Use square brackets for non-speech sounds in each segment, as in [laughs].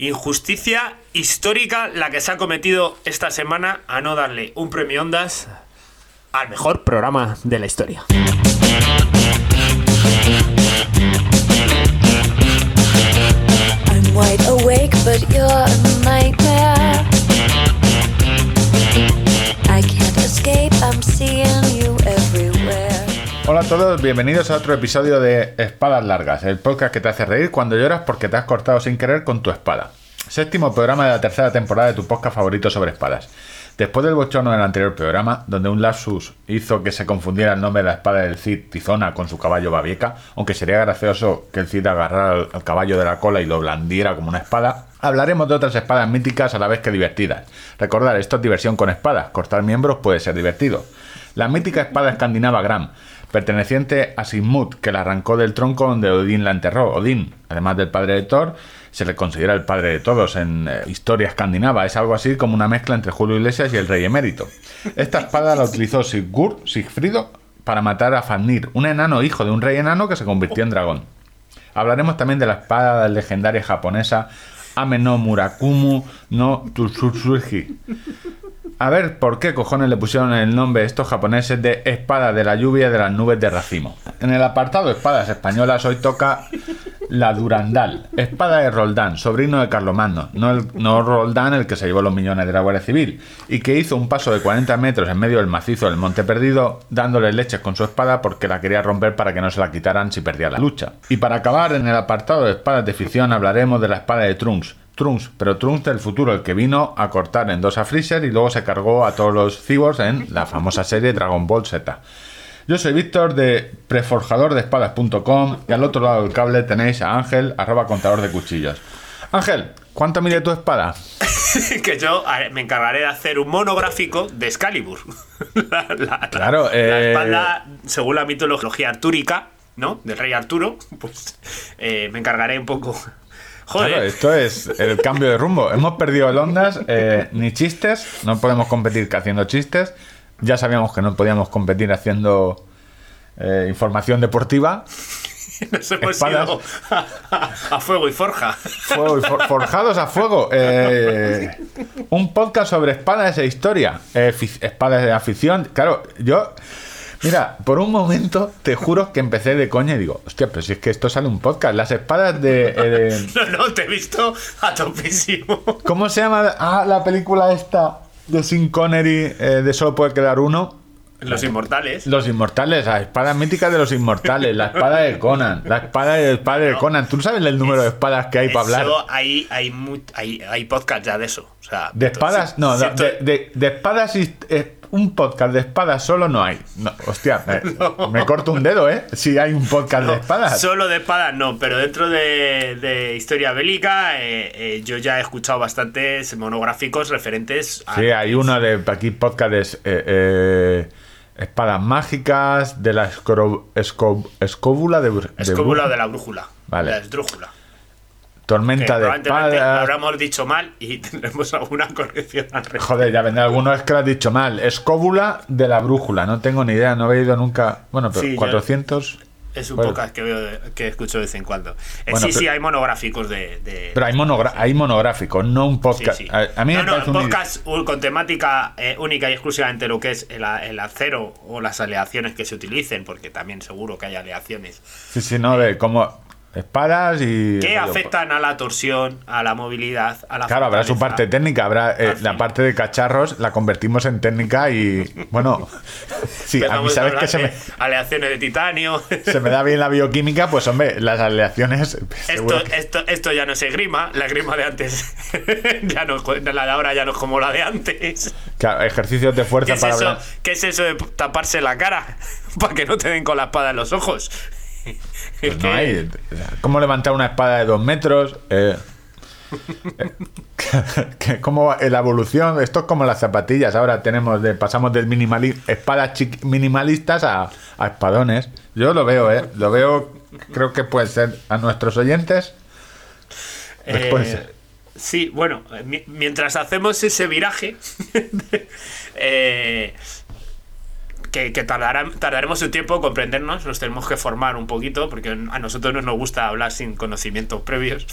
Injusticia histórica la que se ha cometido esta semana a no darle un premio Ondas al mejor programa de la historia. Hola a todos, bienvenidos a otro episodio de Espadas Largas, el podcast que te hace reír cuando lloras porque te has cortado sin querer con tu espada. Séptimo programa de la tercera temporada de tu podcast favorito sobre espadas. Después del bochorno del anterior programa, donde un lapsus hizo que se confundiera el nombre de la espada del Cid Tizona con su caballo Babieca, aunque sería gracioso que el Cid agarrara al, al caballo de la cola y lo blandiera como una espada, hablaremos de otras espadas míticas a la vez que divertidas. Recordar, esto es diversión con espadas, cortar miembros puede ser divertido. La mítica espada escandinava Gram, perteneciente a Sigmund, que la arrancó del tronco donde Odín la enterró. Odín, además del padre de Thor, se le considera el padre de todos en eh, historia escandinava. Es algo así como una mezcla entre Julio Iglesias y el rey emérito. Esta espada la utilizó Sigurd, Sigfrido, para matar a Fafnir, un enano hijo de un rey enano que se convirtió en dragón. Hablaremos también de la espada legendaria japonesa Ame no Murakumu no Tsutsuji. A ver, ¿por qué cojones le pusieron el nombre estos japoneses de espada de la lluvia de las nubes de racimo? En el apartado espadas españolas hoy toca la Durandal, espada de Roldán, sobrino de Carlomagno, no, no Roldán el que se llevó los millones de la Guardia Civil, y que hizo un paso de 40 metros en medio del macizo del Monte Perdido, dándole leches con su espada porque la quería romper para que no se la quitaran si perdía la lucha. Y para acabar, en el apartado de espadas de ficción hablaremos de la espada de Trunks, Trunks, pero Trunks del futuro, el que vino a cortar en dos a Freezer y luego se cargó a todos los cyborgs en la famosa serie Dragon Ball Z. Yo soy Víctor de preforjadordespadas.com y al otro lado del cable tenéis a Ángel, arroba contador de cuchillos. Ángel, ¿cuánto mide tu espada? [laughs] que yo ver, me encargaré de hacer un monográfico de Excalibur. [laughs] la, la- Claro, la eh, espada, según la mitología artúrica, ¿no? Del rey Arturo, pues eh, me encargaré un poco. Joder, Claro, esto es el cambio de rumbo. Hemos perdido el Ondas, eh, ni chistes, no podemos competir haciendo chistes. Ya sabíamos que no podíamos competir haciendo eh, información deportiva. [laughs] nos hemos espadas. ido a, a- a fuego y forja. Fuego y for- forjados a fuego. Eh, un podcast sobre espadas e historia. Eh, espadas de afición. Claro, yo. Mira, por un momento te juro que empecé de coña y digo, hostia, pero si es que esto sale un podcast. Las espadas de. eh, de- [laughs] No, no, te he visto a topísimo. ¿Cómo se llama? Ah, la película esta de Sin Connery, eh, de Solo puede quedar uno. Los inmortales. Los inmortales, la espada mítica de los inmortales, la espada de Conan, la espada del padre de Conan. ¿Tú no sabes el número de espadas que hay para hablar? Eso, hay, hay, hay podcast ya de eso. Sea, De espadas, no, de, de- de espadas y eh, un podcast de espadas solo no hay. No, hostia, me, [laughs] me corto un dedo, ¿eh? Si hay un podcast de espadas. Solo de espadas no, pero dentro de, de historia bélica eh, eh, yo ya he escuchado bastantes monográficos referentes a... Sí, hay uno de aquí podcast de espadas mágicas, de la escro- esco- escóbula de, de Escóbula de la brújula. Vale. La esdrújula. Que tormenta de lo espadas. habremos dicho mal y [laughs] tendremos alguna corrección al respecto. Joder, ya vendrá alguno es que lo has dicho mal. Escóbula de la brújula, no tengo ni idea, no he ido nunca. Bueno, pero Sí, yo- 400. Es un Bueno. podcast que veo que escucho de vez en cuando. Eh, Bueno, sí, sí, hay monográficos de. de- Pero hay, monogra- hay monográficos, no un podcast. sí. A, a mí no, me no, parece un- podcast con temática eh, única y exclusivamente lo que es el, acero o las aleaciones que se utilicen, porque también seguro que hay aleaciones Sí, sí, no, de cómo espadas y. digo, afectan a la torsión, a la movilidad, a la Claro, habrá su parte técnica, habrá eh, la parte de cacharros, la convertimos en técnica y bueno, [laughs] sí, a mí sabes que se me, Aleaciones de titanio. se me da bien la bioquímica, pues hombre, las aleaciones. [laughs] Esto, que- esto, esto ya no es grima, la grima de antes [laughs] ya no, la de ahora ya no es como la de antes. claro, ejercicios de ¿Qué fuerza es, para eso. ¿Qué es eso de taparse la cara? Para que no te den con la espada en los ojos. Es Pues no. ¿Cómo levantar una espada de dos metros? Eh, eh, [laughs] que- ¿Cómo va la evolución? Esto es como las zapatillas. Ahora tenemos de, pasamos del minimali espadas minimalistas a, a espadones. Yo lo veo, ¿eh? Lo veo, creo que puede ser a nuestros oyentes. puede Eh, sí, bueno, mi- mientras hacemos ese viraje, [laughs] eh, que, tardaremos un tiempo en comprendernos, nos tenemos que formar un poquito, porque a nosotros no nos gusta hablar sin conocimientos previos.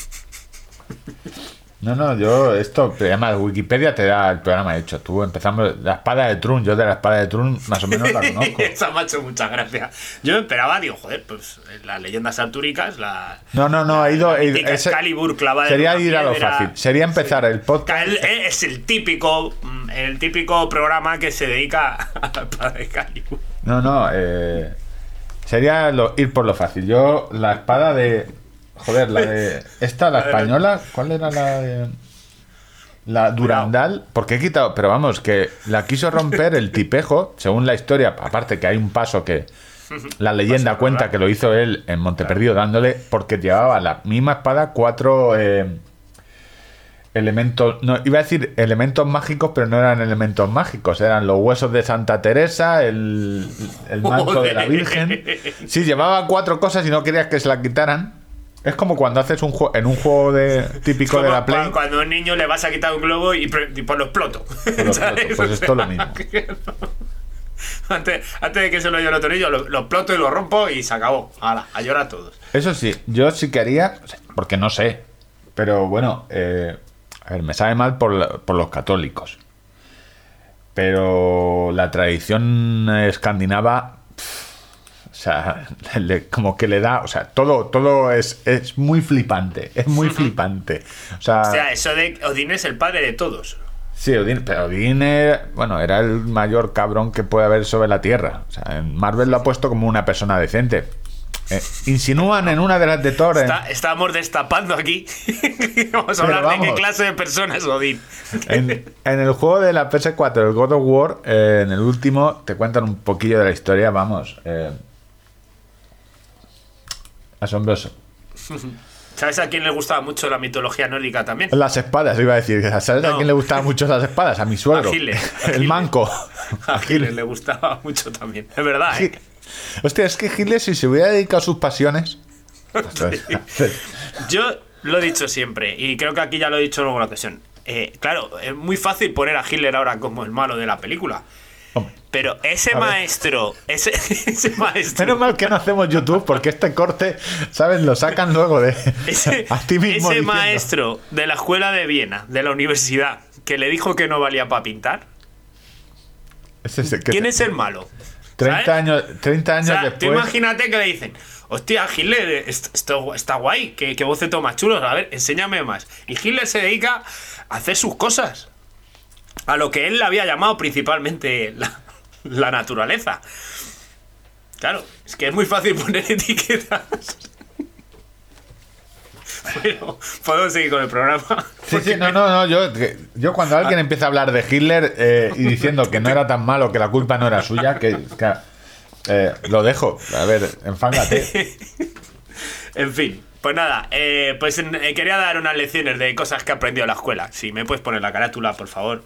[laughs] No, no, yo esto, además Wikipedia te da el programa hecho. Tú empezamos la espada de Trun, yo de la espada de Trun más o menos la [laughs] conozco. Esa me ha hecho mucha gracia. Yo me esperaba, digo, joder, pues las leyendas artúricas, la. No, no, no, ha ido. ese- Excalibur clavada sería ir a lo fácil. Sería empezar el podcast. Es el típico, mm, el típico programa que se dedica [laughs] a la espada de Excalibur. No, no, eh, sería lo- ir por lo fácil. Yo, la espada de. Joder, la de. Esta, la española, ¿cuál era la de.? La Durandal, porque he quitado, pero vamos, que la quiso romper el tipejo, según la historia, aparte que hay un paso que la leyenda cuenta que lo hizo él en Monteperdido dándole, porque llevaba la misma espada cuatro eh, elementos, no, iba a decir elementos mágicos, pero no eran elementos mágicos, eran los huesos de Santa Teresa, el, el manto de la. Virgen. Sí, llevaba cuatro cosas y no querías que se la quitaran. Es como cuando haces un juego en un juego de típico de la Play. cua- Cuando a un niño le vas a quitar un globo y, y pues lo exploto. lo [laughs] pues O esto lo sea, mismo. [laughs] Antes, antes de que se lo lleve el otro niño, lo, lo exploto y lo rompo y se acabó. Hala, a llorar todos. Eso sí, yo sí que haría, porque no sé, pero bueno, eh, a ver, me sabe mal por, la- por los católicos. Pero la tradición escandinava, o sea, le- como que le da, o sea, todo, todo es, es muy flipante, es muy flipante. O sea, O sea, eso de Odín es el padre de todos. sí, Odín, pero Odín era, bueno, era el mayor cabrón que puede haber sobre la Tierra. O sea, en Marvel lo ha puesto como una persona decente. Eh, insinúan en una de las de Thor. Está- estamos destapando aquí. [laughs] vamos a hablar de qué clase de persona es Odín. En, en el juego de la PS4, el God of War, eh, en el último, te cuentan un poquillo de la historia, vamos. eh, asombroso. [laughs] ¿Sabes a quién le gustaba mucho la mitología nórdica también? Las espadas, iba a decir. ¿Sabes a quién le gustaban mucho las espadas? A mi suegro. El manco. [laughs] A Giles le gustaba mucho también. Es verdad, ¿eh? Hostia, es que Giles, si se hubiera dedicado a sus pasiones. [laughs] Yo lo he dicho siempre, y creo que aquí ya lo he dicho en alguna ocasión. Eh, claro, es muy fácil poner a Hitler ahora como el malo de la película. Pero ese maestro, ese, [laughs] ese maestro. Menos mal que no hacemos YouTube porque este corte, ¿sabes? Lo sacan luego de. Ese, [laughs] a ti mismo. ese maestro de la escuela de Viena, de la universidad, que le dijo que no valía para pintar. Ese es que- ¿Quién es el malo? 30 ¿Sabes? años, 30 O años sea, tú después. imagínate que le dicen, hostia, Hitler, est- esto está guay, que, que boceto más chulo, a ver, enséñame más. Y Hitler se dedica a hacer sus cosas, a lo que él le había llamado principalmente la, la naturaleza. Claro, es que es muy fácil [laughs] poner etiquetas. Bueno, podemos seguir con el programa. Sí, sí, no, no, no. Yo, yo cuando alguien empieza a hablar de Hitler eh, y diciendo que no era tan malo, que la culpa no era suya, que, que, eh, lo dejo. A ver, enfángate. [laughs] En fin, pues nada, eh, pues eh, quería dar unas lecciones de cosas que he aprendido en la escuela. Si me puedes poner la carátula, por favor.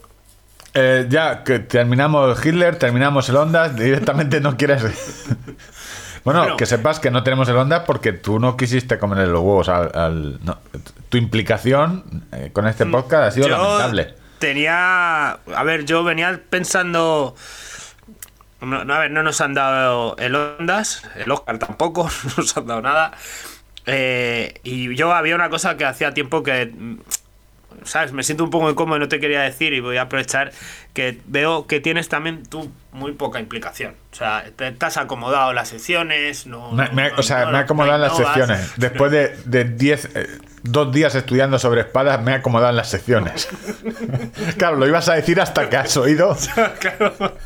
Eh, ya que terminamos Hitler, terminamos el Ondas, [laughs] directamente no quieres. [laughs] bueno, Bueno. que sepas que no tenemos el Ondas porque tú no quisiste comer los huevos al. al- no. Tu implicación eh, con este podcast ha sido lamentable. tenía. A ver, yo venía pensando. No, no, a ver, no nos han dado el Ondas, el Oscar tampoco, [laughs] no nos han dado nada. Eh, y yo había una cosa que hacía tiempo que. ¿Sabes? Me siento un poco incómodo y no te quería decir y voy a aprovechar que veo que tienes también tú muy poca implicación. O sea, te, te has acomodado las secciones, no... Me- me- no- o sea, no- me he acomodado en las secciones. Después de, de diez, eh, dos días estudiando sobre espadas, me he acomodado en las secciones. [laughs] claro, lo ibas a decir hasta que has oído. [laughs] claro.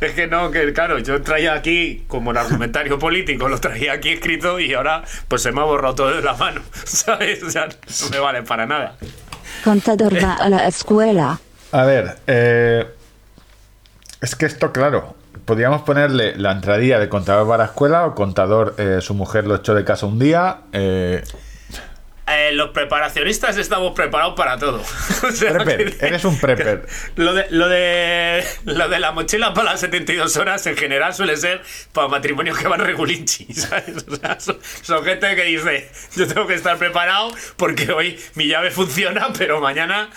Es que no, que claro, yo traía aquí como el argumentario [laughs] político, lo traía aquí escrito y ahora pues se me ha borrado todo de la mano, ¿sabes? O sea, no me vale para nada. Contador va a la escuela. A ver, eh, es que esto, claro, podríamos ponerle la entradilla de contador para escuela o contador, eh, su mujer lo echó de casa un día. eh, Eh, los preparacionistas estamos preparados para todo. [laughs] O sea, Prepper, que- eres un prepper. [laughs] Lo de, lo, de, lo de la mochila para las 72 horas en general suele ser para matrimonios que van regulinchi, [laughs] ¿sabes? O sea, son, son gente que dice, yo tengo que estar preparado porque hoy mi llave funciona, pero mañana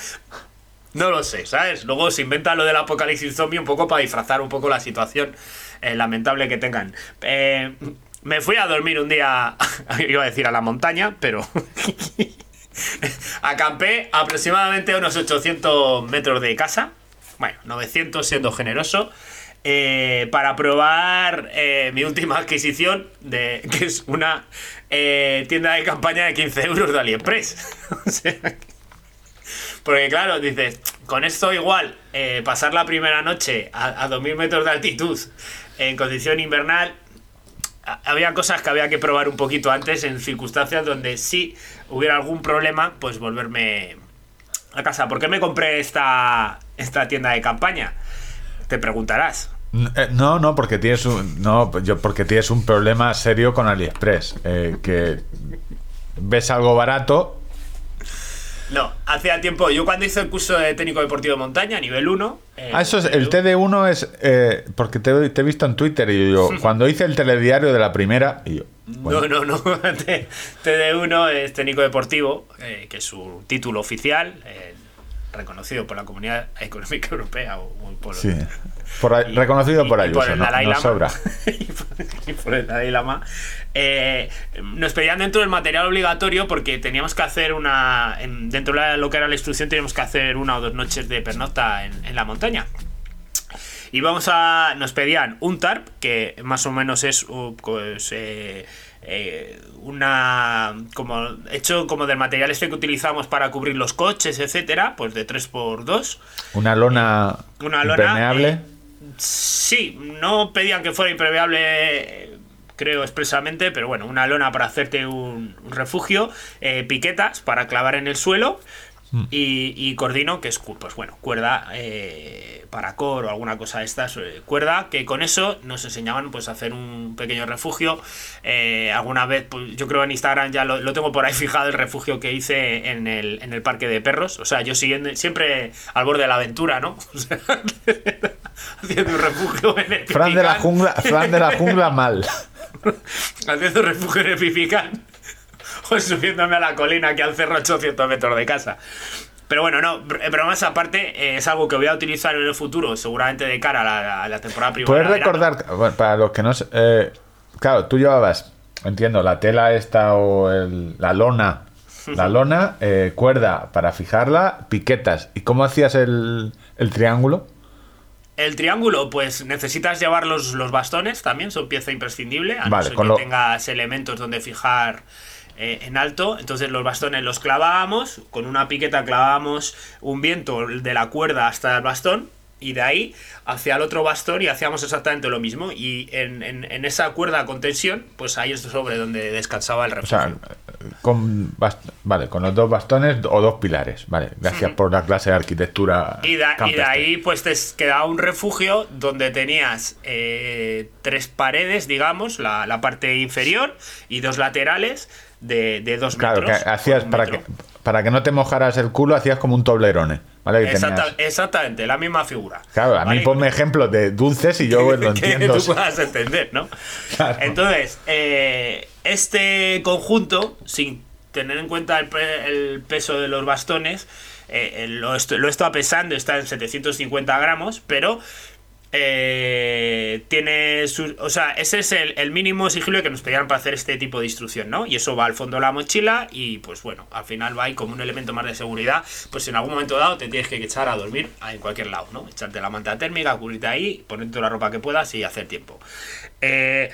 no lo sé, ¿sabes? Luego se inventa lo del apocalipsis zombie un poco para disfrazar un poco la situación eh, lamentable que tengan. Eh, me fui a dormir un día, [laughs] iba a decir a la montaña, pero [laughs] Acampé aproximadamente unos 800 metros de casa, bueno, 900 siendo generoso, eh, para probar eh, mi última adquisición, de, que es una eh, tienda de campaña de 15 euros de AliExpress. [laughs] O sea, porque claro, dices, con esto igual, pasar la primera noche a, a 2.000 metros de altitud en condición invernal, había cosas que había que probar un poquito antes en circunstancias donde si hubiera algún problema, pues volverme a casa. ¿Por qué me compré esta, esta tienda de campaña? Te preguntarás. Eh, No, no, porque tienes un, no, yo porque tienes un problema serio con AliExpress. eh, que ves algo barato. No, hacía tiempo, yo cuando hice el curso de técnico deportivo de montaña, nivel 1... eh, Ah, eso es, el TD1 es. eh, porque te, te he visto en Twitter y yo, [laughs] cuando hice el telediario de la primera, y yo. bueno, No, no, no. [laughs] T- TD1 es técnico deportivo, eh, que es su título oficial, eh, reconocido por la Comunidad [laughs] Económica Europea o, o por, Sí. Por reconocido por y Ayuso, el no, Dalai no Lama. sobra. y, [laughs] por, y por el Dalai Lama. Eh, nos pedían dentro del material obligatorio porque teníamos que hacer una. en- dentro de lo que era la instrucción, teníamos que hacer una o dos noches de pernocta en, en la montaña. Y vamos a. Nos pedían un TARP, que más o menos es uh, pues, eh, eh, una. como hecho como del material este que utilizamos para cubrir los coches, etcétera, pues de 3x2. Una lona, Una lona, impermeable. eh, Sí, no pedían que fuera impermeable, creo expresamente, pero bueno, una lona para hacerte un, un refugio, eh, piquetas para clavar en el suelo y, y cordino, que es pues bueno, cuerda eh, para cor o alguna cosa de estas, eh, cuerda, que con eso nos enseñaban pues a hacer un pequeño refugio. Eh, alguna vez, pues, yo creo en Instagram ya lo, lo tengo por ahí [laughs] fijado el refugio que hice en el, en el parque de perros. O sea, yo siguiendo, siempre al borde de la aventura, ¿no? [laughs] O sea, haciendo un refugio en el Fran de la Pipicán. jungla, Fran de la jungla mal. [laughs] haciendo un refugio en el Pipicán. [laughs] Subiéndome a la colina que al cerro 800 metros de casa. Pero bueno, no, br- bromas aparte, eh, es algo que voy a utilizar en el futuro, seguramente de cara a la, a la temporada primavera. ¿Puedes recordar, bueno, para los que no sé, eh, claro, tú llevabas, entiendo, la tela esta o el- la lona, [laughs] la lona, eh, cuerda para fijarla, piquetas. ¿Y cómo hacías el, el triángulo? El triángulo, pues necesitas llevar los, los bastones también, son pieza imprescindible, a Vale, no ser con que lo- tengas elementos donde fijar eh, en alto. Entonces los bastones los clavábamos, con una piqueta clavábamos un viento de la cuerda hasta el bastón, y de ahí hacia el otro bastón y hacíamos exactamente lo mismo. Y en, en- en esa cuerda con tensión, pues ahí es sobre donde descansaba el O refugio. sea, con, vale, con los dos bastones o dos pilares. Vale, gracias por la clase de arquitectura. Y de, y de ahí pues te quedaba un refugio donde tenías eh, tres paredes, digamos, la, la parte inferior y dos laterales de, de dos Claro, metros. que hacías para que, para que no te mojaras el culo, hacías como un toblerone. ¿Vale? Que Exacta- tenías- exactamente, la misma figura. Claro, a mí ¿Vale? ponme ejemplos de dulces y yo [laughs] lo que entiendo. tú puedas entender, ¿no? Claro. Entonces, eh, este conjunto, sin tener en cuenta el, el peso de los bastones, eh, lo, est- lo he estado pesando, está en 750 gramos, pero eh, tiene su, o sea, ese es el, el mínimo exigible que nos pedían para hacer este tipo de instrucción, ¿no? Y eso va al fondo de la mochila y pues bueno, al final va ahí como un elemento más de seguridad, pues en algún momento dado te tienes que echar a dormir en cualquier lado, ¿no? Echarte la manta térmica, cubrirte ahí, ponerte toda la ropa que puedas y hacer tiempo. Eh,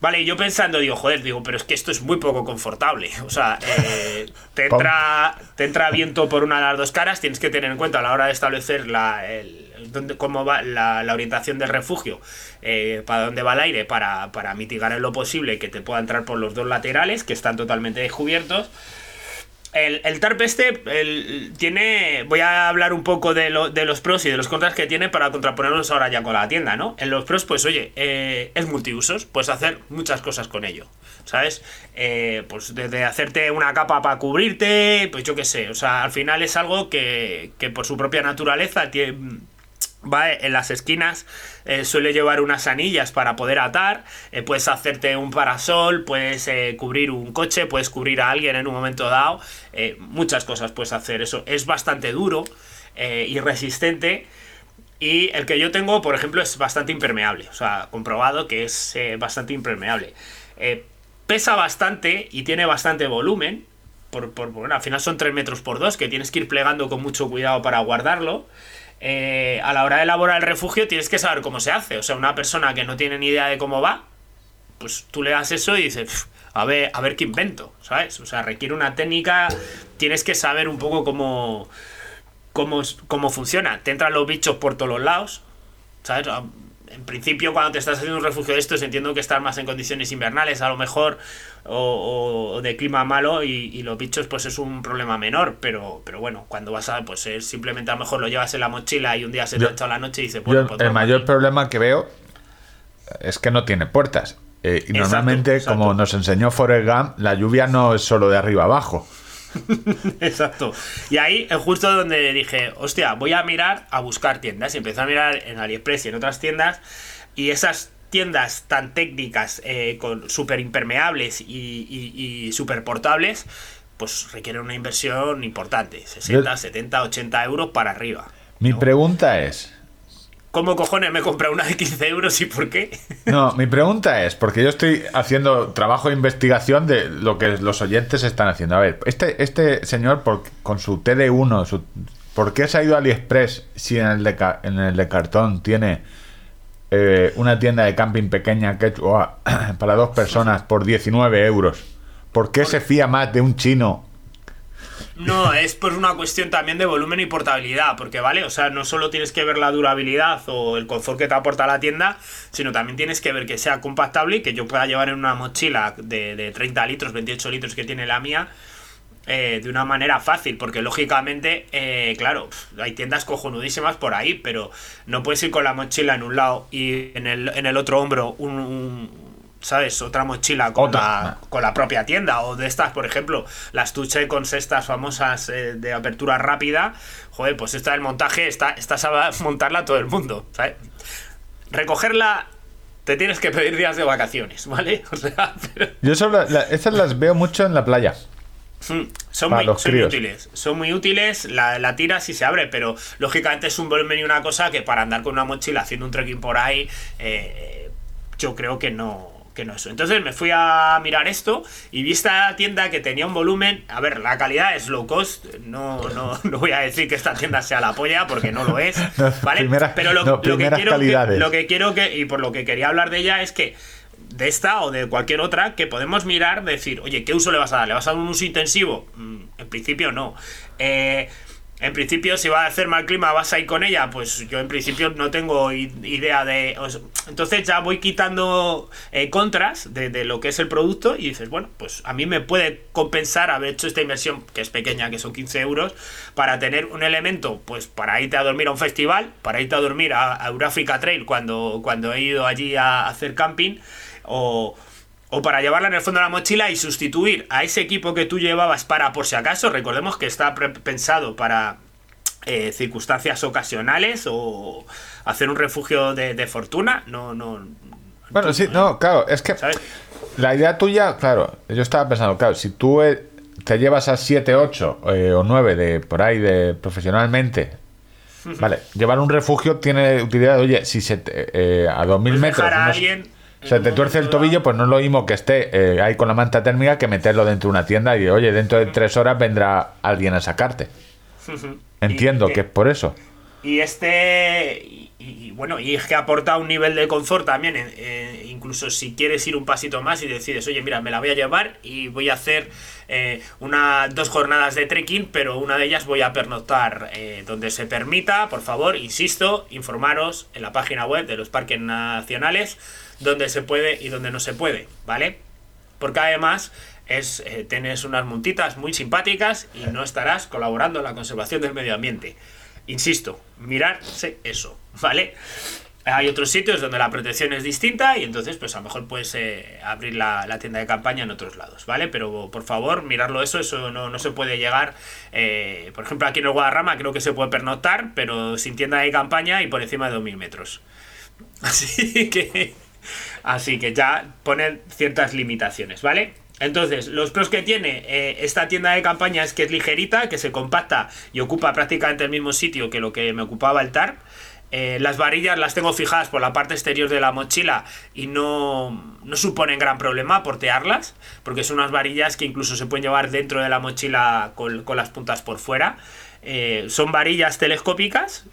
Vale, y yo pensando, digo, joder, digo, pero es que esto es muy poco confortable. [laughs] O sea, eh, te, entra, te entra viento por una de las dos caras, tienes que tener en cuenta a la hora de establecer la, el, dónde- cómo va la, orientación del refugio, eh, para dónde va el aire, para, para mitigar en lo posible que te pueda entrar por los dos laterales, que están totalmente descubiertos. El, el TARP este el- tiene. Voy a hablar un poco de, lo- de los pros y de los contras que tiene para contraponerlos ahora ya con la tienda, ¿no? En los pros, pues oye, eh, es multiusos, puedes hacer muchas cosas con ello, ¿sabes? Eh, pues desde hacerte una capa para cubrirte, pues yo qué sé, o sea, al final es algo que, que por su propia naturaleza tiene Va en las esquinas, eh, suele llevar unas anillas para poder atar. eh, puedes hacerte un parasol, puedes eh, cubrir un coche, puedes cubrir a alguien en un momento dado. muchas cosas puedes hacer. Eso es bastante duro y resistente. Y el que yo tengo, por ejemplo, es bastante impermeable. O sea, comprobado que es bastante impermeable. Pesa bastante y tiene bastante volumen. por, por- bueno, al final son 3 metros por 2, que tienes que ir plegando con mucho cuidado para guardarlo. Eh, a la hora de elaborar el refugio tienes que saber cómo se hace. O sea, una persona que no tiene ni idea de cómo va, pues tú le das eso y dices, "Pf, a ver, a ver qué invento, ¿sabes? O sea, requiere una técnica, tienes que saber un poco cómo, cómo, cómo funciona. Te entran los bichos por todos los lados, ¿sabes? En principio, cuando te estás haciendo un refugio de estos, entiendo que estás más en condiciones invernales, a lo mejor, o, o- de clima malo, y, y los bichos, pues es un problema menor. Pero, pero bueno, cuando vas a, pues es simplemente a lo mejor lo llevas en la mochila y un día se te ha echado la noche y dices, bueno, pues el mayor problema que veo es que no tiene puertas. Eh, y Exacto, normalmente, exacto. como nos enseñó Forrest Gump, la lluvia no es solo de arriba abajo. [laughs] Exacto. Y ahí es justo donde dije, hostia, voy a mirar, a buscar tiendas. Y empecé a mirar en AliExpress y en otras tiendas. Y esas tiendas tan técnicas, eh, con súper impermeables y, y, y súper portables, pues requieren una inversión importante. 60, Yo- 70, 80 euros para arriba. Mi ¿no? pregunta es... ¿Cómo cojones me he comprado una de 15 euros y por qué? No, mi pregunta es, porque yo estoy haciendo trabajo de investigación de lo que los oyentes están haciendo. A ver, este, este señor por- con su TD1, su- ¿por qué se ha ido a AliExpress si en el de, en el de cartón tiene eh, una tienda de camping pequeña que oh, [clears throat] para dos personas por 19 euros? ¿Por qué se fía más de un chino? No, es por una cuestión también de volumen y portabilidad, porque vale, o sea, no solo tienes que ver la durabilidad o el confort que te aporta la tienda, sino también tienes que ver que sea compactable y que yo pueda llevar en una mochila de, de 30 litros, 28 litros que tiene la mía, eh, de una manera fácil, porque lógicamente, eh, claro, hay tiendas cojonudísimas por ahí, pero no puedes ir con la mochila en un lado y en el, en el otro hombro un, un- ¿sabes? Otra mochila con, Otra. La, con la propia tienda, o de estas, por ejemplo, las Tuche con cestas famosas eh, de apertura rápida, joder, pues esta del montaje, esta, esta sabe montarla todo el mundo, ¿sabes? Recogerla... Te tienes que pedir días de vacaciones, ¿vale? [laughs] O sea, pero- Yo solo, la- estas las veo mucho en la playa. Mm, Son, muy, son útiles. Son muy útiles. La, la tira si se abre, pero lógicamente es un volumen y una cosa que para andar con una mochila haciendo un trekking por ahí, eh, yo creo que no. Que no eso. Entonces me fui a mirar esto y vi esta tienda que tenía un volumen. A ver, la calidad es low cost. No, no, [laughs] no voy a decir que esta tienda sea la polla porque no lo es. [laughs] ¿Vale? primeras- pero lo, no, lo que quiero que, lo que quiero que. Y por lo que quería hablar de ella es que de esta o de cualquier otra que podemos mirar, decir, oye, ¿qué uso le vas a dar? ¿Le vas a dar un uso intensivo? Mm, en principio no. Eh, en principio, si va a hacer mal clima, vas a ir con ella, pues yo en principio no tengo idea de... entonces ya voy quitando eh, contras de, lo que es el producto y dices, bueno, pues a mí me puede compensar haber hecho esta inversión, que es pequeña, que son 15 euros, para tener un elemento, pues para irte a dormir a un festival, para irte a dormir a, a Eurafrica Trail cuando, cuando he ido allí a hacer camping, o, o para llevarla en el fondo de la mochila y sustituir a ese equipo que tú llevabas para, por si acaso, recordemos que está pensado para eh, circunstancias ocasionales o hacer un refugio de, de fortuna, no, no... Bueno, sí, no, claro, es que ¿Sabes? la idea tuya, claro, yo estaba pensando, claro, si tú eh, te llevas a 7, 8 eh, o 9 de por ahí de profesionalmente, vale, llevar un refugio tiene utilidad, oye, si se te- eh, a 2000 Puedes metros dejar a unos- alguien se te tuerce el tobillo, pues no es lo mismo que esté eh, ahí con la manta térmica que meterlo dentro de una tienda y, oye, dentro de tres horas vendrá alguien a sacarte. Entiendo que es por eso. Y este. Y, y bueno, y es que aporta un nivel de confort también. eh, eh, incluso si quieres ir un pasito más y decides, oye, mira, me la voy a llevar y voy a hacer eh, una, dos jornadas de trekking, pero una de ellas voy a pernoctar eh, donde se permita. Por favor, insisto, informaros en la página web de los parques nacionales donde se puede y donde no se puede, ¿vale? Porque además es, eh, tienes unas montitas muy simpáticas y no estarás colaborando en la conservación del medio ambiente. Insisto, mirarse eso, ¿vale? Hay otros sitios donde la protección es distinta y entonces pues a lo mejor puedes eh, abrir la, la tienda de campaña en otros lados, ¿vale? Pero por favor, mirarlo eso, eso no, no se puede llegar. eh, por ejemplo, aquí en el Guadarrama creo que se puede pernoctar, pero sin tienda de campaña y por encima de 2.000 metros. [laughs] Así que, así que ya ponen ciertas limitaciones, ¿vale? Entonces, los pros que tiene eh, esta tienda de campaña es que es ligerita, que se compacta y ocupa prácticamente el mismo sitio que lo que me ocupaba el TARP. Eh, las varillas las tengo fijadas por la parte exterior de la mochila y no, no suponen gran problema portearlas, porque son unas varillas que incluso se pueden llevar dentro de la mochila con, con las puntas por fuera. Eh, son varillas telescópicas,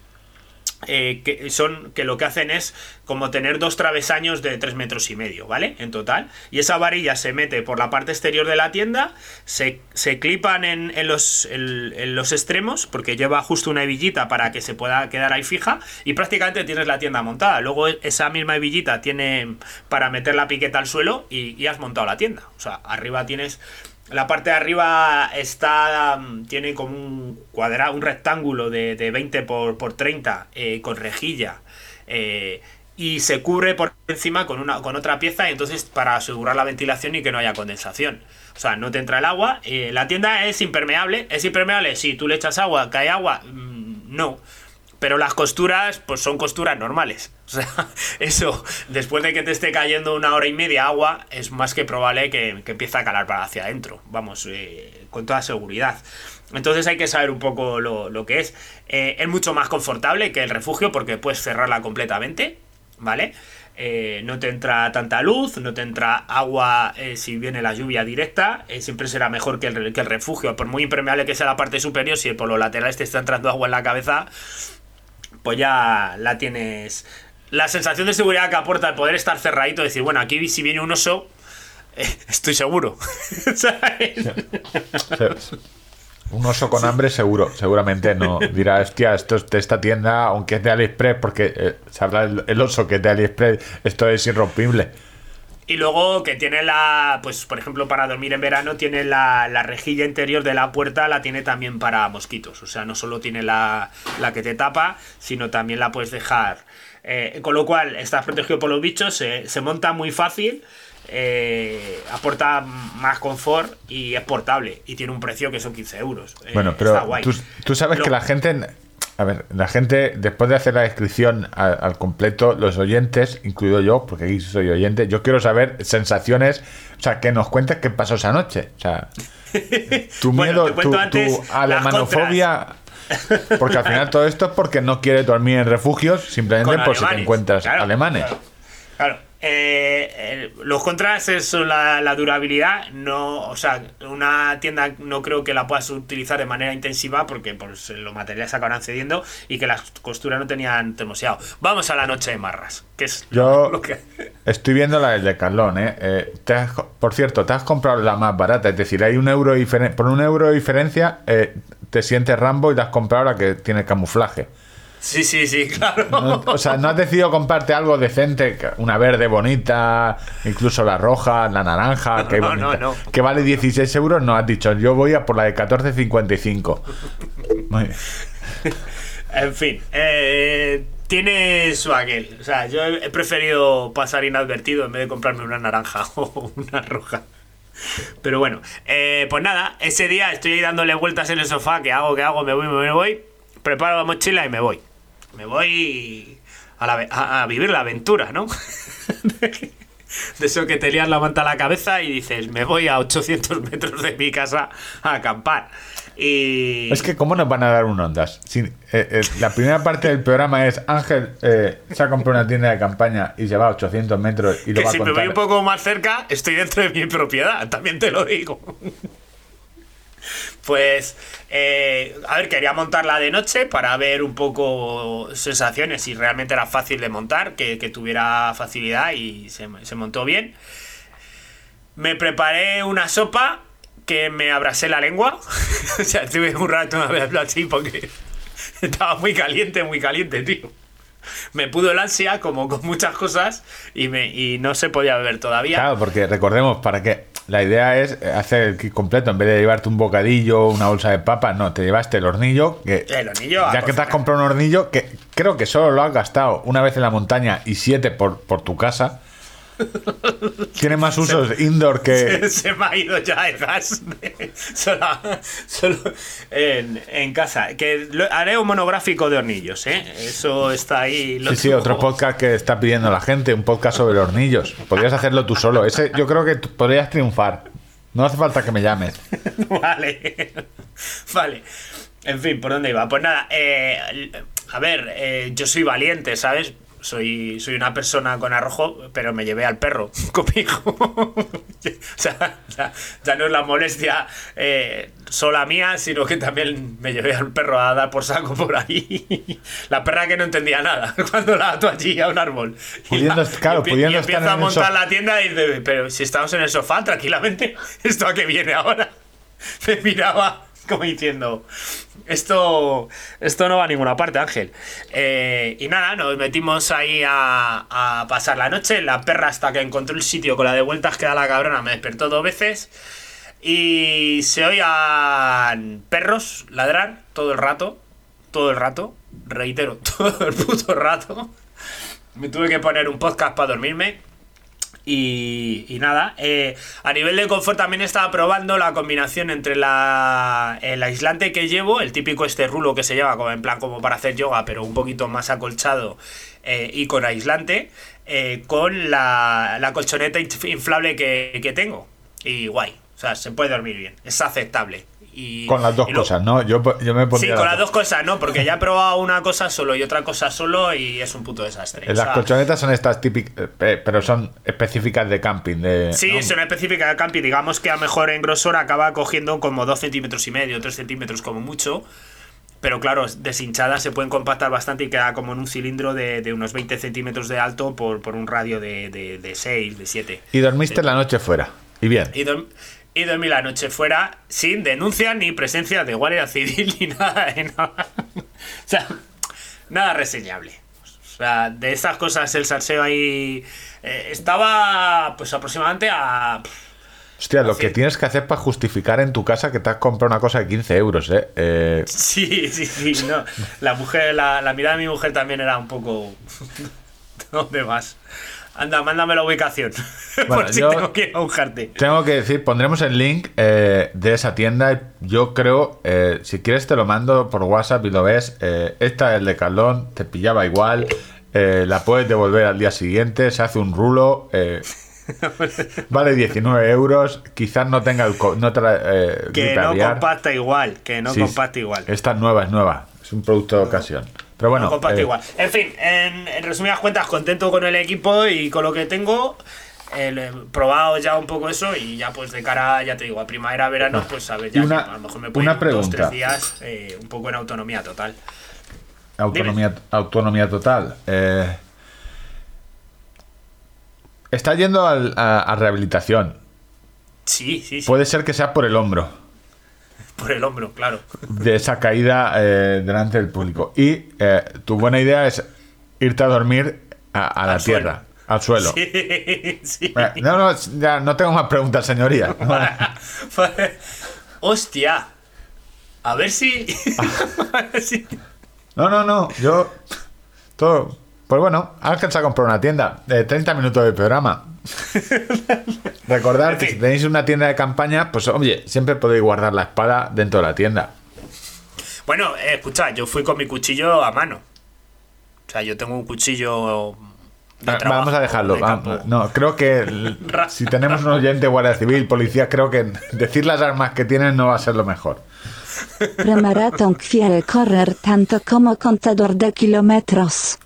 eh, que son que lo que hacen es como tener dos travesaños de 3 metros y medio, ¿vale? En total. Y esa varilla se mete por la parte exterior de la tienda, se, se clipan en, en los, en los extremos, porque lleva justo una hebillita para que se pueda quedar ahí fija, y prácticamente tienes la tienda montada. Luego esa misma hebillita tiene para meter la piqueta al suelo y, y has montado la tienda. O sea, arriba tienes la parte de arriba está mm, tiene como un cuadrado, un rectángulo de, de 20 por, por 30 eh, con rejilla. eh, y se cubre por encima con, una, con otra pieza, entonces para asegurar la ventilación y que no haya condensación. O sea, no te entra el agua. eh, la tienda es impermeable. ¿Es impermeable? Si tú le echas agua, cae agua. Mm, no. Pero las costuras, pues son costuras normales. [laughs] O sea, eso, después de que te esté cayendo una hora y media agua, es más que probable que, que empiece a calar para hacia adentro. Vamos, eh, con toda seguridad. Entonces hay que saber un poco lo, lo que es. Eh, es mucho más confortable que el refugio porque puedes cerrarla completamente, ¿vale? Eh, no te entra tanta luz, no te entra agua si viene la lluvia directa, siempre será mejor que el, que el refugio, por muy impermeable que sea la parte superior, si por los laterales te está entrando agua en la cabeza, pues ya la tienes. La sensación de seguridad que aporta el poder estar cerradito, decir, bueno, aquí si viene un oso, [laughs] eh, estoy seguro. [laughs] Un oso con hambre seguro, seguramente no. Dirá, hostia, esto es de esta tienda, aunque es de AliExpress, porque eh, sabrá el, el oso que es de AliExpress, esto es irrompible. Y luego que tiene la, pues por ejemplo para dormir en verano tiene la, la rejilla interior de la puerta, la tiene también para mosquitos. O sea, no solo tiene la, la que te tapa, sino también la puedes dejar. Eh, con lo cual estás protegido por los bichos, se, se monta muy fácil, eh, aporta más confort y es portable. Y tiene un precio que son 15 euros. Eh, Bueno, está pero guay. tú, tú sabes Lo- que la gente. A ver, la gente, después de hacer la descripción al, al completo, los oyentes, incluido yo, porque aquí soy oyente, yo quiero saber sensaciones, o sea, que nos cuentes qué pasó esa noche. O sea, [laughs] tu miedo, tu, alemanofobia. Porque al final todo esto es porque no quieres dormir en refugios, simplemente por si te encuentras claro, alemanes. Claro. Claro, eh, eh, los contras es la, la durabilidad. No, o sea, una tienda no creo que la puedas utilizar de manera intensiva porque pues, los materiales acabarán cediendo y que las costuras no tenían termoseado. Vamos a la noche de marras, que es Yo [laughs] lo que. estoy viendo la del Decathlon, ¿eh? Eh, te has por cierto, te has comprado la más barata, es decir, hay un euro diferen- por un euro de diferencia eh, te sientes Rambo y te has comprado la que tiene camuflaje. Sí, sí, sí, [laughs] claro. No- o sea, no has decidido comprarte algo decente, que- una verde bonita, incluso la roja, la naranja, que, No, no, bonita, no. que vale 16 euros, no has dicho, yo voy a por la de 14.55. Muy bien. [laughs] En fin, eh, tiene su aquel. O sea, yo he preferido pasar inadvertido en vez de comprarme una naranja [laughs] o una roja. Pero bueno, eh, pues nada, ese día estoy ahí dándole vueltas en el sofá, que hago, que hago, me voy, me voy, me voy, preparo la mochila y me voy. Me voy a, la ave- a- a vivir la aventura, ¿no? [laughs] De eso que te lías la manta a la cabeza y dices, me voy a 800 metros de mi casa a acampar. Y... Es que, ¿cómo nos van a dar un ondas? Eh, eh, la primera parte del programa es Ángel eh, se ha comprado una tienda de campaña y se va a 800 metros y lo Que va a si me voy un poco más cerca, estoy dentro de mi propiedad, también te lo digo. [laughs] Pues, eh, a ver, quería montarla de noche para ver un poco sensaciones, si realmente era fácil de montar, que, que tuviera facilidad y se, se montó bien. Me preparé una sopa que me abrasé la lengua. [laughs] o sea, estuve un rato así porque [laughs] estaba muy caliente, muy caliente, tío. Me pudo el ansia, como con muchas cosas, y, me, y no se podía beber todavía. Claro, porque recordemos, para que la idea es hacer el kit completo, en vez de llevarte un bocadillo, una bolsa de papas, no, te llevaste el hornillo, que El hornillo, ya que te has comprado un hornillo, que creo que solo lo has gastado una vez en la montaña y siete por, por tu casa. [laughs] Tiene más usos indoor que... [laughs] se me ha ido ya el gas [laughs] solo, solo en, en casa. Que lo- haré un monográfico de hornillos, ¿eh? Eso está ahí. lo Sí, sí, otro podcast que está pidiendo la gente, un podcast sobre hornillos. Podrías hacerlo tú solo. Ese yo creo que podrías triunfar. No hace falta que me llames. Vale. vale. En fin, ¿por dónde iba? Pues nada, eh, a ver, eh, yo soy valiente, ¿sabes? Soy, soy una persona con arrojo, pero me llevé al perro [laughs] conmigo. [laughs] o sea, ya, ya no es la molestia eh, sola mía, sino que también me llevé al perro a dar por saco por ahí. [laughs] la perra que no entendía nada cuando la ato allí a un árbol. Y, Pudiendo- la- claro, y pudiendo y estar empieza a montar la tienda y dice, pero si estamos en el sofá tranquilamente, ¿esto a qué viene ahora? Me miraba como diciendo, esto, esto no va a ninguna parte, Ángel. Eh, y nada, nos metimos ahí a, a pasar la noche. La perra hasta que encontró el sitio con la de vueltas que da la cabrona me despertó dos veces. Y se oían perros ladrar todo el rato. Todo el rato. Reitero, [laughs] todo el puto rato. Me tuve que poner un podcast para dormirme. Y, nada, eh, a nivel de confort también estaba probando la combinación entre la, el aislante que llevo, el típico este rulo que se lleva en plan como para hacer yoga, pero un poquito más acolchado eh, y con aislante, eh, con la, la colchoneta inf- inflable que, que tengo. Y guay, o sea, se puede dormir bien, es aceptable. Y, Con las dos lo- cosas, ¿no? Yo, yo me Sí, con las dos cosas, ¿no? Porque ya he probado una cosa solo y otra cosa solo y es un puto desastre. O Las sea, colchonetas son estas típicas, pero son específicas de camping. De, Sí, ¿no? es una específica de camping. Digamos que a mejor en grosor acaba cogiendo como 2 centímetros y medio, 3 centímetros como mucho. Pero claro, deshinchadas se pueden compactar bastante y queda como en un cilindro de, de unos 20 centímetros de alto por, por un radio de, de, de 6, de 7. Y dormiste la noche fuera. Y bien. Y, y dormí la noche fuera sin denuncia ni presencia de guardia civil ni [laughs] nada de nada. o sea, nada reseñable. O sea, de estas cosas el salseo ahí eh, estaba pues aproximadamente a... Hostia, lo que tienes que hacer para justificar en tu casa que te has comprado una cosa de 15 euros, ¿eh? Eh, [laughs] Sí, sí, sí, no. La mujer, la, la mirada de mi mujer también era un poco... [laughs] ¿Dónde vas? Anda, mándame la ubicación. [laughs] Bueno, por si yo- tengo que ir a buscarte. Tengo que decir, pondremos el link eh, de esa tienda. Yo creo, eh, si quieres te lo mando por WhatsApp y lo ves. Eh, esta es el de Calón, te pillaba igual. la puedes devolver al día siguiente, se hace un rulo. [laughs] vale 19 euros. Quizás no tenga el. co- No eh, Que no compacta igual, que no Sí, compacta igual. Esta es nueva, es nueva. Es un producto de ocasión. Pero bueno, no compacta eh, igual. En fin, en, en resumidas cuentas, contento con el equipo y con lo que tengo. Eh, probado ya un poco eso y ya pues de cara, ya te digo, a primavera, verano, pues a ver, ya una- a lo mejor me puedo ir dos, tres días eh, un poco en autonomía total. Autonomía, autonomía total. Eh, está yendo al- a, a rehabilitación. Sí, sí, sí. Puede ser que sea por el hombro [laughs] Por el hombro, claro. de esa caída eh, delante del público. Y eh, tu buena idea es irte a dormir a, a la tierra, al suelo. Sí, sí. Eh, No, no, ya no tengo más preguntas, señoría. [laughs] Hostia. A ver si. [laughs] a ver si- No, no, no. Yo. Todo. Pues bueno, Ángel se ha comprado una tienda de 30 minutos de programa. [laughs] Recordad que si tenéis una tienda de campaña, pues oye, siempre podéis guardar la espada dentro de la tienda. Bueno, eh, escucha, yo fui con mi cuchillo a mano. O sea, yo tengo un cuchillo. de Va- trabajo, Vamos a dejarlo. de no, creo que [laughs] el- si tenemos un oyente guardia civil, policía, creo que [laughs] decir las armas que tienen no va a ser lo mejor. Premaratón quiere correr tanto como contador de kilómetros.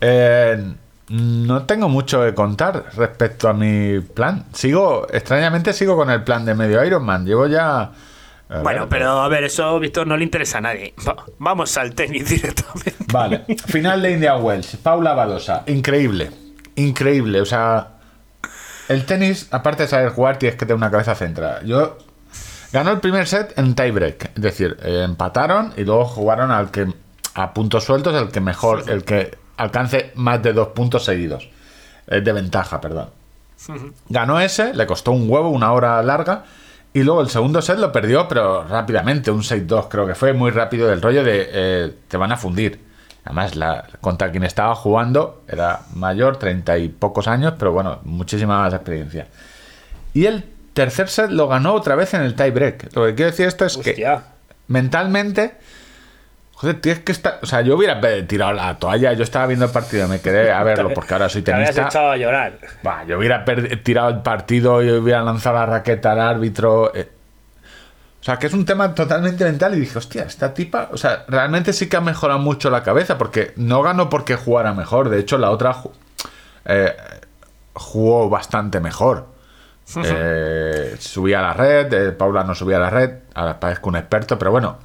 Eh, no tengo mucho que contar respecto a mi plan. Sigo, extrañamente sigo con el plan de medio Ironman. Llevo ya. a Bueno, ver, pero a ver, eso, Víctor, no le interesa a nadie. Va- vamos al tenis [laughs] directamente. Vale. Final de India Wells. Paula Badosa. Increíble. Increíble. O sea. El tenis, aparte de saber jugar, tienes que tener una cabeza centrada. Yo. Ganó el primer set en tiebreak. Es decir, eh, empataron y luego jugaron al que. A puntos sueltos, el que mejor. El que alcance más de dos puntos seguidos. Eh, de ventaja, perdón. Ganó ese, le costó un huevo, una hora larga. Y luego el segundo set lo perdió, pero rápidamente, un 6-2 creo que fue muy rápido del rollo de eh, te van a fundir. Además, la, contra quien estaba jugando era mayor, treinta y pocos años, pero bueno, muchísima más experiencia. Y el tercer set lo ganó otra vez en el tiebreak. Lo que quiero decir esto es que mentalmente, joder, tienes que estar. O sea, yo hubiera tirado la toalla, yo estaba viendo el partido, me quedé a verlo, porque ahora soy [laughs] Te habías tenista. echado a llorar. Bah, yo hubiera tirado el partido y hubiera lanzado la raqueta al árbitro. eh. O sea, que es un tema totalmente mental y dije, hostia, esta tipa, o sea, realmente sí que ha mejorado mucho la cabeza, porque no ganó porque jugara mejor, de hecho la otra eh, jugó bastante mejor. [laughs] Eh, subía a la red, Paula no subía a la red, ahora parezco un experto, pero bueno,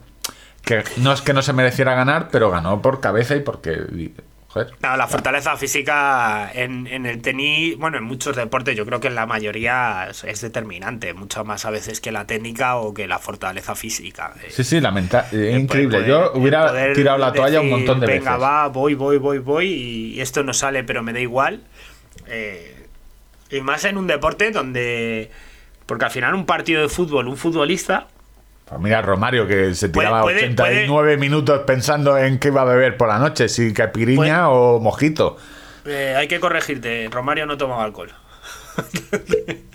que no es que no se mereciera ganar, pero ganó por cabeza y porque... joder. La fortaleza física en, en el tenis, bueno, en muchos deportes, yo creo que en la mayoría es, es determinante, mucho más a veces que la técnica o que la fortaleza física. Eh, Sí, sí, lamentable, el increíble. poder- Yo hubiera tirado la toalla un montón de Venga, veces. va, voy, voy, voy, voy, y esto no sale, pero me da igual. Eh, y más en un deporte donde. Porque al final, un partido de fútbol, un futbolista. Pues mira, Romario, que se tiraba puede- 89 minutos pensando en qué iba a beber por la noche, si caipiriña o mojito. eh, hay que corregirte, Romario no tomaba alcohol. [laughs]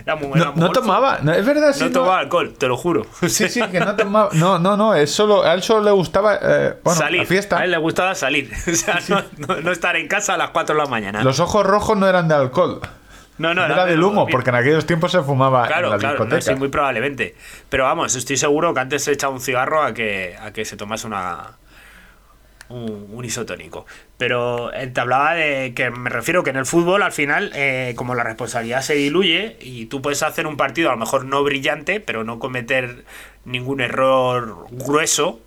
Era muy, No, era no tomaba, no, es verdad, sí. No no- tomaba alcohol, te lo juro. Sí, sí, que no tomaba. No, no, no, es solo, a él solo le gustaba, eh, bueno, salir. la fiesta. A él le gustaba salir. [laughs] O sea, no, no- no estar en casa a las 4 de la mañana. Los ojos rojos no eran de alcohol. No, no, era del humo, porque en aquellos tiempos se fumaba en Claro, la claro, no, sí, muy probablemente. Pero vamos, estoy seguro que antes se echaba un cigarro a que, a que se tomase una un, un isotónico. Pero eh, te hablaba de que me refiero que en el fútbol al final, eh, como la responsabilidad se diluye y tú puedes hacer un partido a lo mejor no brillante, pero no cometer ningún error grueso,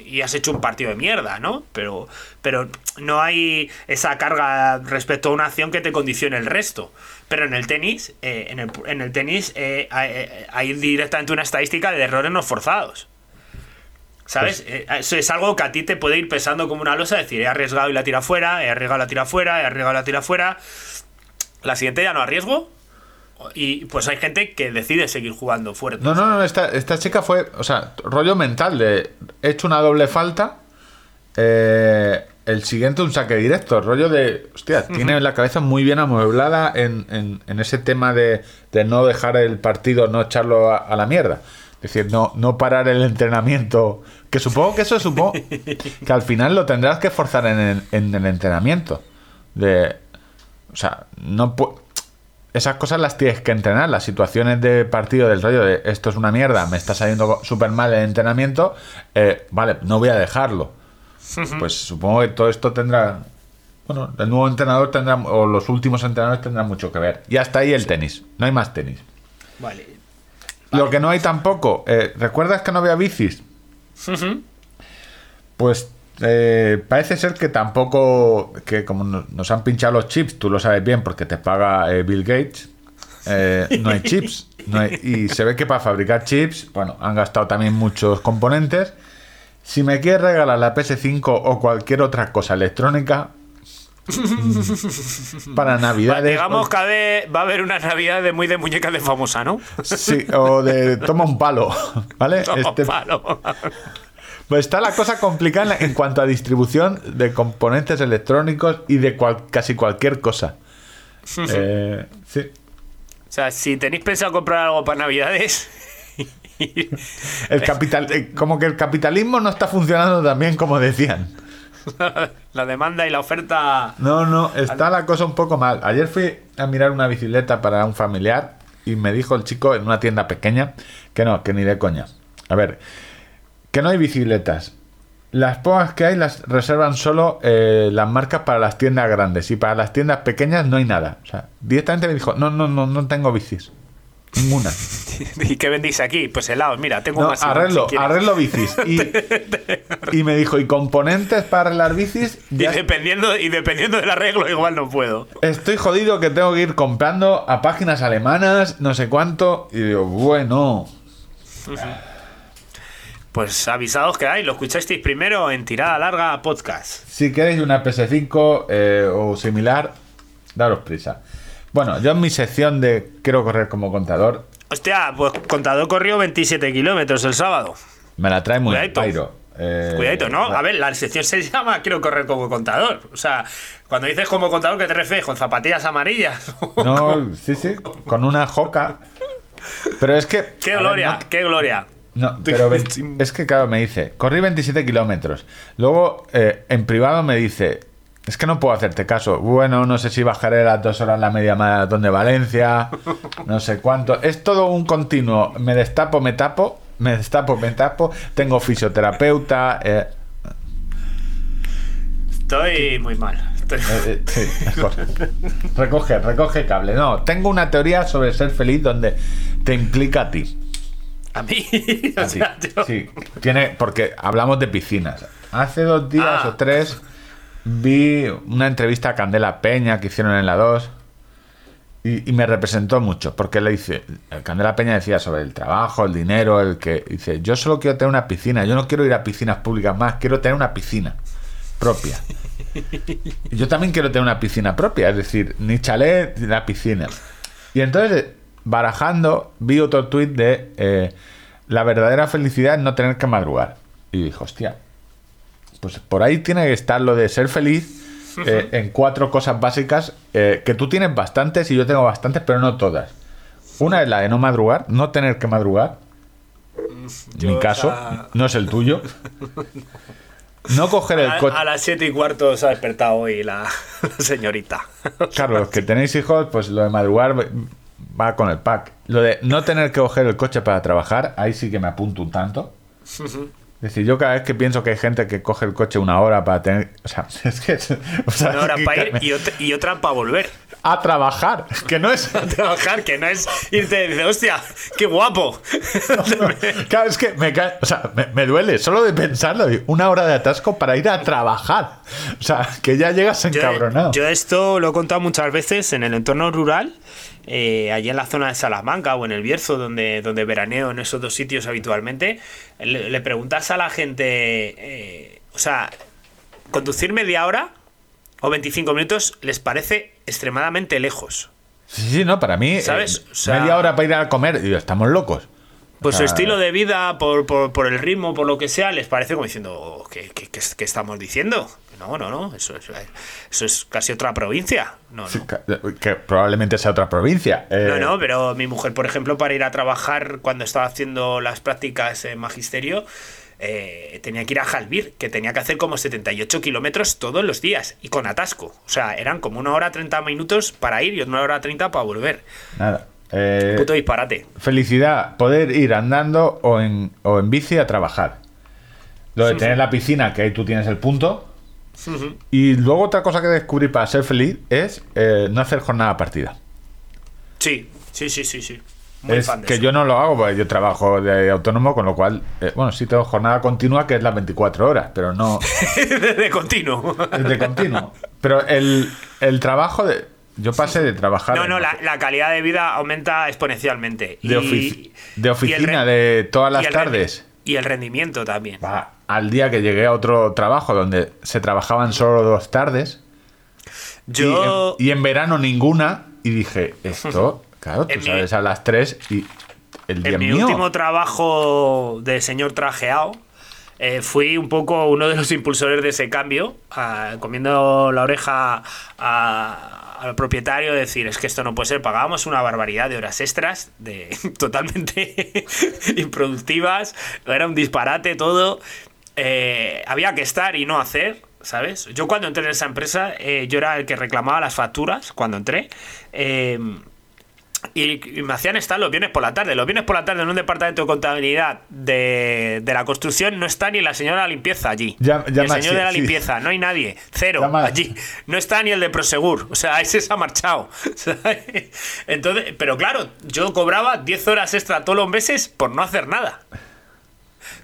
y has hecho un partido de mierda, ¿no? Pero, pero no hay esa carga respecto a una acción que te condicione el resto. Pero en el tenis, eh, en, el, en el tenis eh, hay, eh, hay directamente una estadística de errores no forzados. ¿Sabes? Eh, eso es algo que a ti te puede ir pesando como una losa, decir, he arriesgado y la tira fuera, he arriesgado y la tira fuera, he arriesgado y la tira fuera. La siguiente ya no arriesgo. Y pues hay gente que decide seguir jugando fuerte. No, no, no, esta, esta chica fue, o sea, rollo mental de he hecho una doble falta, eh, el siguiente un saque directo, rollo de, hostia, tiene la cabeza muy bien amueblada en, en- en ese tema de, de no dejar el partido, no echarlo a, a la mierda. Es decir, no, no parar el entrenamiento, que supongo que eso supongo [laughs] que al final lo tendrás que forzar en el, en el entrenamiento. De, o sea, no pu- esas cosas las tienes que entrenar. Las situaciones de partido del rollo de esto es una mierda, me está saliendo súper mal el entrenamiento, eh, vale, no voy a dejarlo. Pues supongo que todo esto tendrá. Bueno, el nuevo entrenador tendrá, o los últimos entrenadores tendrán mucho que ver. Y hasta ahí el tenis. No hay más tenis. Vale. Lo que no hay tampoco, eh, ¿recuerdas que no había bicis? Pues eh, parece ser que tampoco, que como no- nos han pinchado los chips, tú lo sabes bien porque te paga eh, Bill Gates, eh, no hay chips. no hay- y se ve que para fabricar chips, bueno, han gastado también muchos componentes. Si me quieres regalar la PS5 o cualquier otra cosa electrónica, [laughs] para Navidades... Digamos que a ver- va a haber una Navidad de muy de muñeca de famosa, ¿no? Sí, o de toma un palo, [laughs] ¿vale? Toma Este- palo. [laughs] Pues está la cosa complicada en cuanto a distribución de componentes electrónicos y de cual- casi cualquier cosa. Eh, sí. O sea, si tenéis pensado comprar algo para Navidades. [laughs] El capital, eh, como que el capitalismo no está funcionando tan bien como decían. [laughs] la demanda y la oferta. No, no, está la cosa un poco mal. Ayer fui a mirar una bicicleta para un familiar y me dijo el chico en una tienda pequeña que no, que ni de coña. A ver, que no hay bicicletas. Las pocas que hay las reservan solo eh, las marcas para las tiendas grandes y para las tiendas pequeñas no hay nada. O sea, directamente me dijo, no, no, no, no tengo bicis. Ninguna. [laughs] ¿Y qué vendéis aquí? Pues helados, mira, tengo No, más. arreglo, arreglo bicis. [laughs] Y, y me dijo, ¿y componentes para arreglar bicis? Y dependiendo, y dependiendo del arreglo, igual no puedo. Estoy jodido que tengo que ir comprando a páginas alemanas, no sé cuánto. Y digo, bueno. Pues avisados que hay, lo escuchasteis primero en Tirada Larga Podcast. Si queréis una PS5 eh, o similar, daros prisa. Bueno, yo en mi sección de quiero correr como contador, Hostia, pues contador corrió 27 kilómetros el sábado. me la trae muy Cuidadito. Eh, Cuidadito, ¿no? A ver, la sección se [laughs] llama Quiero correr como contador. O sea, cuando dices como contador, ¿qué te refieres? ¿Con zapatillas amarillas? [laughs] No, sí, sí, con una joca. Pero es que. ¡Qué ver, gloria! no- ¡Qué gloria! No, [laughs] pero es que claro, me dice, corrí 27 kilómetros. Luego, eh, en privado me dice, es que no puedo hacerte caso. Bueno, no sé si bajaré las dos horas la media maratón de Valencia, no sé cuánto. Es todo un continuo, me destapo, me tapo, me destapo, me tapo, tengo fisioterapeuta. eh, Estoy muy mal. Estoy- eh, eh, sí, [laughs] mejor. recoge, recoge cable. No, tengo una teoría sobre ser feliz donde te implica a ti. A mí. A o ti. sea, yo- Sí, tiene, porque hablamos de piscinas. Hace dos días Ah. o tres vi una entrevista a Candela Peña que hicieron en la 2 y, y me representó mucho, porque le dice, Candela Peña decía sobre el trabajo, el dinero, el que dice, yo solo quiero tener una piscina, yo no quiero ir a piscinas públicas más, quiero tener una piscina propia. [laughs] Yo también quiero tener una piscina propia, es decir, ni chalet, ni la piscina. Y entonces, barajando, vi otro tuit de eh, la verdadera felicidad es no tener que madrugar. Y dije, hostia, pues por ahí tiene que estar lo de ser feliz eh, en cuatro cosas básicas eh, que tú tienes bastantes y yo tengo bastantes, pero no todas. Una es la de no madrugar, no tener que madrugar. En Yo, mi o caso, sea- no es el tuyo. [laughs] No coger el coche. a las 7 y cuarto se ha despertado hoy la, [laughs] la señorita. Claro, los que tenéis hijos, pues lo de madrugar va con el pack. Lo de no tener que coger el coche para trabajar, ahí sí que me apunto un tanto. Es decir, yo cada vez que pienso que hay gente que coge el coche una hora para tener. O sea, [laughs] es que. o sea, Una hora que- para ir y otra, y otra para volver. A trabajar, que no es. [laughs] A trabajar, que no es irte y decir, hostia, qué guapo. [laughs] Claro, es que me, cae- o sea, me, me duele solo de pensarlo. Una hora de atasco para ir a trabajar. O sea, que ya llegas Yo, encabronado. yo esto lo he contado muchas veces en el entorno rural, eh, allí en la zona de Salamanca o en el Bierzo, donde, donde veraneo en esos dos sitios habitualmente. Le, le preguntas a la gente, eh, o sea, conducir media hora o 25 minutos les parece extremadamente lejos. Sí, sí, no, para mí. ¿Sabes? eh, O sea- media hora para ir a comer. Digo, estamos locos. Por su estilo de vida, por, por- por el ritmo, por lo que sea, les parece como diciendo, "Oh, ¿qué, qué- qué- qué estamos diciendo? No, no, no, eso es, eso es casi otra provincia. No, no. Sí, que, que probablemente sea otra provincia. Eh, No, no, pero mi mujer, por ejemplo, para ir a trabajar cuando estaba haciendo las prácticas en magisterio, eh, tenía que ir a Jalbir, que tenía que hacer como 78 kilómetros todos los días y con atasco. O sea, eran como una hora 30 minutos para ir y una hora 30 para volver. Nada. Eh, Puto disparate. felicidad, poder ir andando o en, o en bici a trabajar. Lo de tener la piscina, que ahí tú tienes el punto. Y luego otra cosa que descubrí para ser feliz es eh, no hacer jornada partida. Sí, sí, sí, sí, sí. Muy es fan de que eso. yo no lo hago, porque yo trabajo de autónomo, con lo cual, eh, bueno, sí tengo jornada continua, que es las 24 horas, pero no [laughs] de continuo. de continuo. Pero el, el trabajo de... Yo pasé de trabajar... No, no, la, la calidad de vida aumenta exponencialmente. De Y- ofici- de y oficina, de todas las tardes. Y el rendimiento también. Va, al día que llegué a otro trabajo donde se trabajaban solo dos tardes Yo. y, en, y en verano ninguna y dije esto [laughs] claro tú En mi- sabes a las tres y el día En mi mío último trabajo de señor trajeado, eh, fui un poco uno de los impulsores de ese cambio, ah, comiendo la oreja a- al propietario, de decir, es que esto no puede ser, pagábamos una barbaridad de horas extras, de [laughs] totalmente [laughs] improductivas, era un disparate todo, eh, había que estar y no hacer. ¿Sabes? Yo cuando entré en esa empresa, eh, yo era el que reclamaba las facturas cuando entré. eh, y, me hacían estar los viernes por la tarde. Los viernes por la tarde en un departamento de contabilidad de, de la construcción no está ni la señora de la limpieza allí. Ya- Ni el señor sí, de la sí. limpieza, no hay nadie. Cero allí. No está ni el de Prosegur. O sea, [laughs] ese se ha marchado. [laughs] Entonces, pero claro, yo cobraba 10 horas extra todos los meses por no hacer nada.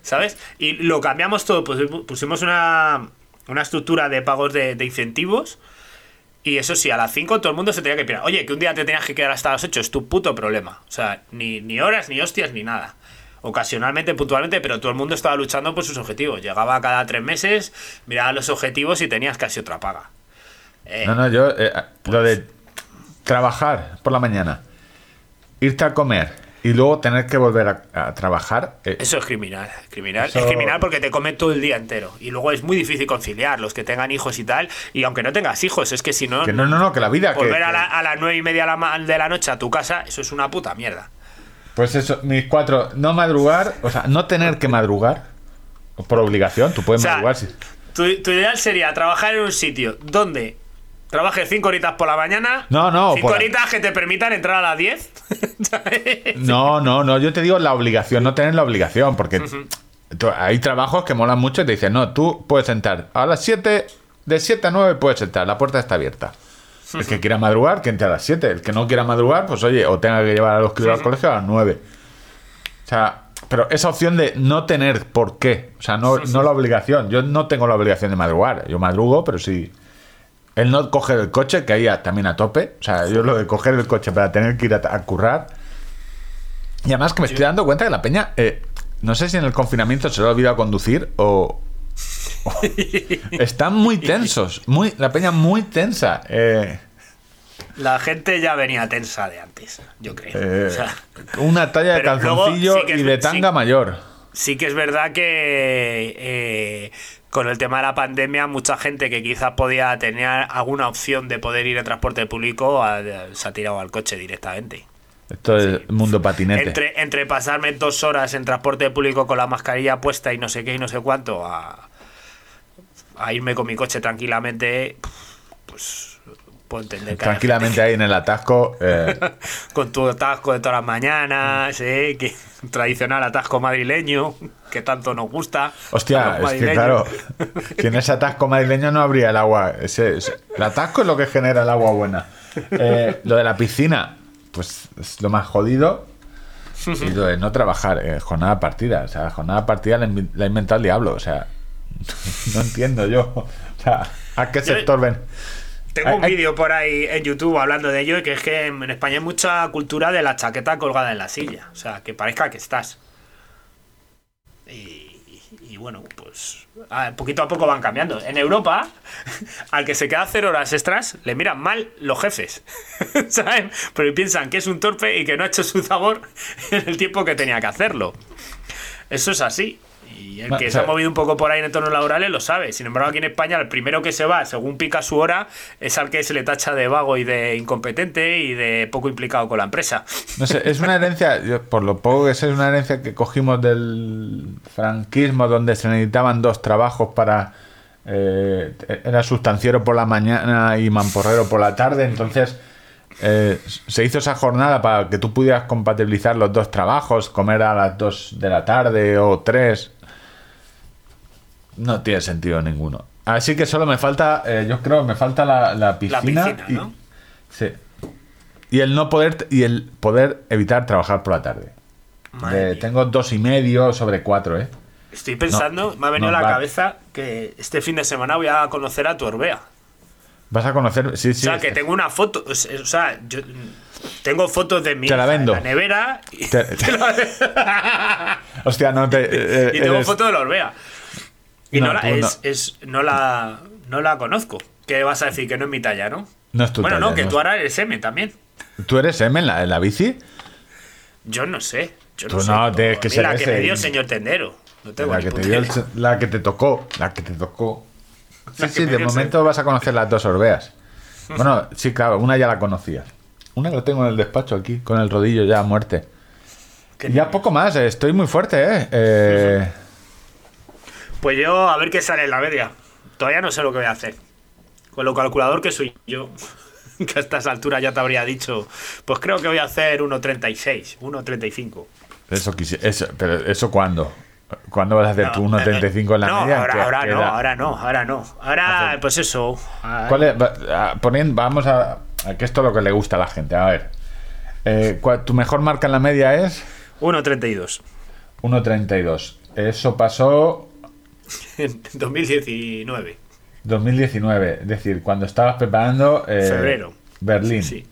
¿Sabes? Y lo cambiamos todo. pusimos una, una estructura de pagos de, de incentivos. Y eso sí, a las 5 todo el mundo se tenía que pirar. Oye, que un día te tenías que quedar hasta las 8 es tu puto problema. O sea, ni, ni horas, ni hostias, ni nada. Ocasionalmente, puntualmente, pero todo el mundo estaba luchando por sus objetivos. Llegaba cada tres meses, miraba los objetivos y tenías casi otra paga. Eh, no no yo eh, lo de trabajar por la mañana irte a comer y luego tener que volver a, a trabajar eh, Eso es criminal, criminal. Eso- Es criminal porque te come todo el día entero. Y luego es muy difícil conciliar los que tengan hijos y tal. Y aunque no tengas hijos, es que si no, que no no no que la vida que- volver a, que- la- a las nueve y media de la, ma- de la noche a tu casa, eso es una puta mierda. pues eso mis cuatro no madrugar o sea no tener que madrugar por obligación tú puedes O sea, madrugar si- tu, tu ideal sería trabajar en un sitio donde Trabajes 5 horitas por la mañana. No, no, 5 por- horitas que te permitan entrar a las 10. ¿sabes? [laughs] No, no, no, yo te digo la obligación, no tener la obligación, porque hay trabajos que molan mucho y te dicen, no, tú puedes entrar a las 7, de 7 a 9 puedes entrar, la puerta está abierta. El que quiera madrugar, que entre a las 7. El que no quiera madrugar, pues oye, o tenga que llevar a los críos al colegio a las 9. O sea, pero esa opción de no tener por qué, o sea, no, no la obligación. Yo no tengo la obligación de madrugar. Yo madrugo, pero sí. El no coger el coche, que ahí a- también a tope. O sea, yo lo de coger el coche para tener que ir a, a currar. Y además que me estoy dando cuenta que la peña, eh, no sé si en el confinamiento se le ha olvidado conducir o... o- [laughs] están muy tensos, muy, la peña muy tensa. Eh, La gente ya venía tensa de antes, yo creo. eh, O sea, una talla de luego calzoncillo sí que es- y de sí. tanga mayor. sí que es verdad que con el tema de la pandemia, mucha gente que quizás podía tener alguna opción de poder ir en transporte público se ha tirado al coche directamente. Esto es mundo patinete. Entre, entre pasarme dos horas en transporte público con la mascarilla puesta y no sé qué y no sé cuánto, a, a irme con mi coche tranquilamente, pues puedo entender que Tranquilamente ahí en el atasco. eh, [laughs] con tu atasco de todas las mañanas, ¿eh? que, tradicional atasco madrileño, que tanto nos gusta. hostia, es que claro, [laughs] si en ese atasco madrileño no habría el agua. Ese, ese- el atasco es lo que genera el agua buena. Eh, lo de la piscina, pues es lo más jodido. Y lo de no trabajar, eh, jornada partida. O sea, jornada partida la, invi- la ha inventado el diablo. O sea, [laughs] no entiendo yo. O sea, ¿a qué sector ven? Tengo un Hay- vídeo por ahí en YouTube hablando de ello, y que es que en España hay mucha cultura de la chaqueta colgada en la silla. O sea, que parezca que estás. Y, y bueno, pues a- poquito a poco van cambiando. En Europa, al que se queda hacer horas extras, le miran mal los jefes. [laughs] ¿Saben? Pero piensan que es un torpe y que no ha hecho su [laughs] labor en el tiempo que tenía que hacerlo. Eso es así. Y el que o se ha movido un poco por ahí en entornos laborales lo sabe. Sin embargo, aquí en España, el primero que se va, según pica su hora, es al que se le tacha de vago y de incompetente y de poco implicado con la empresa. No sé, es una herencia, [laughs] yo, por lo poco que sé, es una herencia que cogimos del franquismo, donde se necesitaban dos trabajos para. eh, era sustanciero por la mañana y mamporrero por la tarde, entonces. eh, se hizo esa jornada para que tú pudieras compatibilizar los dos trabajos, comer a las 2 de la tarde o 3. No tiene sentido ninguno. Así que solo me falta, eh, yo creo, me falta la, la piscina. piscina, y- ¿no? sí. Y el no poder y el poder evitar trabajar por la tarde. De- tengo dos y medio sobre cuatro, ¿eh? Estoy pensando, No, me ha venido no, a la va. cabeza que este fin de semana voy a conocer a tu Orbea. Vas a conocer, sí, sí. o sea, que tengo una foto. O sea, yo tengo fotos de mi Te la en vendo. la nevera y, Te- [laughs] [laughs] Hostia, no te. eh, [laughs] y tengo eres- fotos de la Orbea. Y no, No, la, es, no. es- no la no la conozco. ¿Qué vas a decir? Que no es mi talla, ¿no? No es tu bueno, talla, no, que no tú ahora eres M también. ¿Tú eres M en la, en la bici? Yo no sé. Yo Tú no, sé. no, tienes que ser la que me dio el señor tendero. No tengo La que, te dio el- la que te tocó. La que te tocó. Sí, La sí, de momento vas a conocer las dos orbeas. Bueno, sí, claro, una ya la conocías. Una lo tengo en el despacho aquí, con el rodillo ya a muerte. Y ya poco más, eh, estoy muy fuerte, ¿eh? eh Pues yo, a ver qué sale en la media. Todavía no sé lo que voy a hacer. Con lo calculador que soy yo, [laughs] que a estas alturas ya te habría dicho, pues creo que voy a hacer 1.36, 1.35. Eso, eso, pero ¿eso cuándo? ¿Cuándo vas a hacer No, tu 1.35 en la no, media? Ahora, ¿Qué- ahora qué no, ahora no, ahora no. Ahora, pues eso. ¿Cuál es? Poniendo- vamos a, a que esto es lo que le gusta a la gente. A ver. Eh, ¿cuál- ¿Tu mejor marca en la media es 1.32. 1.32? Eso pasó En 2019. 2019. Es decir, cuando estabas preparando eh, Febrero. Berlín. Sí.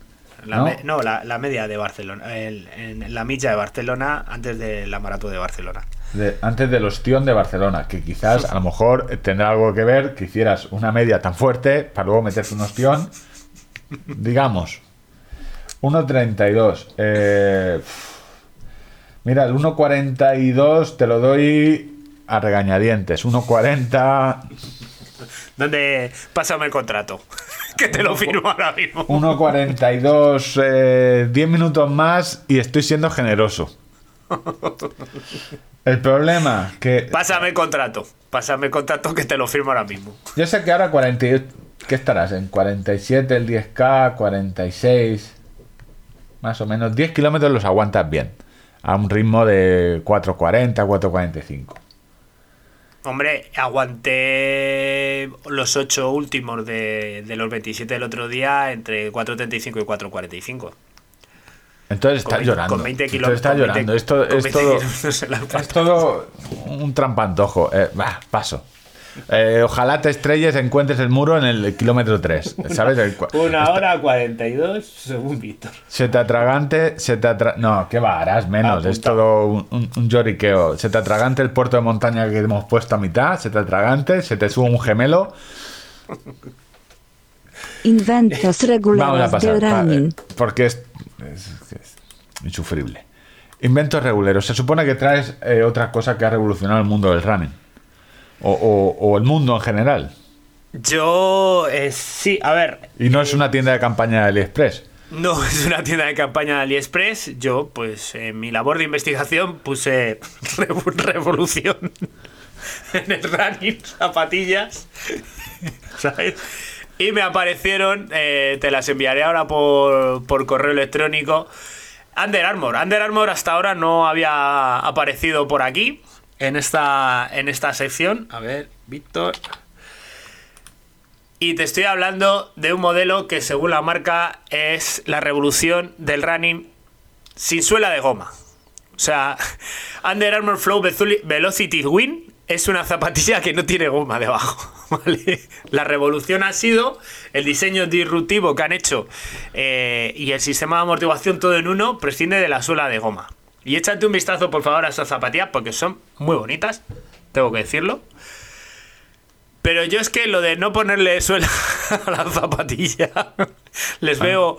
La ¿No? me- no, la, la media de Barcelona. el- en la milla de Barcelona antes de la maratón de Barcelona. De- antes del ostión de Barcelona, que quizás a lo mejor tendrá algo que ver que hicieras una media tan fuerte para luego meterte un ostión. [laughs] Digamos, 1.32. Eh, mira, el 1.42 te lo doy a regañadientes. 1.40, Donde pásame el contrato. [laughs] que te lo firmo ahora mismo. 1.42, eh, 10 minutos más y estoy siendo generoso. El problema que Pásame el contrato. Pásame el contrato que te lo firmo ahora mismo. Yo sé que ahora 48, ¿qué estarás? En 47 el 10K, 46, más o menos. 10 kilómetros los aguantas bien, a un ritmo de 440, 445. Hombre, aguanté los 8 últimos de, de los 27 del otro día entre 4.35 y 4.45. Entonces estás Con llorando. con 20 Entonces kilómetros- estás con 20 llorando. Esto es [laughs] 20 todo, es todo un trampantojo. Eh, bah, paso. Eh, ojalá te estrelles, encuentres el muro en el kilómetro 3. ¿Sabes? El Una hora 42 según Víctor. Se te atragante, se te atra... No, que va, harás menos. Es todo un, un- un lloriqueo. Se te atragante el puerto de montaña que hemos puesto a mitad, se te atragante, se te sube un gemelo. Inventos Vamos a regulares pasar. running. Porque es, es- es insufrible. Inventos reguleros. Se supone que traes eh, otra cosa que ha revolucionado el mundo del running. O, o- o el mundo en general. Yo, eh, sí, a ver, Y no es una tienda de campaña de AliExpress. no [laughs] es una tienda de campaña de AliExpress. Yo, pues, en mi labor de investigación puse [laughs] revo- revolución [laughs] en el running, zapatillas, ¿sabes? Y me aparecieron, eh, te las enviaré ahora por, por correo electrónico. Under Armour. Under Armour hasta ahora no había aparecido por aquí, en esta, en esta sección. A ver, Víctor. Y te estoy hablando de un modelo que según la marca es la revolución del running sin suela de goma. O sea, [laughs] Under Armour Flow Velocity Win es una zapatilla que no tiene goma debajo. [laughs] ¿vale? La revolución ha sido el diseño disruptivo que han hecho eh, y el sistema de amortiguación todo en uno prescinde de la suela de goma. Y échate un vistazo por favor a esas zapatillas porque son muy bonitas, tengo que decirlo. Pero yo es que lo de no ponerle suela [laughs] a la zapatilla, [laughs] les veo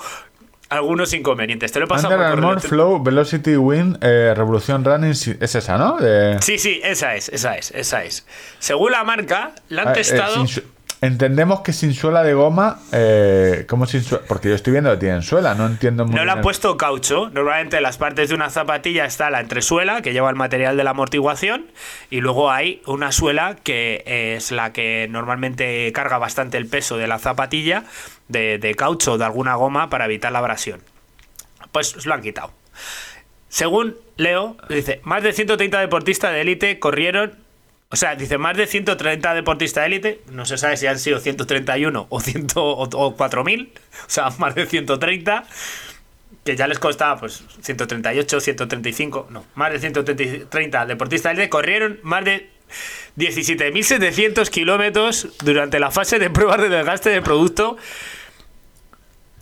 algunos inconvenientes. Te lo he pasado Under Armour. Flow Velocity Win eh, Revolución Running es esa, ¿no? Sí, sí, esa es, esa es, esa es. Según la marca, la han Ah, eh, testado. Entendemos que sin suela de goma, eh, ¿cómo sin suela? Porque yo estoy viendo que tienen suela, no entiendo muy No le han bien. puesto caucho. Normalmente en las partes de una zapatilla está la entresuela, que lleva el material de la amortiguación, y luego hay una suela que es la que normalmente carga bastante el peso de la zapatilla, de, de caucho o de alguna goma para evitar la abrasión. Pues lo han quitado. Según Leo, dice, más de 130 deportistas de élite corrieron. O sea, dice, más de 130 deportistas de élite, no se sabe si han sido 131 o, 100, o, o 4.000, o sea, [laughs] más de 130, que ya les costaba pues 138, 135, no, más de 130 deportistas de élite corrieron más de 17.700 kilómetros durante la fase de pruebas de desgaste del producto.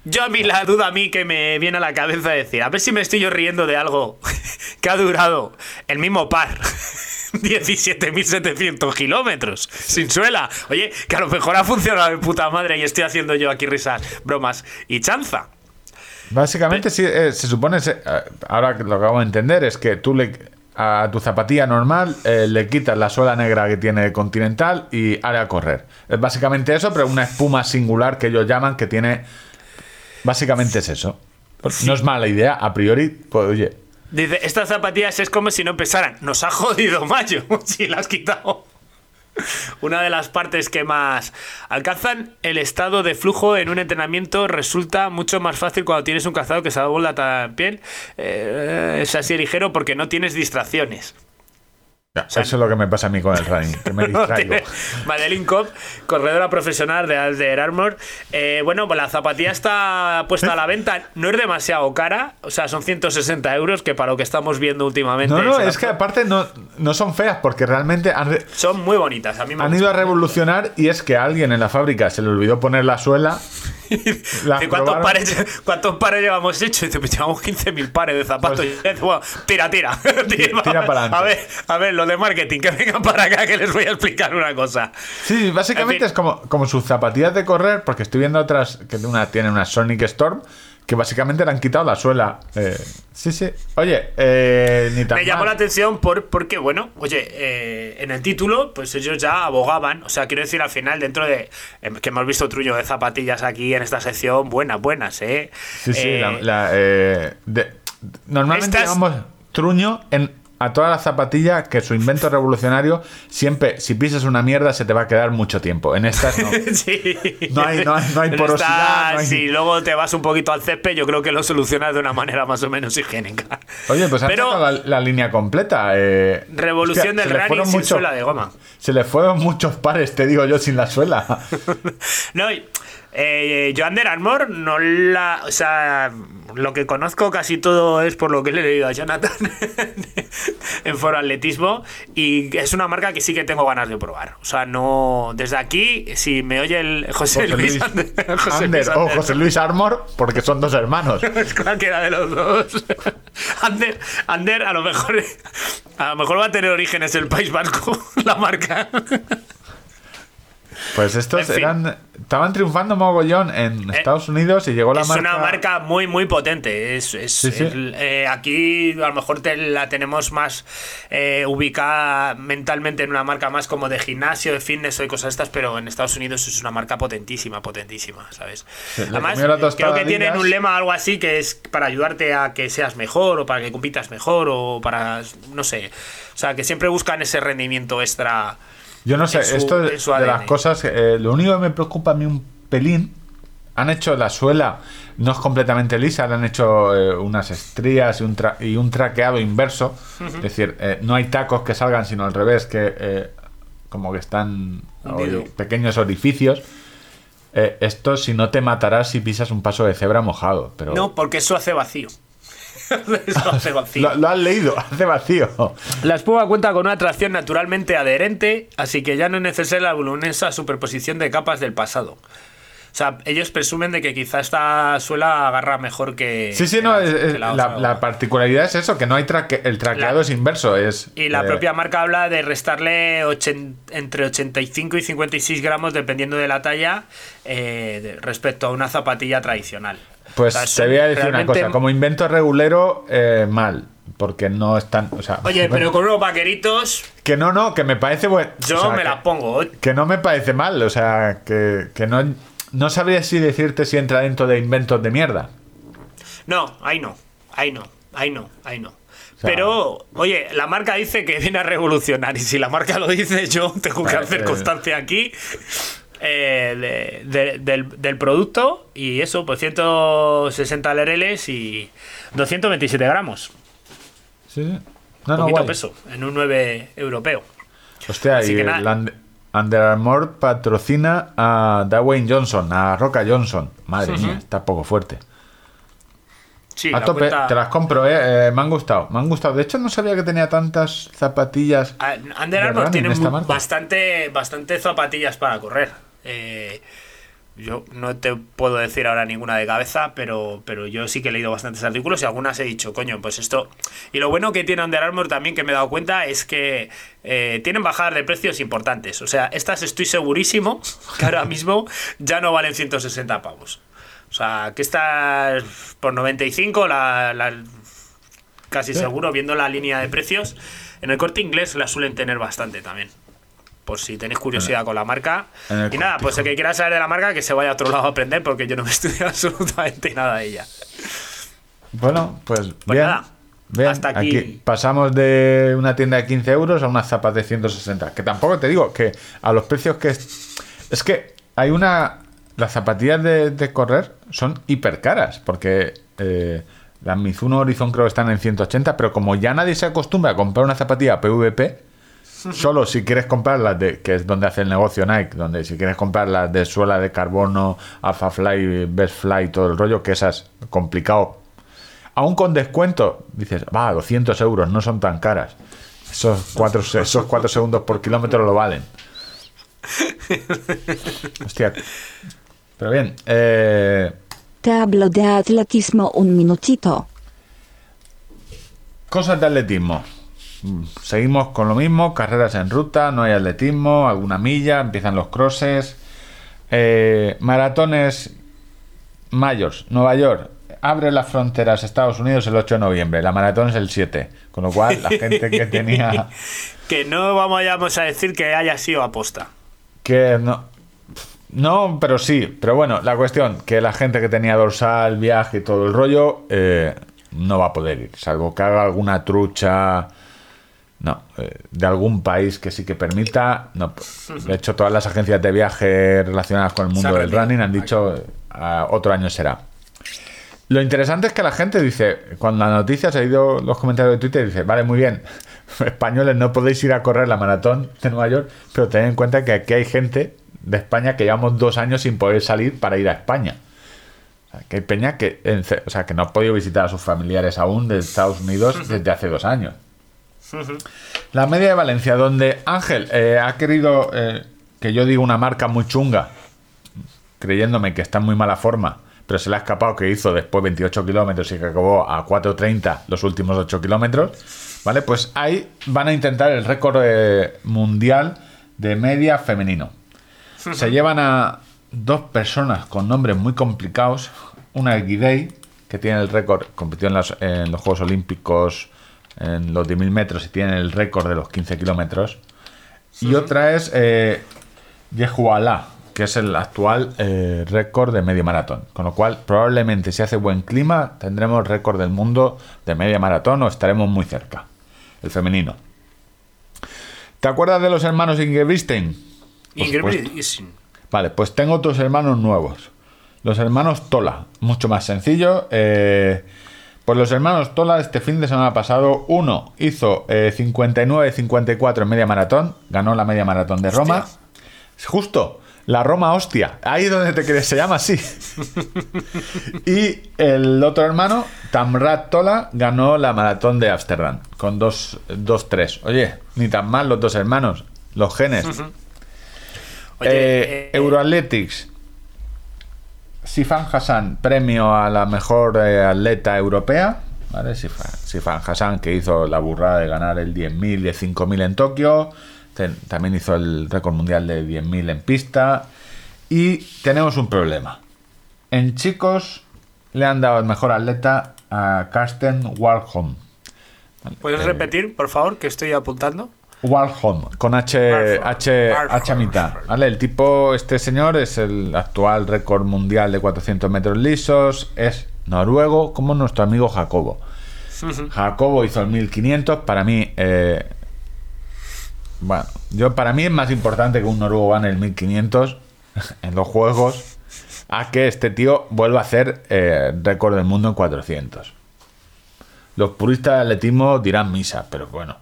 Yo a mí la duda a mí que me viene a la cabeza decir, a ver si me estoy yo riendo de algo [laughs] que ha durado el mismo par. [laughs] [laughs] 17.700 kilómetros sin suela. Oye, que a lo mejor ha funcionado de puta madre y estoy haciendo yo aquí risas, bromas y chanza. Básicamente, sí, eh, se supone, se- eh, ahora que lo acabo de entender, es que tú le, a tu zapatilla normal eh, le quitas la suela negra que tiene Continental y hará correr. Es básicamente eso, pero una espuma singular que ellos llaman que tiene... Básicamente es eso. No es mala idea, a priori, pues oye, Dice, estas zapatillas es como si no pesaran. Nos ha jodido [laughs] mayo si las has quitado. Una de las partes que más alcanzan el estado de flujo en un entrenamiento resulta mucho más fácil cuando tienes un calzado que se adobla la piel. Eh, es así ligero porque no tienes distracciones. Eso es lo que me pasa a mí con el running, que me [laughs] distraigo. Madeline Cobb, corredora profesional de Alder Armour. Eh, bueno, pues la zapatilla está puesta a la venta. No es demasiado cara. O sea, son 160 euros, que para lo que estamos viendo últimamente. No, no, es que aparte no, no son feas porque realmente han, re- Son muy bonitas. A mí me han ido a revolucionar y es que a alguien en la fábrica se le olvidó poner la suela. [laughs] ¿Cuántos pares, ¿Cuántos pares llevamos hechos? Dice, pues llevamos 15.000 pares de zapatos. Pues- Y dice, bueno, tira, tira. [laughs] tira, tira para adelante. A ver, a ver, lo de marketing, que vengan para acá que les voy a explicar una cosa. Sí, básicamente En fin. es como, como sus zapatillas de correr, porque estoy viendo otras que una, tienen una Sonic Storm, que básicamente le han quitado la suela. Eh, sí, sí. Oye, eh, ni tan Me llamó mal. la atención por, porque, bueno, oye, eh, en el título, pues ellos ya abogaban, o sea, quiero decir, al final, dentro de em, que hemos visto truño de zapatillas aquí en esta sección, buenas, buenas, ¿eh? Sí, sí, Eh, la- la, eh, de- normalmente estas- llamamos truño en a todas las zapatillas que su invento revolucionario siempre, si pisas una mierda, se te va a quedar mucho tiempo. En estas no. [laughs] Sí. No hay- no hay- no hay En porosidad, no hay- Si luego te vas un poquito al césped, yo creo que lo solucionas de una manera más o menos higiénica. Oye, pues han Pero sacado la, la línea completa. eh. revolución Hostia, del running sin muchos- suela de goma. Se le fueron muchos pares, te digo yo, sin la suela. [laughs] No, eh, yo Under Armour no la. O sea, lo que conozco casi todo es por lo que le he leído a Jonathan [laughs] en Foro Atletismo. Y es una marca que sí que tengo ganas de probar. O sea, no. Desde aquí, si me oye el [laughs] José, José Luis, Luis Ander, José Ander Luis o Ander. José Luis Armor, porque son dos hermanos. [laughs] Cualquiera de los dos. Ander, Ander a lo mejor a lo mejor va a tener orígenes el País Vasco, la marca. Pues estos En fin. eran. Estaban triunfando mogollón en Estados Unidos y llegó la es marca. una marca muy muy potente es, es- Sí, sí. eh, aquí a lo mejor te la tenemos más eh, ubicada mentalmente en una marca más como de gimnasio de fitness o de cosas estas pero en Estados Unidos es una marca potentísima potentísima sabes Sí, además creo que tienen un lema algo así que es para ayudarte a que seas mejor o para que compitas mejor o para no sé o sea que siempre buscan ese rendimiento extra Yo no sé, su- esto en su de las cosas. eh, lo único que me preocupa a mí un pelín. Han hecho la suela, no es completamente lisa, le han hecho eh, unas estrías y un, tra- y un traqueado inverso. Es decir, eh, no hay tacos que salgan, sino al revés, que eh, como que están ori- pequeños orificios. Esto, si no te matarás si pisas un paso de cebra mojado. Pero no porque eso hace vacío hace [laughs] vacío lo, lo has leído, hace vacío. La espuma cuenta con una tracción naturalmente adherente, así que ya no es necesaria la voluminosa superposición de capas del pasado. O sea, ellos presumen de que quizá esta suela agarra mejor que. Sí, sí, que no, la- es- que la la, otra. la particularidad es eso, que no hay traque, el traqueado es inverso. Es, Y la eh, propia marca habla de restarle ochen- entre 85 y 56 gramos, dependiendo de la talla, eh, respecto a una zapatilla tradicional. Pues O sea, te voy a decir una cosa, como invento regulero, eh, mal, porque no están, o sea, Oye, bueno, pero con unos vaqueritos, que no, no, que me parece bueno, yo me la pongo. que no me parece mal, o sea, que, que no, no sabría si decirte si entra dentro de inventos de mierda. No, ahí no, ahí no, ahí no, ahí no. sea- Pero, oye, la marca dice que viene a revolucionar y si la marca lo dice, [laughs] yo tengo que hacer eh. constancia aquí eh, de- de- del, del producto y eso, pues 160 lereles y 227 gramos. Sí, sí. No, no, poquito guay. peso, en un 9 europeo. Hostia, Así y que Under Armour patrocina a Dwayne Johnson, a Roca Johnson. Madre mía, está poco fuerte. Sí, a la tope, cuenta- te las compro, eh, eh, me han gustado, me han gustado. De hecho, no sabía que tenía tantas zapatillas. Ah, Under de Armour tiene bastante, bastante zapatillas para correr. Eh, yo no te puedo decir ahora ninguna de cabeza, pero, pero yo sí que he leído bastantes artículos y algunas he dicho, coño, pues esto. Y lo bueno que tiene Under Armour también, que me he dado cuenta, es que eh, tienen bajadas de precios importantes. O sea, estas estoy segurísimo que ahora mismo ya no valen 160 pavos. O sea, que estas por 95, la, la- casi seguro, viendo la línea de precios, en el corte inglés la suelen tener bastante también. Por si tenéis curiosidad con la marca. Y nada, pues el que quiera saber de la marca, que se vaya a otro lado a aprender, porque yo no me [laughs] he estudiado absolutamente nada de ella. Bueno, pues, Pues bien. nada, Bien, hasta aquí. pasamos de una tienda de 15 euros a unas zapas de 160. Que tampoco te digo que a los precios que. Es, es que hay una. Las zapatillas de, de correr son hiper caras. Porque eh, las Mizuno Horizon creo que están en 180. Pero como ya nadie se acostumbra a comprar una zapatilla PVP. Solo si quieres comprarlas de, que es donde hace el negocio Nike, donde si quieres comprarlas de suela de carbono, Alpha Fly, Best Fly, todo el rollo, que esas complicado aún con descuento, dices, va, 200 euros, no son tan caras. Esos cuatro, esos cuatro segundos por kilómetro lo valen. [laughs] Hostia. Pero bien, eh, Te hablo de atletismo un minutito. cosas de atletismo. Mm, Seguimos con lo mismo, carreras en ruta, no hay atletismo, alguna milla, empiezan los crosses. Eh, maratones mayores, Nueva York. Abre las fronteras Estados Unidos el 8 de noviembre, la maratón es el 7. Con lo cual, la gente que [laughs] tenía... Que no vamos a decir que haya sido aposta. Que no. No, pero sí. Pero bueno, la cuestión, que la gente que tenía dorsal, viaje y todo el rollo, eh, no va a poder ir. Salvo que haga alguna trucha No, eh, de algún país que sí que permita. No, de hecho, todas las agencias de viaje relacionadas con el mundo del running han dicho eh, a otro año será. Lo interesante es que la gente dice, cuando la noticia se ha ido los comentarios de Twitter, dice, vale, muy bien, [laughs] españoles no podéis ir a correr la maratón de Nueva York, pero tened en cuenta que aquí hay gente de España que llevamos dos años sin poder salir para ir a España. O sea, que hay peña que, o sea, que no ha podido visitar a sus familiares aún de Estados Unidos [laughs] desde hace dos años. La media de Valencia, donde Ángel eh, ha querido eh, que yo diga una marca muy chunga, creyéndome que está en muy mala forma, pero se le ha escapado que hizo después 28 kilómetros y que acabó a 4.30 los últimos 8 kilómetros, ¿vale? Pues ahí van a intentar el récord eh, mundial de media femenino. Se llevan a dos personas con nombres muy complicados, una Guidey, que tiene el récord, compitió en, las- en los Juegos Olímpicos en los 10.000 metros y tiene el récord de los 15 kilómetros. Y otra es eh, Yehualá, que es el actual eh, récord de media maratón. Con lo cual, probablemente si hace buen clima, tendremos récord del mundo de media maratón o estaremos muy cerca. El femenino. ¿Te acuerdas de los hermanos Ingebrigtsen? Ingebrigtsen. Vale, pues tengo otros hermanos nuevos. Los hermanos Tola, mucho más sencillo. eh, pues los hermanos Tola este fin de semana pasado, uno hizo eh, 59-54 en media maratón, ganó la media maratón de Roma. Hostia. Justo, la Roma hostia, ahí donde te quieres, se llama así. [laughs] y el otro hermano, Tamrat Tola, ganó la maratón de Ámsterdam con 2-3. Oye, ni tan mal los dos hermanos, los genes. Oye, Eh, eh, Euroathletics. Sifan Hassan, premio a la mejor eh, atleta europea. ¿vale? Sifan, Sifan Hassan, que hizo la burrada de ganar el 10.000 y el 5.000 en Tokio. Ten- también hizo el récord mundial de 10.000 en pista. Y tenemos un problema. En chicos le han dado el mejor atleta a Karsten Warholm. ¿Puedes eh, repetir, por favor, que estoy apuntando? Warholm, con H, Warholm. H, Warholm. H a mitad. ¿vale? El tipo, este señor, es el actual récord mundial de 400 metros lisos. Es noruego, como nuestro amigo Jacobo. Jacobo hizo el 1500. Para mí, eh, bueno, yo para mí es más importante que un noruego gane el 1500 [laughs] en los juegos a que este tío vuelva a hacer eh, récord del mundo en 400. Los puristas de atletismo dirán misa, pero bueno,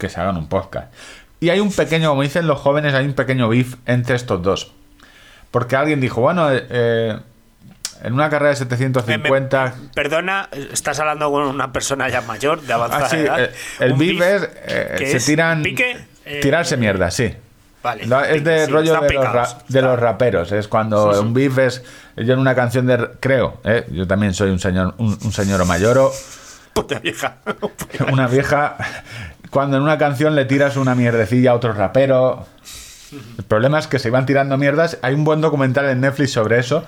que se hagan un podcast. Y hay un pequeño, como dicen los jóvenes, hay un pequeño beef entre estos dos. Porque alguien dijo, bueno, eh, eh, en una carrera de 750... Me- me- perdona, estás hablando con una persona ya mayor, de avanzada Ah, sí, edad. eh, el Un beef es, eh, que se es tiran... pique, eh, tirarse mierda, sí. Vale. No, es de Sí, rollo de los, ra- de los raperos. Es cuando Sí, sí. un beef es... Yo en una canción de... Creo, ¿eh? yo también soy un señor, un, un señor mayoro. [laughs] Puta vieja. [laughs] [laughs] una vieja cuando en una canción le tiras una mierdecilla a otro rapero. El problema es que se iban tirando mierdas. Hay un buen documental en Netflix sobre eso.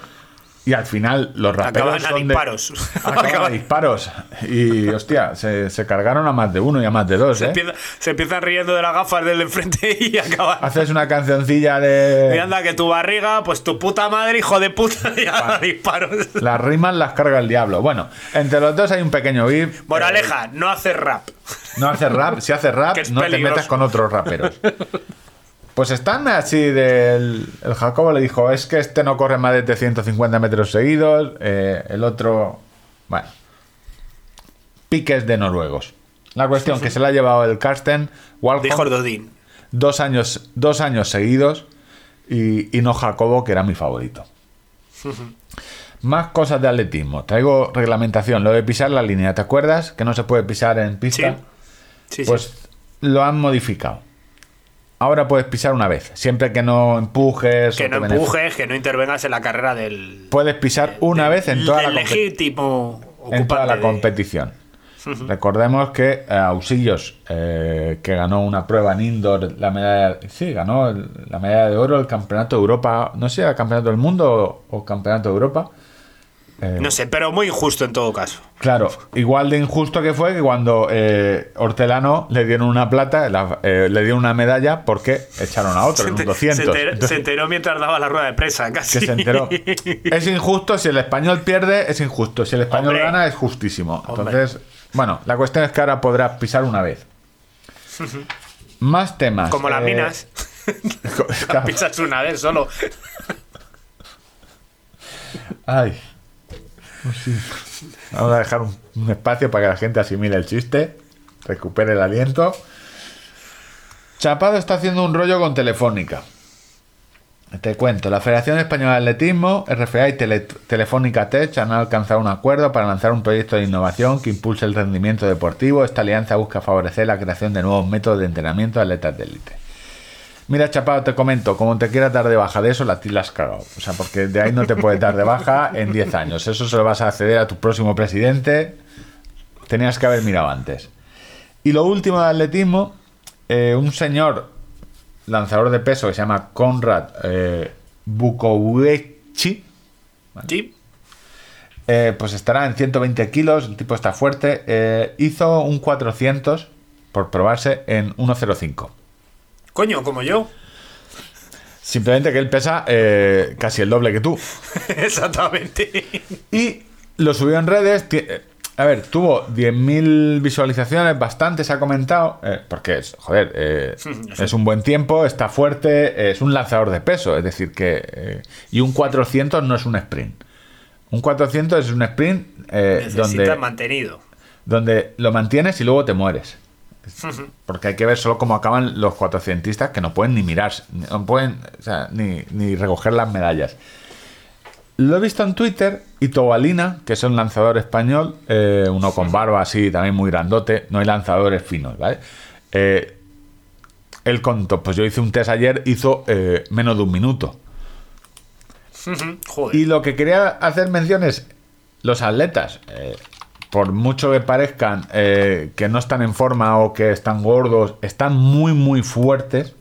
Y al final los raperos Acaban a son de- disparos. Acaban a disparos. Y hostia, se, se cargaron a más de uno y a más de dos. Se, ¿eh? empieza- se empiezan riendo de las gafas del de enfrente [laughs] y acaban. Haces una cancioncilla Y de... anda que tu barriga, pues tu puta madre, hijo de puta, [laughs] y a disparos. Las rimas las carga el diablo. Bueno, entre los dos hay un pequeño beef. Moraleja, no haces rap. No hace rap, si hace rap, [laughs] no te peligroso. metas con otros raperos. Pues están así del. El Jacobo le dijo: Es que este no corre más de 350 metros seguidos. eh, el otro. Bueno. Piques de noruegos. La cuestión que se la ha llevado el Karsten Walcott Dijo Dodín. dos años, dos años seguidos y, y no Jacobo, que era mi favorito. [laughs] Más cosas de atletismo. Traigo reglamentación, lo de pisar la línea. ¿Te acuerdas? Que no se puede pisar en pista. Sí, sí. Pues lo han modificado. Ahora puedes pisar una vez, siempre que no empujes. que no beneficies. empujes, que no intervengas en la carrera del. Puedes pisar una vez en toda, la, legítimo en toda la de- competición. Recordemos que eh, Ausillos, eh, que ganó una prueba en indoor, la medalla, sí, ganó el- la medalla de oro, el campeonato de Europa, no sé, el campeonato del mundo o, o campeonato de Europa. Eh, No sé, pero muy injusto en todo caso. Claro, igual de injusto que fue que cuando eh, Hortelano le dieron una plata, la- eh, le dieron una medalla porque echaron a otro en un enter- 200. se enteró- Entonces, se enteró mientras daba la rueda de prensa, casi. que se enteró. [laughs] Es injusto, si el español pierde, es injusto. Si el español Hombre. gana, es justísimo. Hombre. Entonces, bueno, la cuestión es que ahora podrás pisar una vez. [laughs] Más temas. Como las eh, minas. [laughs] Pisas una vez solo. Ay. Vamos a dejar un, espacio para que la gente asimile el chiste, recupere el aliento. Chapado está haciendo un rollo con Telefónica. Te cuento, la Federación Española de Atletismo, RFA y Tele- Telefónica Tech han alcanzado un acuerdo para lanzar un proyecto de innovación que impulse el rendimiento deportivo. Esta alianza busca favorecer la creación de nuevos métodos de entrenamiento de atletas de élite. Mira, Chapado, te comento, como te quieras dar de baja de eso, la ti la has cagado. O sea, porque de ahí no te puedes dar de baja en 10 años. Eso se lo vas a acceder a tu próximo presidente. Tenías que haber mirado antes. Y lo último de atletismo, eh, un señor lanzador de peso que se llama Konrad eh, Sí. eh, pues estará en 120 kilos, el tipo está fuerte. eh, hizo un 400 por probarse en 1.05. Coño, como yo. Simplemente que él pesa eh, casi el doble que tú. [laughs] Exactamente. Y lo subió en redes. eh, A ver, tuvo 10.000 visualizaciones, bastante se ha comentado, eh, porque es, joder, eh, [laughs] es un buen tiempo, está fuerte, es un lanzador de peso, es decir, que... y un 400 no es un sprint. Un 400 es un sprint donde, mantenido. donde lo mantienes y luego te mueres. [laughs] Porque hay que ver solo cómo acaban los 400 que no pueden ni mirar, no pueden o sea, ni, ni recoger las medallas. Lo he visto en Twitter y Tobalina, que es un lanzador español, eh, uno con barba así, también muy grandote, no hay lanzadores finos, ¿vale? Eh, él contó, pues yo hice un test ayer, hizo eh, menos de un minuto. [laughs] Joder. Y lo que quería hacer mención es los atletas, eh, por mucho que parezcan eh, que no están en forma o que están gordos, están muy muy fuertes,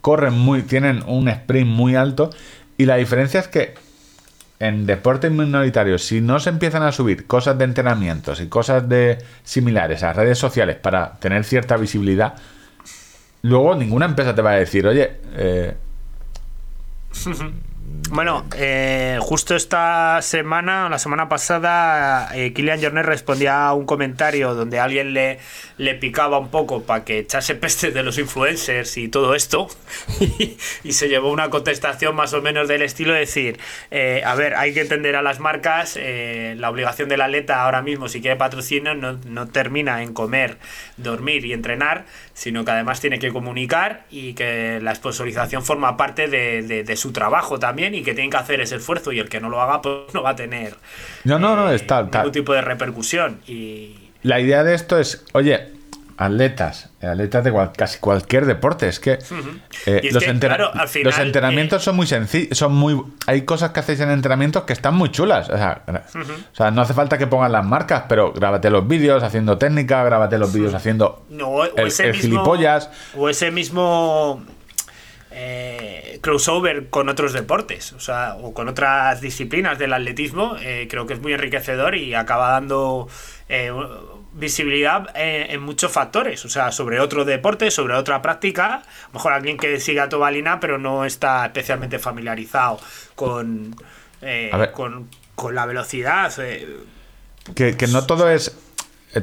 corren muy, tienen un sprint muy alto y la diferencia es que en deportes minoritarios, si no se empiezan a subir cosas de entrenamientos y cosas de similares a redes sociales para tener cierta visibilidad, luego ninguna empresa te va a decir, oye, eh, [laughs] Bueno, eh, justo esta semana, la semana pasada, eh, Kilian Jornet respondía a un comentario donde alguien le, le picaba un poco para que echase peste de los influencers y todo esto. [laughs] Y, y se llevó una contestación más o menos del estilo de decir, eh, a ver, hay que entender a las marcas, eh, la obligación del atleta ahora mismo, si quiere patrocinio, no, no termina en comer, dormir y entrenar, sino que además tiene que comunicar y que la sponsorización forma parte de, de- de su trabajo también y que tienen que hacer ese esfuerzo y el que no lo haga pues no va a tener no, no, no, eh, está, está- ningún tipo de repercusión y La idea de esto es, oye, atletas, atletas de cual- casi cualquier deporte, es que eh, es los, que, entera- claro, al final, los entrenamientos eh, son muy sencillos, son muy, hay cosas que hacéis en entrenamientos que están muy chulas, o sea, o sea, no hace falta que pongan las marcas, pero grábate los vídeos haciendo técnica, grábate los vídeos haciendo no, o el, ese el mismo, gilipollas, o ese mismo eh, crossover con otros deportes, o sea, o con otras disciplinas del atletismo, creo que es muy enriquecedor y acaba dando visibilidad eh, en muchos factores, o sea, sobre otro deporte, sobre otra práctica, a lo mejor alguien que siga a Tobalina, pero no está especialmente familiarizado con, eh, con, con la velocidad. eh, que, que no todo es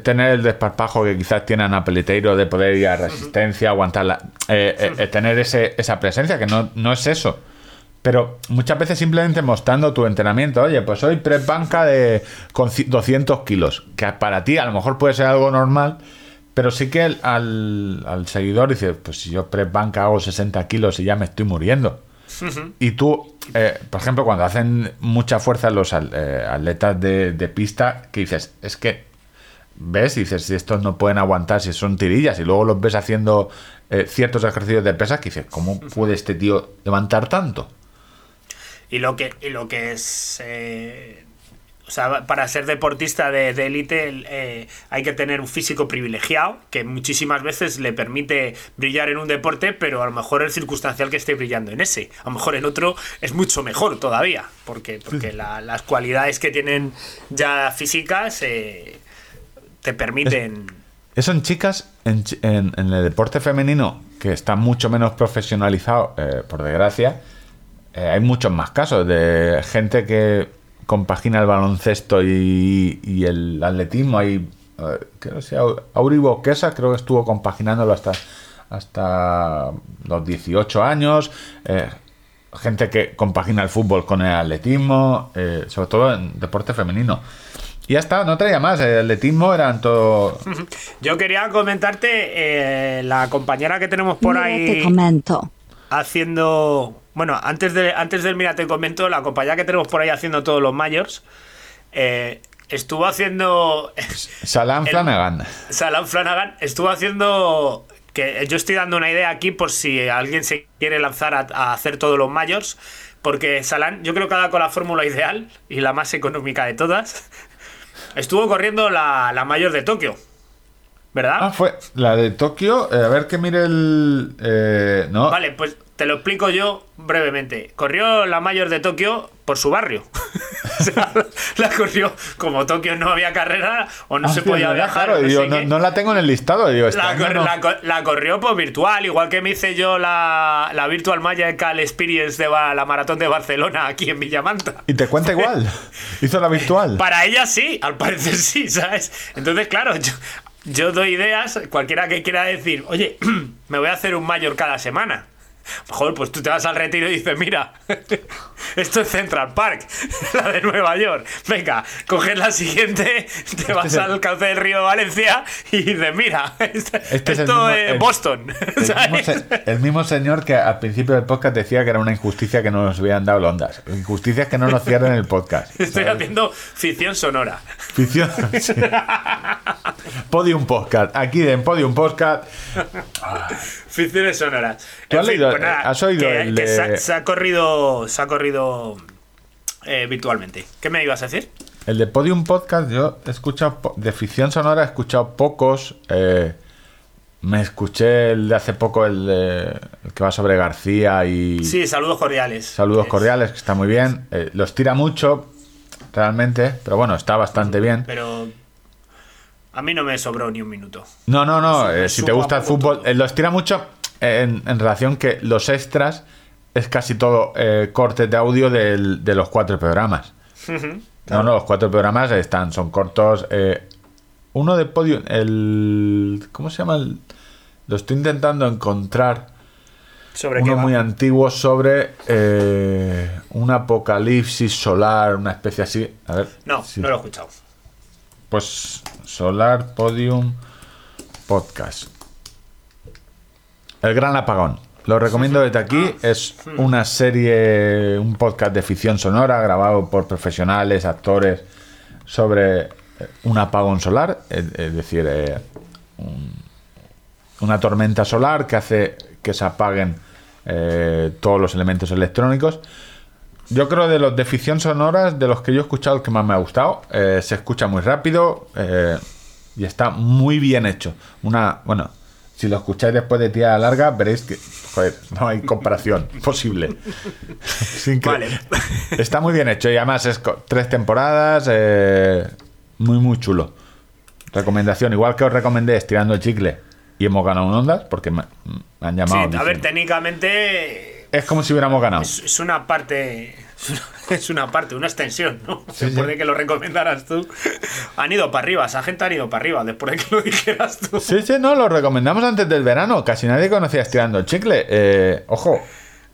tener el desparpajo que quizás tiene Ana Peleteiro de poder ir a resistencia, aguantar la, eh, eh, eh, tener ese, esa presencia, que no, no es eso. Pero muchas veces simplemente mostrando tu entrenamiento, oye, pues hoy press banca de, con ci- 200 kilos, que para ti a lo mejor puede ser algo normal, pero sí que el- al, al seguidor dice, pues si yo press banca hago 60 kilos y ya me estoy muriendo. Y tú, eh, por ejemplo, cuando hacen mucha fuerza los eh, atletas de, de pista, que dices, es que ves y dices, si estos no pueden aguantar, si son tirillas, y luego los ves haciendo eh, ciertos ejercicios de pesas, que dices, ¿cómo puede este tío levantar tanto? Y lo que, y lo que es. eh, o sea, para ser deportista de élite el, eh, hay que tener un físico privilegiado que muchísimas veces le permite brillar en un deporte, pero a lo mejor es circunstancial que esté brillando en ese. A lo mejor en otro es mucho mejor todavía, porque, porque la- las cualidades que tienen ya físicas eh, te permiten. Eso en chicas, en, en- en el deporte femenino, que está mucho menos profesionalizado, eh, por desgracia, eh, hay muchos más casos de gente que compagina el baloncesto y, y el atletismo. Hay eh, creo que sea Auri Boquesa, creo que estuvo compaginándolo hasta, hasta los 18 años. eh, gente que compagina el fútbol con el atletismo, eh, sobre todo en deporte femenino. Y ya está, no traía más. El atletismo eran todo. [laughs] Yo quería comentarte eh, la compañera que tenemos por Mira, te ahí comento. haciendo. Bueno, antes, de, antes del Mira, te comento, la compañera que tenemos por ahí haciendo todos los mayors eh, estuvo haciendo. [laughs] Salam Flanagan. Salam Flanagan estuvo haciendo. Que yo estoy dando una idea aquí por si alguien se quiere lanzar a, a hacer todos los mayors. Porque Salam, yo creo que ha dado con la fórmula ideal y la más económica de todas. Estuvo corriendo la, la mayor de Tokio. ¿Verdad? Ah, fue la de Tokio. eh, a ver que mire el. eh, no. Vale, pues te lo explico yo brevemente. Corrió la mayor de Tokio por su barrio. [laughs] o sea, la corrió como Tokio no había carrera o no Ah, se podía no, viajar. claro, no, digo, sé no, qué. no la tengo en el listado. Digo, este La, cor- corrió por virtual, igual que me hice yo la, la Virtual Magical Experience de la maratón de Barcelona aquí en Villamanta. Y te cuenta igual. [laughs] Hizo la virtual. Para ella sí, al parecer sí, ¿sabes? Entonces, claro, yo, yo doy ideas, cualquiera que quiera decir, oye, [clears throat] me voy a hacer un mayor cada semana. Joder, pues tú te vas al retiro y dices, mira, [laughs] esto es Central Park, [laughs] la de Nueva York. Venga, coges la siguiente, te vas es el- al cauce del río de Valencia y dices, mira, [laughs] esto, Este es el esto mismo- es el- Boston. El mismo, ¿sabes? se- el mismo señor que al principio del podcast decía que era una injusticia que no nos hubieran dado ondas. Injusticias que no nos cierren el podcast. Estoy haciendo ficción sonora. Ficción. sí. Podium Podcast. Aquí en Podium Podcast. Ficciones sonoras. ¿Tú has fin, leído- pues nada, has oído que, el que de- se, ha, se ha corrido, se ha corrido eh, virtualmente. ¿Qué me ibas a decir? El de Podium Podcast, yo he escuchado. De ficción sonora he escuchado pocos. eh, me escuché el de hace poco, el, de- el que va sobre García y. Sí, saludos cordiales. Saludos Es- cordiales, que está muy bien. Eh, los tira mucho, realmente, pero bueno, está bastante bien. Pero a mí no me sobró ni un minuto. No, no, no. eh, si te gusta el fútbol, eh, los tira mucho en, en relación que los extras es casi todo eh, cortes de audio del- de los cuatro programas. No, no, los cuatro programas están, son cortos. eh, uno de podio, el. ¿Cómo se llama? El- lo estoy intentando encontrar. Sobre Uno muy antiguo sobre eh, un apocalipsis solar, una especie así. A ver. No, sí. no lo he escuchado. Pues Solar Podium Podcast. El Gran Apagón. Lo recomiendo desde aquí. Es una serie, un podcast de ficción sonora grabado por profesionales, actores, sobre un apagón solar. Es, es decir, eh, un- una tormenta solar que hace que se apaguen eh, todos los elementos electrónicos. Yo creo de los de ficción sonoras, de los que yo he escuchado, el que más me ha gustado. Eh, se escucha muy rápido eh, y está muy bien hecho. Una, bueno, si lo escucháis después de tirada larga, veréis que, joder, no hay comparación [laughs] posible. [laughs] Es increíble. Vale. [laughs] Está muy bien hecho y además es tres temporadas, eh, muy, muy chulo. Recomendación, igual que os recomendé Estirando el Chicle y hemos ganado un Ondas, porque me, me han Sí, llamado. a ver, técnicamente es como si hubiéramos ganado. es, es una parte. [laughs] es una- parte, una extensión, ¿no? Sí, después sí. de que lo recomendaras tú. [laughs] Han ido para arriba, esa gente ha ido para arriba, después de que lo [laughs] dijeras tú. Sí, sí, no, lo recomendamos antes del verano. Casi nadie conocía Estirando el Chicle. Eh, ojo,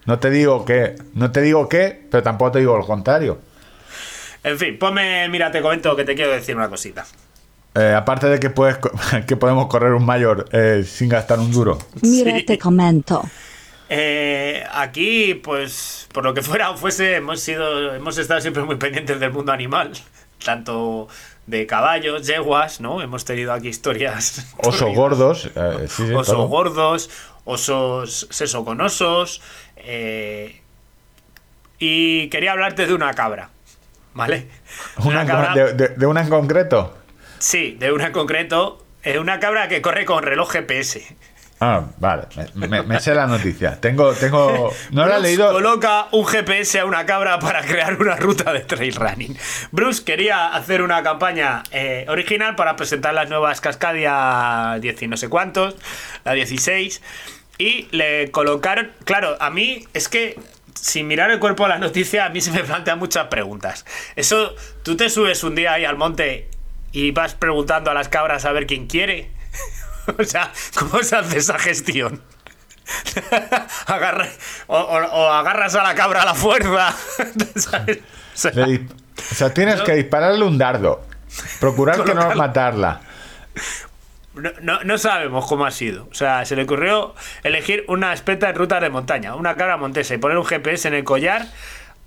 no te digo que, no te digo que, pero tampoco te digo lo contrario. En fin, ponme, mira, te comento que te quiero decir una cosita. Eh, aparte de que puedes, que podemos correr un mayor eh, sin gastar un duro. Mira, Sí. te comento. Eh, aquí, pues, por lo que fuera o fuese, hemos sido, hemos estado siempre muy pendientes del mundo animal, tanto de caballos, yeguas, ¿no? Hemos tenido aquí historias. [laughs] Osos gordos. eh, sí, sí, osos todo. gordos, osos eh, y quería hablarte de una cabra, ¿vale? [laughs] Una con- de, de- de una en concreto. Sí, de una en concreto. eh, una cabra que corre con reloj GPS. Ah, vale. Me, me- me sé la noticia. Tengo, tengo. No la he leído. Coloca un GPS a una cabra para crear una ruta de trail running. Bruce quería hacer una campaña eh, original para presentar las nuevas Cascadia 10 y no sé cuántos, la 16. Y le colocaron. Claro, a mí es que. Sin mirar el cuerpo a la noticia, a mí se me plantean muchas preguntas. Eso, tú te subes un día ahí al monte y vas preguntando a las cabras a ver quién quiere. [laughs] o sea, ¿cómo se hace esa gestión? [laughs] Agarra- o, o- o agarras a la cabra a la fuerza. [laughs] ¿sabes? O sea, Le dis- o sea, tienes que dispararle un dardo. Procurar que no matarla. No, no- no sabemos cómo ha sido. O sea, se le ocurrió elegir una espeta en rutas de montaña, una cabra montesa y poner un GPS en el collar,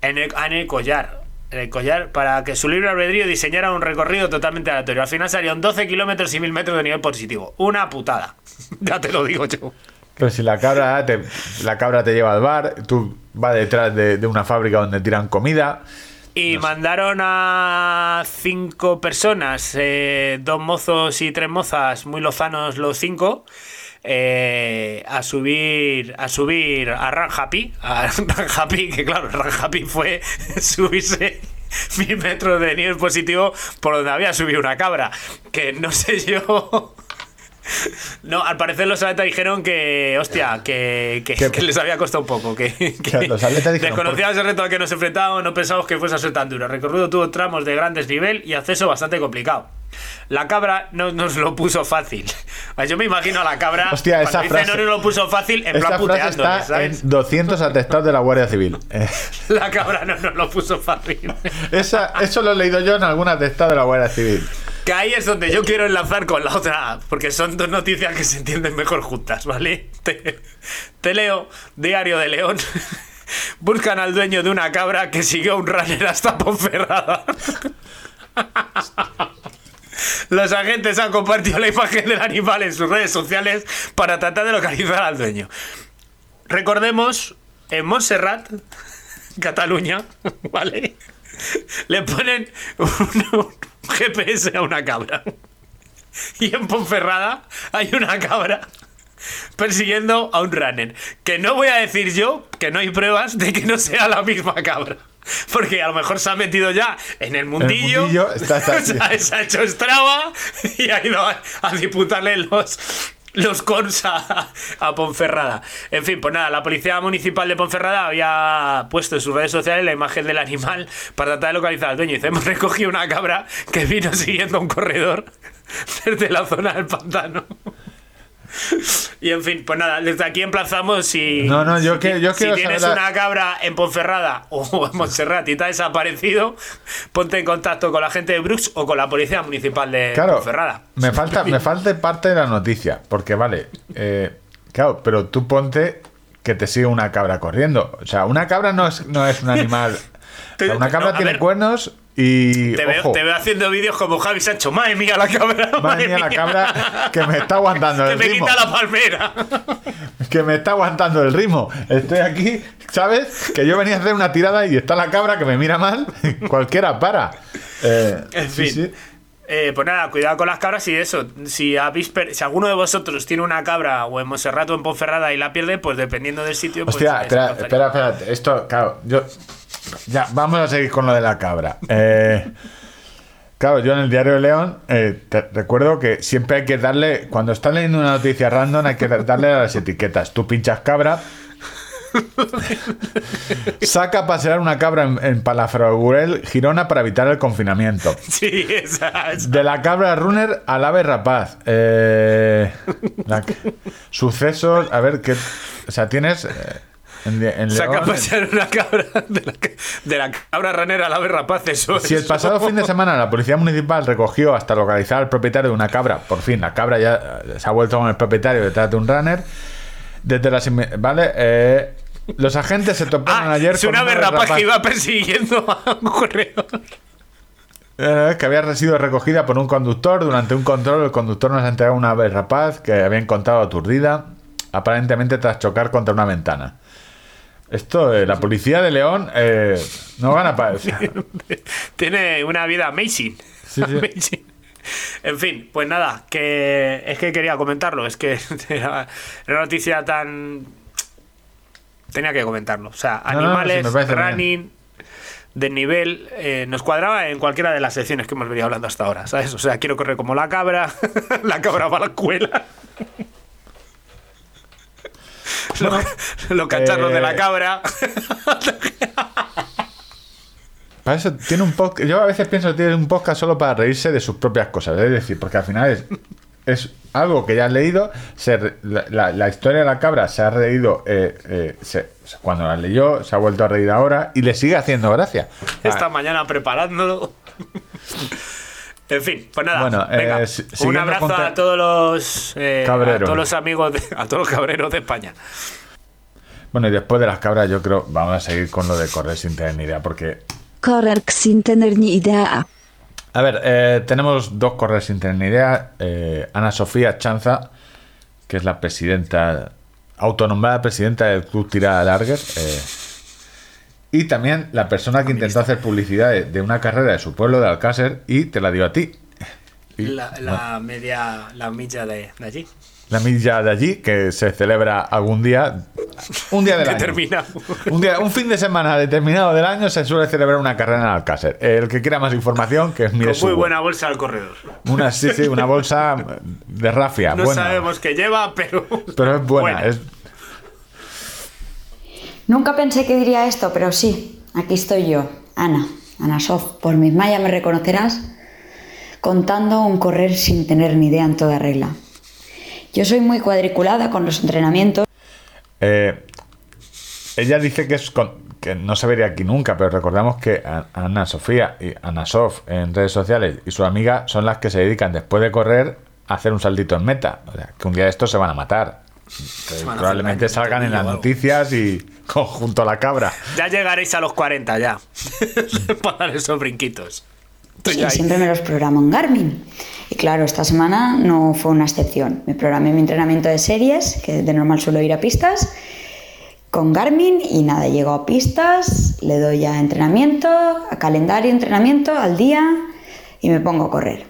en el, en el collar, en el collar, para que su libre albedrío diseñara un recorrido totalmente aleatorio. Al final salieron 12 kilómetros y 1000 metros de nivel positivo. Una putada. [laughs] ya te lo digo yo. Pero si la cabra te, la cabra te lleva al bar, tú vas detrás de, de una fábrica donde tiran comida. Y mandaron a cinco personas, eh, dos mozos y tres mozas, muy lozanos los cinco, eh, a subir a subir a Run Happy, a [laughs] Run Happy, que claro, Run Happy fue [laughs] subirse [laughs] mil metros de nivel positivo por donde había subido una cabra, que no sé yo... No, al parecer los atletas dijeron que, hostia, que, que, les había costado un poco. Que, que los atletas dijeron, desconocíamos el reto al que nos enfrentábamos, no pensamos que fuese a ser tan duro. El recorrido tuvo tramos de gran desnivel y acceso bastante complicado. La cabra no nos lo puso fácil. Yo me imagino a la cabra. Hostia, esa dice frase- no nos lo puso fácil, en plan frase está ¿sabes? en 200 atestados de la Guardia Civil. [laughs] La cabra no nos lo puso fácil. [laughs] esa, eso lo he leído yo en algún atestado de la Guardia Civil. Que ahí es donde yo quiero enlazar con la otra, porque son dos noticias que se entienden mejor juntas, ¿vale? Te, te leo, Diario de León. [laughs] Buscan al dueño de una cabra que siguió a un runner hasta Ponferrada. Los agentes han compartido la imagen del animal en sus redes sociales para tratar de localizar al dueño. Recordemos, en Montserrat, Cataluña, [laughs] ¿vale? Le ponen un, GPS a una cabra. Y en Ponferrada hay una cabra persiguiendo a un runner. Que no voy a decir yo que no hay pruebas de que no sea la misma cabra. [laughs] Porque a lo mejor se ha metido ya en el mundillo, mundillo, [laughs] está- está- [laughs] se ha hecho Strava y ha ido a, a disputarle los, los cons a, a Ponferrada. En fin, pues nada, la Policía Municipal de Ponferrada había puesto en sus redes sociales la imagen del animal para tratar de localizar al dueño. Y dice, hemos recogido una cabra que vino siguiendo un corredor desde la zona del pantano. Y en fin, pues nada, desde aquí emplazamos si. No, no, yo si, que- yo si quiero tienes saber una cabra en Ponferrada o [laughs] en Montserrat y te ha desaparecido, ponte en contacto con la gente de Brooks o con la policía municipal de Claro, Ponferrada. me falta, me falta parte de la noticia. Porque, vale, eh, claro, pero tú ponte que te sigue una cabra corriendo. O sea, una cabra no es, no es un animal. [laughs] O sea, una cabra No, tiene ver. cuernos y. Te veo, ojo, te veo haciendo vídeos como Javi Sancho. Madre mía, la cabra. Madre mía, la cabra que me está aguantando [laughs] Que el me ritmo. quita la palmera. Que me está aguantando el ritmo. Estoy aquí, ¿sabes? Que yo venía a hacer una tirada y está la cabra que me mira mal. [laughs] Cualquiera para. Eh, En sí, fin. sí. Eh, pues nada, cuidado con las cabras y eso. Si, habéis si alguno de vosotros tiene una cabra o en Monserrat o en Ponferrada y la pierde, pues dependiendo del sitio. Pues, Hostia, espera, espera, espera. Esto, claro, yo. Ya, vamos a seguir con lo de la cabra. Eh, claro, yo en el Diario de León eh, te recuerdo que siempre hay que darle. Cuando estás leyendo una noticia random, hay que darle a las etiquetas. Tú pinchas cabra. Saca a pasear una cabra en, en Palafragurel, Girona, para evitar el confinamiento. Sí, esa, esa. De la cabra runner al ave rapaz. Eh, la- sucesos. A ver, ¿qué. O sea, tienes. En, en Saca a León, pasear una cabra de la, ca- de la cabra ranera a la ave rapaz, eso Si el pasado fin de semana la policía municipal recogió hasta localizar al propietario de una cabra, por fin, la cabra ya eh, se ha vuelto con el propietario detrás de un runner. Desde las. ¿Vale? Eh, los agentes se toparon Ah, ayer es con una un ave ave rapaz que iba persiguiendo a un corredor. eh, que había sido recogida por un conductor. Durante un control, el conductor nos ha entregado una ave rapaz que había encontrado aturdida, aparentemente tras chocar contra una ventana. Esto, eh, la policía de León eh, no gana para. [laughs] Tiene una vida amazing. Sí, sí. Amazing. En fin, pues nada, que es que quería comentarlo, es que [laughs] era una noticia tan... Tenía que comentarlo. O sea, No, no, no, animales, bien. running, de nivel, eh, nos cuadraba en cualquiera de las secciones que hemos venido hablando hasta ahora, ¿sabes? O sea, quiero correr como la cabra, [laughs] la cabra va a la escuela. [laughs] Los, los [laughs] cacharros eh, de la cabra. Para eso tiene un podcast. Yo a veces pienso que tiene un podcast solo para reírse de sus propias cosas. Es decir, porque al final es, es algo que ya has leído. se re- la, la- la historia de la cabra se ha reído eh, eh, se- cuando la leyó, se ha vuelto a reír ahora y le sigue haciendo gracia. Esta mañana preparándolo. [laughs] En fin, pues nada. Bueno, eh, venga, un abrazo a todos los eh, a Cabreros. todos los amigos, de- a todos los cabreros de España. Bueno, y después de las cabras, yo creo vamos a seguir con lo de correr sin tener ni idea. Porque, Correr sin tener ni idea. a ver, eh, tenemos dos correr sin tener ni idea. Eh, Ana Sofía Chanza, que es la presidenta, autonombrada presidenta del Club Tirada Larger. eh, y también la persona que intentó hacer publicidad de, de una carrera de su pueblo de Alcácer y te la dio a ti. Y, La, la media, la milla de, de allí. la milla de allí, que se celebra algún día, un día del año. Determinado. Un, día, un fin de semana determinado del año se suele celebrar una carrera en Alcácer. El que quiera más información, que es mire Con su muy web. buena bolsa al corredor. Una, sí, sí, una bolsa de rafia. No buena. sabemos qué lleva, pero. Pero es buena. Es, Nunca pensé que diría esto, pero sí, aquí estoy yo, Ana, Ana Sof, por mis mallas me reconocerás, contando un correr sin tener ni idea en toda regla. Yo soy muy cuadriculada con los entrenamientos, eh, ella dice que, no se vería aquí nunca, pero recordamos que Ana Sofía y Ana Sof en redes sociales y su amiga son las que se dedican después de correr a hacer un saltito en meta. O sea, que un día de estos se van a matar. A probablemente salgan en las noticias y [laughs] conjunto a la cabra. Ya llegaréis a los 40 ya. [laughs] Para dar esos brinquitos. Sí, siempre me los programo en Garmin. Y claro, esta semana no fue una excepción. Me programé mi entrenamiento de series, que de normal suelo ir a pistas, con Garmin y nada, llego a pistas, le doy a entrenamiento, a calendario, entrenamiento, al día y me pongo a correr.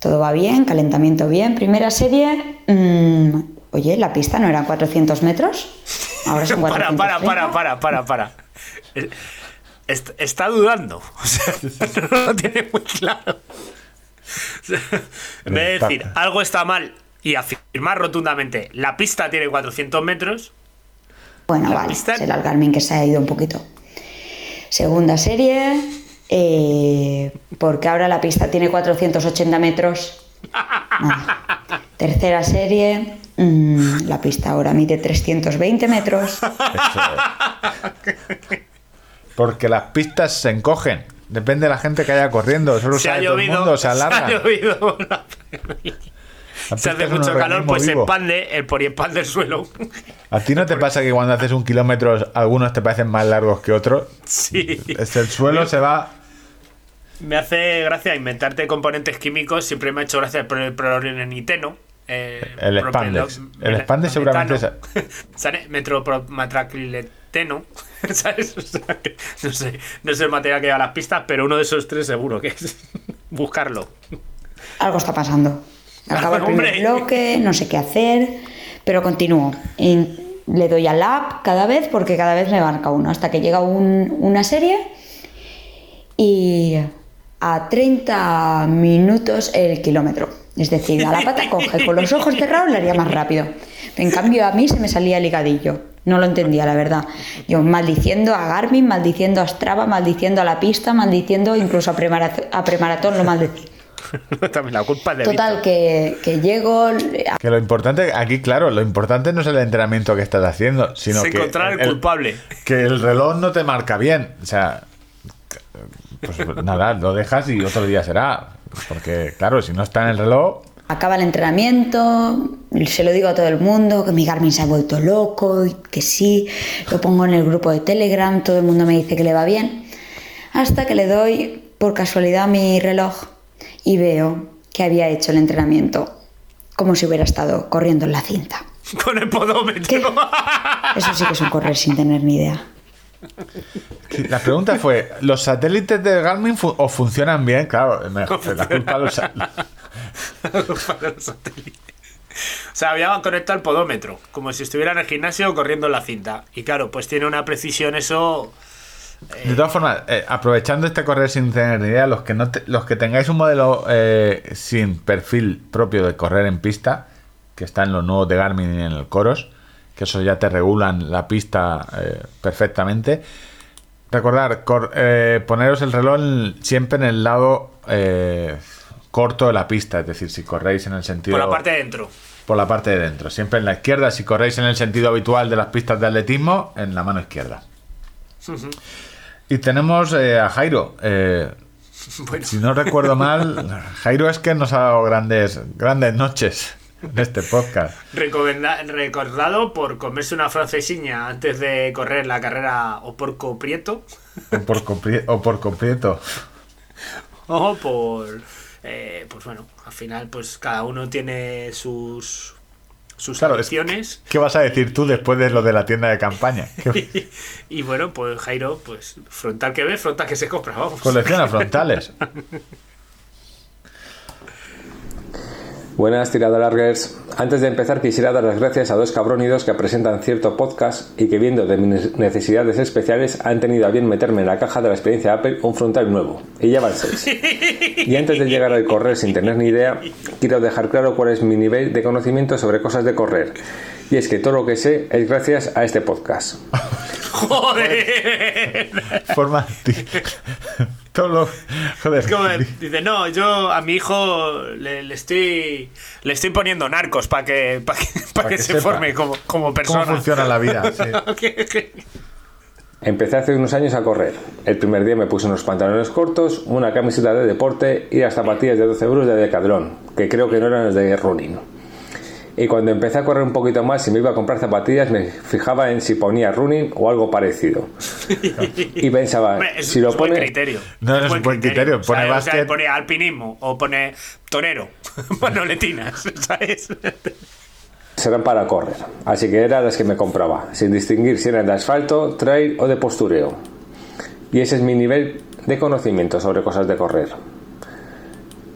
Todo va bien, calentamiento bien, primera serie. mm, oye, la pista no eran 400 metros, ahora son [laughs] Para, 430. para, para, para, para, para. Est- está dudando. [laughs] O sea, no lo tiene muy claro. [laughs] En vez de decir algo está mal y afirmar rotundamente la pista tiene 400 metros, Bueno, La vale, pista- será el Garmin que se ha ido un poquito. Segunda serie, eh, porque ahora la pista tiene 480 metros. Nada. Tercera serie, mm, la pista ahora mide 320 metros. Porque las pistas se encogen. Depende de la gente que haya corriendo. Eso lo se ha sabe todo el llovido, mundo, se se ha llovido. Se hace mucho calor, pues se expande el poliespán del suelo. ¿A ti no te pasa que cuando haces un kilómetro algunos te parecen más largos que otros? Sí. Es el suelo se va... Me hace gracia inventarte componentes químicos. Siempre me ha hecho gracia el pro- el proleniteno. Eh, El Spandex. El Spandex seguramente metano, ¿sabes? [laughs] Metropromatraclileteno. [laughs] ¿Sabes? O sea, que no, sé, no sé el material que lleva las pistas, pero uno de esos tres seguro que es. [laughs] Buscarlo. Algo está pasando. Acaba el primer bloque, no sé qué hacer, pero continúo. Y le doy al app cada vez porque cada vez me marca uno, hasta que llega un- una serie y a 30 minutos el kilómetro. Es decir, a la pata [laughs] coge, con los ojos cerrados le haría más rápido. En cambio, a mí se me salía el ligadillo. No lo entendía, la verdad. Yo maldiciendo a Garmin, maldiciendo a Strava, maldiciendo a la pista, maldiciendo incluso a, premarat- a premaratón, lo maldecí. [laughs] También la culpa de Total, que, que llego, a- Que lo importante, aquí claro, lo importante no es el entrenamiento que estás haciendo, sino Es que... encontrar el culpable. Que el reloj no te marca bien. O sea, pues nada, lo dejas y otro día será. Porque claro, si no está en el reloj, acaba el entrenamiento, se lo digo a todo el mundo, que mi Garmin se ha vuelto loco, y que sí, lo pongo en el grupo de Telegram, todo el mundo me dice que le va bien, hasta que le doy por casualidad mi reloj y veo que había hecho el entrenamiento como si hubiera estado corriendo en la cinta. Con el podómetro. ¿Qué? Eso sí que es un correr sin tener ni idea. La pregunta fue, ¿los satélites de Garmin fu- o funcionan bien? Claro, me- [laughs] la culpa los los satélites. O sea, había conectado el podómetro, como si estuviera en el gimnasio corriendo en la cinta. Y claro, pues tiene una precisión eso. De todas formas, eh, aprovechando este correr sin tener ni idea, los que, no te- los que tengáis un modelo eh, sin perfil propio de correr en pista, que está en los nuevos de Garmin y en el Coros, que eso ya te regulan la pista eh, perfectamente, Recordar, cor- eh, poneros el reloj siempre en el lado eh, corto de la pista, es decir, si corréis en el sentido... Por la parte de dentro. por la parte de dentro. Siempre en la izquierda, si corréis en el sentido habitual de las pistas de atletismo, en la mano izquierda. Y tenemos a Jairo. [laughs] Bueno, si no recuerdo mal, [laughs] Jairo es que nos ha dado grandes, grandes noches [laughs] en este podcast. recomenda- recordado por comerse una francesiña antes de correr la carrera o porco prieto O por, compri- o por completo. o por... eh, pues bueno, al final pues cada uno tiene sus... Sus Claro. ¿Qué vas a decir tú después de lo de la tienda de campaña? [laughs] ¿Qué- Y bueno, pues Jairo, pues frontal que ve, frontal que se compra, vamos. Colecciona frontales. [laughs] Buenas tiradolargers. Antes de empezar quisiera dar las gracias a dos cabrónidos que presentan cierto podcast y que viendo de mis necesidades especiales han tenido a bien meterme en la caja de la experiencia Apple un frontal nuevo. Y ya van seis. Y antes de llegar al correr sin tener ni idea, quiero dejar claro cuál es mi nivel de conocimiento sobre cosas de correr. Y es que todo lo que sé es gracias a este podcast. [laughs] ¡Joder! Forma. Todo lo. Joder. Es como, dice, no, yo a mi hijo le, le estoy le estoy poniendo narcos para que, para que, pa' Pa' que que se sepa forme como, como persona. ¿Cómo funciona la vida? Sí. [laughs] Empecé hace unos años a correr. El primer día me puse unos pantalones cortos, una camiseta de deporte y las zapatillas de 12 euros de Decathlon, que creo que no eran las de running. Y cuando empecé a correr un poquito más y me iba a comprar zapatillas, me fijaba en si ponía running o algo parecido. Y pensaba, Hombre, es, si lo es buen pone... criterio. No, no es buen criterio, pone. O sea, básquet. pone alpinismo o pone torero, [laughs] manoletinas, [laughs] ¿sabes? serán para correr, así que eran las que me compraba, sin distinguir si eran de asfalto, trail o de postureo. Y ese es mi nivel de conocimiento sobre cosas de correr.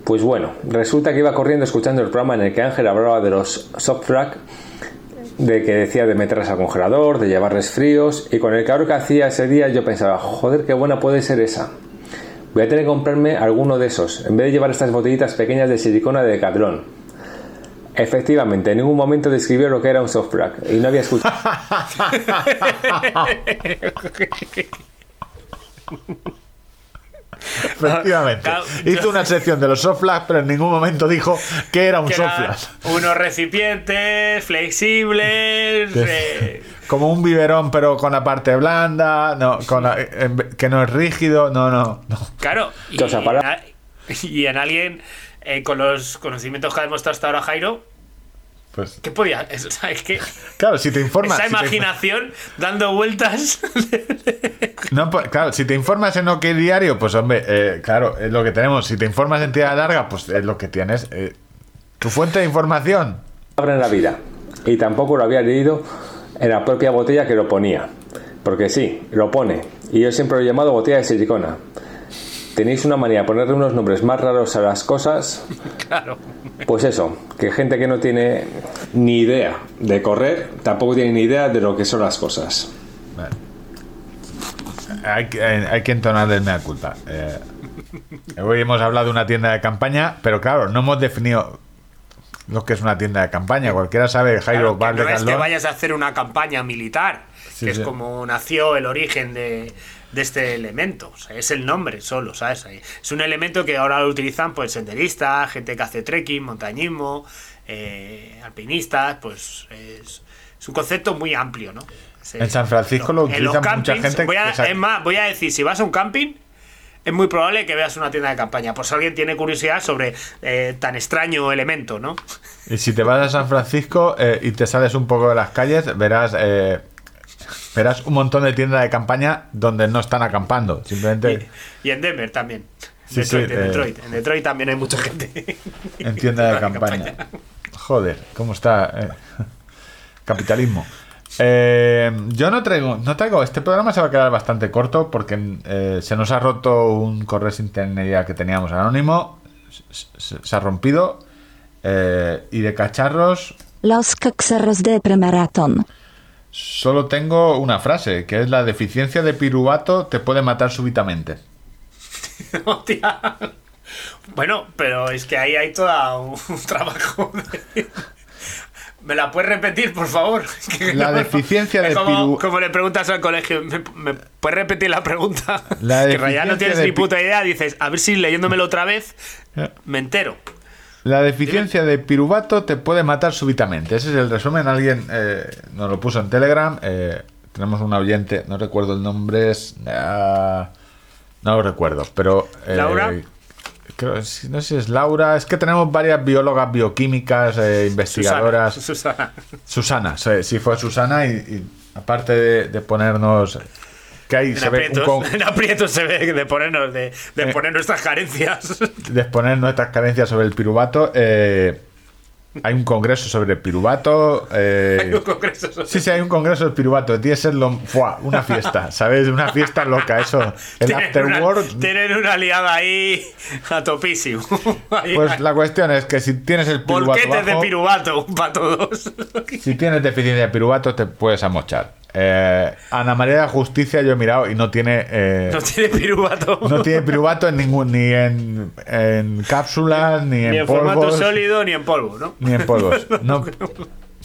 Pues bueno, resulta que iba corriendo escuchando el programa en el que Ángel hablaba de los soft rack, de que decía de meterlas al congelador, de llevarles fríos, y con el calor que hacía ese día yo pensaba, joder, qué buena puede ser esa. Voy a tener que comprarme alguno de esos, en vez de llevar estas botellitas pequeñas de silicona de Decathlon. Efectivamente, en ningún momento describió lo que era un soft rack y no había escuchado [laughs] [laughs] [laughs] Efectivamente. Claro, Hizo una sección de los soft flash, pero en ningún momento dijo que era un Que soft flash. unos recipientes flexibles. eh, Como un biberón, pero con la parte blanda, no, con la- en que no es rígido, no, no, no. Claro, y, para- y en alguien eh, con los conocimientos que ha demostrado hasta ahora Jairo, Pues, ¿qué podía? [laughs] Es, o sea, es que claro, si te informas. esa si te- imaginación dando vueltas. [laughs] no, pues, claro, si te informas en OK Diario, pues hombre, eh, claro, es lo que tenemos. Si te informas en tirada larga, pues es lo que tienes. eh, tu fuente de información. en la vida. Y tampoco lo había leído en la propia botella que lo ponía. Porque sí, lo pone. Y yo siempre lo he llamado botella de silicona. Tenéis una manía de ponerle unos nombres más raros a las cosas. [laughs] claro. Pues eso, que gente que no tiene ni idea de correr, tampoco tiene ni idea de lo que son las cosas. Vale. Hay, que- eh, hay que entonar el mea culpa. Eh, hoy hemos hablado de una tienda de campaña, pero claro, no hemos definido lo que es una tienda de campaña. Cualquiera sabe, Jairo Claro, que no es que vayas a hacer una campaña militar, Sí, que sí. es como nació el origen de, de este elemento. O sea, es el nombre solo, ¿sabes? Es un elemento que ahora lo utilizan pues senderistas, gente que hace trekking, montañismo, eh, alpinistas, pues es, es un concepto muy amplio, ¿no? En San Francisco lo en los utilizan mucha campings, gente Voy a, es más, voy a decir, si vas a un camping, es muy probable que veas una tienda de campaña, por si alguien tiene curiosidad sobre eh, tan extraño elemento, ¿no? Y si te vas a San Francisco eh, y te sales un poco de las calles, verás eh, verás un montón de tiendas de campaña donde no están acampando. Simplemente Y en Denver también. Sí, Detroit, sí, en eh. Detroit. En Detroit también hay mucha gente. en tienda de [laughs] campaña. Joder, ¿cómo está? eh? [laughs] Capitalismo. Eh, yo no traigo, no traigo. Este programa se va a quedar bastante corto porque eh, se nos ha roto un correo sin tener idea que teníamos anónimo. Se, se- se ha rompido. eh, y de cacharros Los caxeros de premaratón. Solo tengo una frase, que es la deficiencia de piruvato te puede matar súbitamente. [laughs] Hostia. Bueno, pero es que ahí hay todo un [laughs] trabajo. de- [laughs] ¿Me la puedes repetir, por favor? Que La deficiencia de como, piru- como le preguntas al colegio, ¿me, me puedes repetir la pregunta? La que en realidad no tienes de ni puta idea, dices, a ver si leyéndomelo otra vez me entero. La deficiencia de piruvato te puede matar súbitamente. Ese es el resumen. Alguien eh, nos lo puso en Telegram. eh, tenemos un oyente, no recuerdo el nombre, es. ah, no lo recuerdo, pero. eh, ¿Laura? creo- no sé si es Laura. Es que tenemos varias biólogas bioquímicas, investigadoras. Susana. Susana, sí, sí fue Susana y, y aparte de, de ponernos. Que ahí En se ve un aprietos, con- [laughs] en aprietos se ve de ponernos, de, de Eh. poner nuestras carencias. [laughs] de exponer nuestras carencias sobre el piruvato. eh, hay un congreso sobre el piruvato. eh, Hay un congreso sobre- Sí, sí, hay un congreso del piruvato. Tiene que ser lo- ¡fua! una fiesta, [laughs] ¿sabes? Una fiesta loca, eso. El Tener after una- work. Tener una liada ahí a topísimo. Ahí, Pues ahí. la cuestión es que si tienes el piruvato Volquetes de bajo, piruvato para todos. si tienes deficiencia de piruvato, te puedes amochar. Eh, Ana María de la Justicia, yo he mirado y no tiene. eh, No tiene piruvato. no tiene piruvato en ningún, ni en, en cápsulas, ni en, ni en formato sólido ni en polvo, ¿no? ni en polvos. [laughs] No,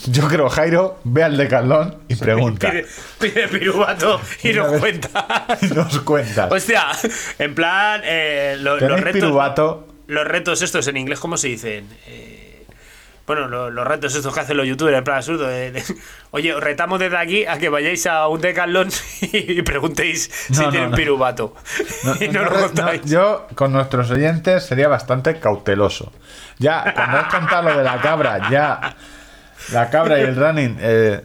yo creo, Jairo, ve al decalón y pregunta. Pide, pide piruvato y [laughs] nos cuenta. Y nos cuentas. Hostia, en plan, eh, lo- los ¿Tenéis retos. piruvato? Los retos estos en inglés, ¿cómo se dicen? Eh, bueno, lo- los retos estos que hacen los youtubers en plan absurdo. de- de- [laughs] oye, os retamos desde aquí a que vayáis a un decathlon [laughs] y preguntéis si No, tienen no. piruvato. [laughs] Y no, lo contáis. yo con nuestros oyentes sería bastante cauteloso. Ya, cuando has contado lo de la cabra, ya la cabra y el running, eh,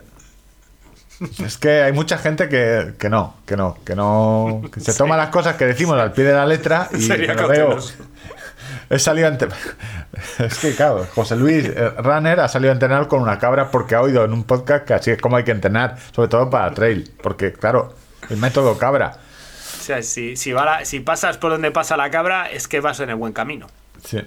es que hay mucha gente que, que no, que no, que no, que se toma las cosas que decimos al pie de la letra y Sería lo veo. He salido [laughs] Es que, claro, José Luis eh, Runner ha salido a entrenar con una cabra porque ha oído en un podcast que así es como hay que entrenar, sobre todo para trail. Porque, claro, el método cabra. O sea, si, si, va la- si pasas por donde pasa la cabra, es que vas en el buen camino. Sí.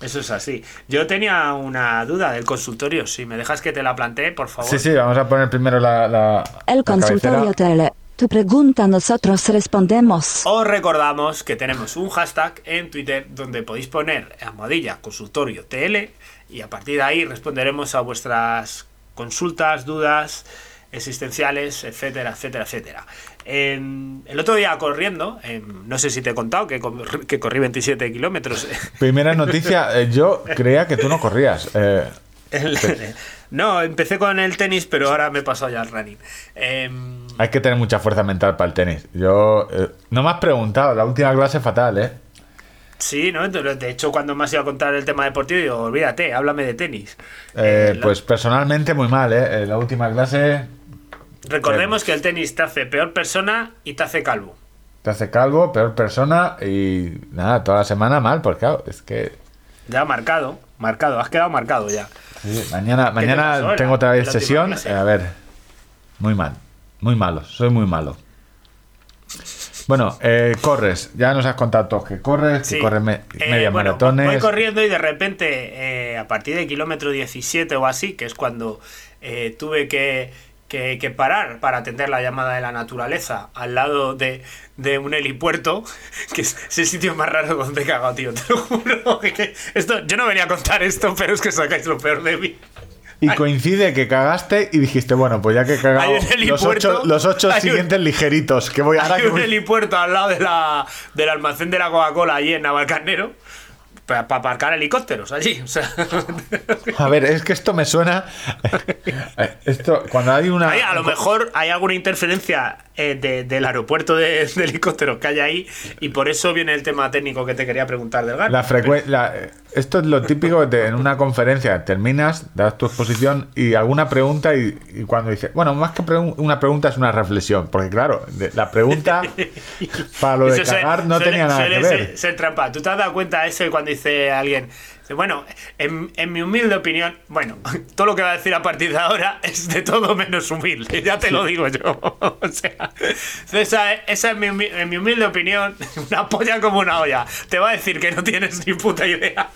Eso es así. Yo tenía una duda del consultorio. Si me dejas que te la plantee, por favor. Sí, sí, vamos a poner primero la. la El la consultorio cabecera. tele. Tu pregunta nosotros respondemos. Os recordamos que tenemos un hashtag en Twitter donde podéis poner almohadilla consultorio TL y a partir de ahí responderemos a vuestras consultas, dudas existenciales, etcétera, etcétera, etcétera. En- el otro día corriendo, em, no sé si te he contado que, que corrí 27 kilómetros. [laughs] Primera noticia, eh, yo creía que tú no corrías. eh, El- [laughs] no, empecé con el tenis, pero ahora me he pasado ya al running. Em, hay que tener mucha fuerza mental para el tenis. Yo. eh, no me has preguntado, la última clase fatal, ¿eh? sí, ¿no? De hecho, cuando me has ido a contar el tema deportivo, digo, olvídate, háblame de tenis. Eh, Eh, la- pues personalmente muy mal, ¿eh? Eh, La última clase Recordemos que el tenis te hace peor persona y te hace calvo. te hace calvo, peor persona y nada, toda la semana mal, porque claro, es que. Ya marcado, marcado, has quedado marcado ya. sí, mañana mañana tengo otra vez sesión. a ver, muy mal, muy malo, soy muy malo. Bueno, eh, corres, ya nos has contado todo que corres, que corres me- Eh, medias bueno, maratones. Voy corriendo y de repente, eh, a partir del kilómetro 17 o así, que es cuando eh, tuve que, que- que parar para atender la llamada de la naturaleza al lado de, de un helipuerto, [laughs] que es, es el sitio más raro donde he cagado, tío, te lo juro. [laughs] que esto, yo no venía a contar esto, pero es que sacáis lo peor de mí. Y coincide que cagaste y dijiste, bueno, pues ya que he cagado los ocho, los ocho un- siguientes ligeritos, que voy ahora Hay que un voy- helipuerto al lado de la, del almacén de la Coca-Cola allí en Navalcarnero para aparcar helicópteros allí. O sea, A ver, es que esto me suena. [laughs] Esto, cuando hay una. A lo mejor hay alguna interferencia eh, de- del aeropuerto de, [laughs] de helicópteros que hay ahí y por eso viene el tema técnico que te quería preguntar del. La frecuencia. Esto es lo típico de en una conferencia. Terminas, das tu exposición y alguna pregunta, y, y cuando dices. Bueno, más que pregun- una pregunta es una reflexión. Porque, claro, de- la pregunta [laughs] para lo de Eso suele- cagar no suele- tenía nada que ver. Ser, ser trampa. ¿Tú te has dado cuenta de eso cuando dice alguien? Bueno, en, en mi humilde opinión, bueno, [laughs] todo lo que va a decir a partir de ahora es de todo menos humilde, ya te lo digo yo. [laughs] O sea, esa, esa es mi, en mi humilde opinión, [laughs] una polla como una olla. Te va a decir que no tienes ni puta idea.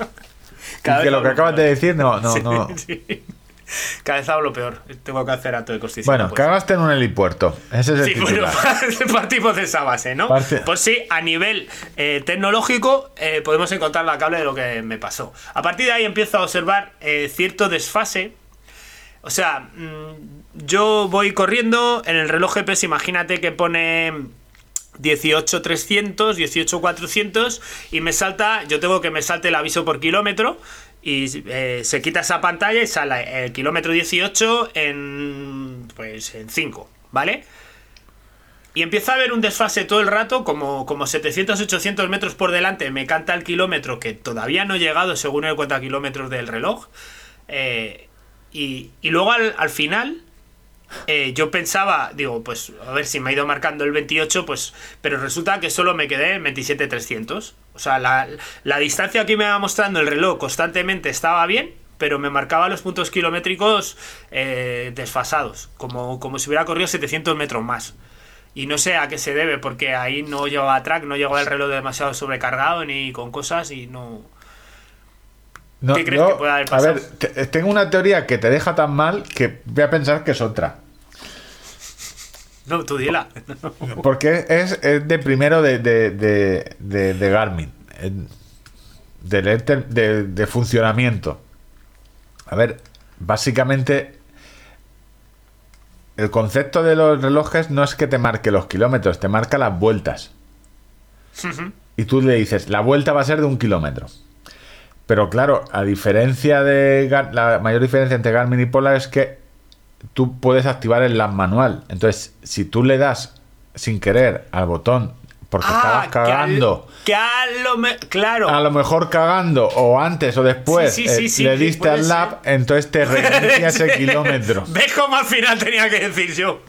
Cada que lo que acabas de decir, no, no, Sí, no. sí. [laughs] Cada vez hablo peor. Tengo que hacer acto de constitución. Bueno, cagaste en un helipuerto. Ese es el Sí, bueno, titular. [laughs] partimos de esa base, ¿no? Parte- Pues sí, a nivel eh, tecnológico eh, podemos encontrar la cable de lo que me pasó. A partir de ahí empiezo a observar eh, cierto desfase O sea, mm, yo voy corriendo en el reloj GPS, imagínate que pone 18300, 18400 y me salta, yo tengo que me salte el aviso por kilómetro y eh, se quita esa pantalla y sale el kilómetro 18 en pues en 5, ¿vale? Y empieza a haber un desfase todo el rato, como, como 700, 800 metros por delante. Me canta el kilómetro que todavía no he llegado según el cuenta kilómetros del reloj. Eh, y, y luego al, al final, eh, yo pensaba, digo, pues a ver si me ha ido marcando el 28, pues, pero resulta que solo me quedé en 27.300. O sea, la, la distancia que me va mostrando el reloj constantemente estaba bien, pero me marcaba los puntos kilométricos eh, desfasados, como, como si hubiera corrido 700 metros más. Y no sé a qué se debe, porque ahí no llevaba track, no llegaba el reloj demasiado sobrecargado ni con cosas y no... No, ¿Qué crees yo- que puede haber A pasado? ver, te- tengo una teoría que te deja tan mal que voy a pensar que es otra. No, tú dila. [laughs] Porque es, es de primero de, de, de, de- de Garmin. de, de funcionamiento. A ver, básicamente. El concepto de los relojes no es que te marque los kilómetros, te marca las vueltas. Y tú le dices, la vuelta va a ser de un kilómetro. Pero claro, a diferencia de Gar- la mayor diferencia entre Garmin y Polar es que tú puedes activar el lab manual. Entonces, si tú le das sin querer al botón porque estabas Ah, que al- cagando, Que a lo me- Claro. a lo mejor cagando o antes o después Sí, sí, sí, eh, le diste al lab, ser. entonces te [laughs] reinicia ese kilómetro. ¿Ves cómo al final tenía que decir yo?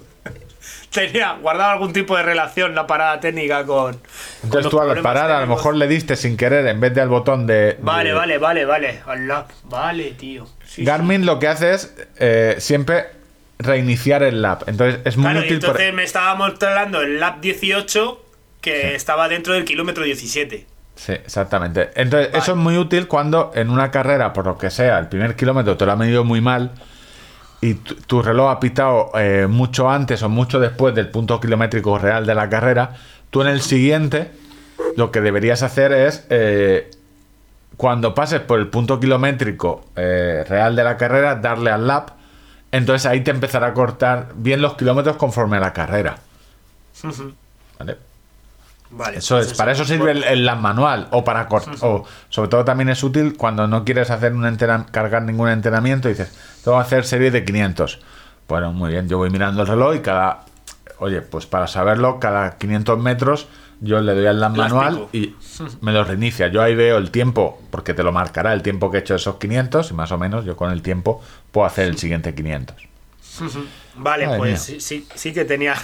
Tenía guardado algún tipo de relación la parada técnica con. con Entonces los tú al parar a lo mejor le diste sin querer en vez de al botón de... Vale, de- vale, vale, vale. Al lab. Vale, tío. Garmin lo que hace es eh, siempre reiniciar el lab. Entonces es muy Claro, y útil por- entonces me estaba mostrando el lap 18 que estaba dentro del kilómetro 17. Sí, exactamente. Entonces, Vale. eso es muy útil cuando en una carrera, por lo que sea, el primer kilómetro te lo ha medido muy mal y tu, tu reloj ha pitado eh, mucho antes o mucho después del punto kilométrico real de la carrera, tú en el siguiente lo que deberías hacer es, eh, cuando pases por el punto kilométrico eh, real de la carrera, darle al lap. Entonces ahí te empezará a cortar bien los kilómetros conforme a la carrera. ¿Vale? Vale. Eso es, para eso sirve el, el lab manual o para cort- o sobre todo también es útil cuando no quieres hacer un cargar ningún entrenamiento y dices, tengo que hacer serie de 500. Bueno, muy bien, yo voy mirando el reloj y cada oye, pues para saberlo, cada 500 metros yo le doy al Las manual y me lo reinicia. Yo ahí veo el tiempo, porque te lo marcará el tiempo que he hecho esos 500 y más o menos yo con el tiempo puedo hacer el siguiente 500. [laughs] Vale, Madre pues sí, sí, sí que tenía.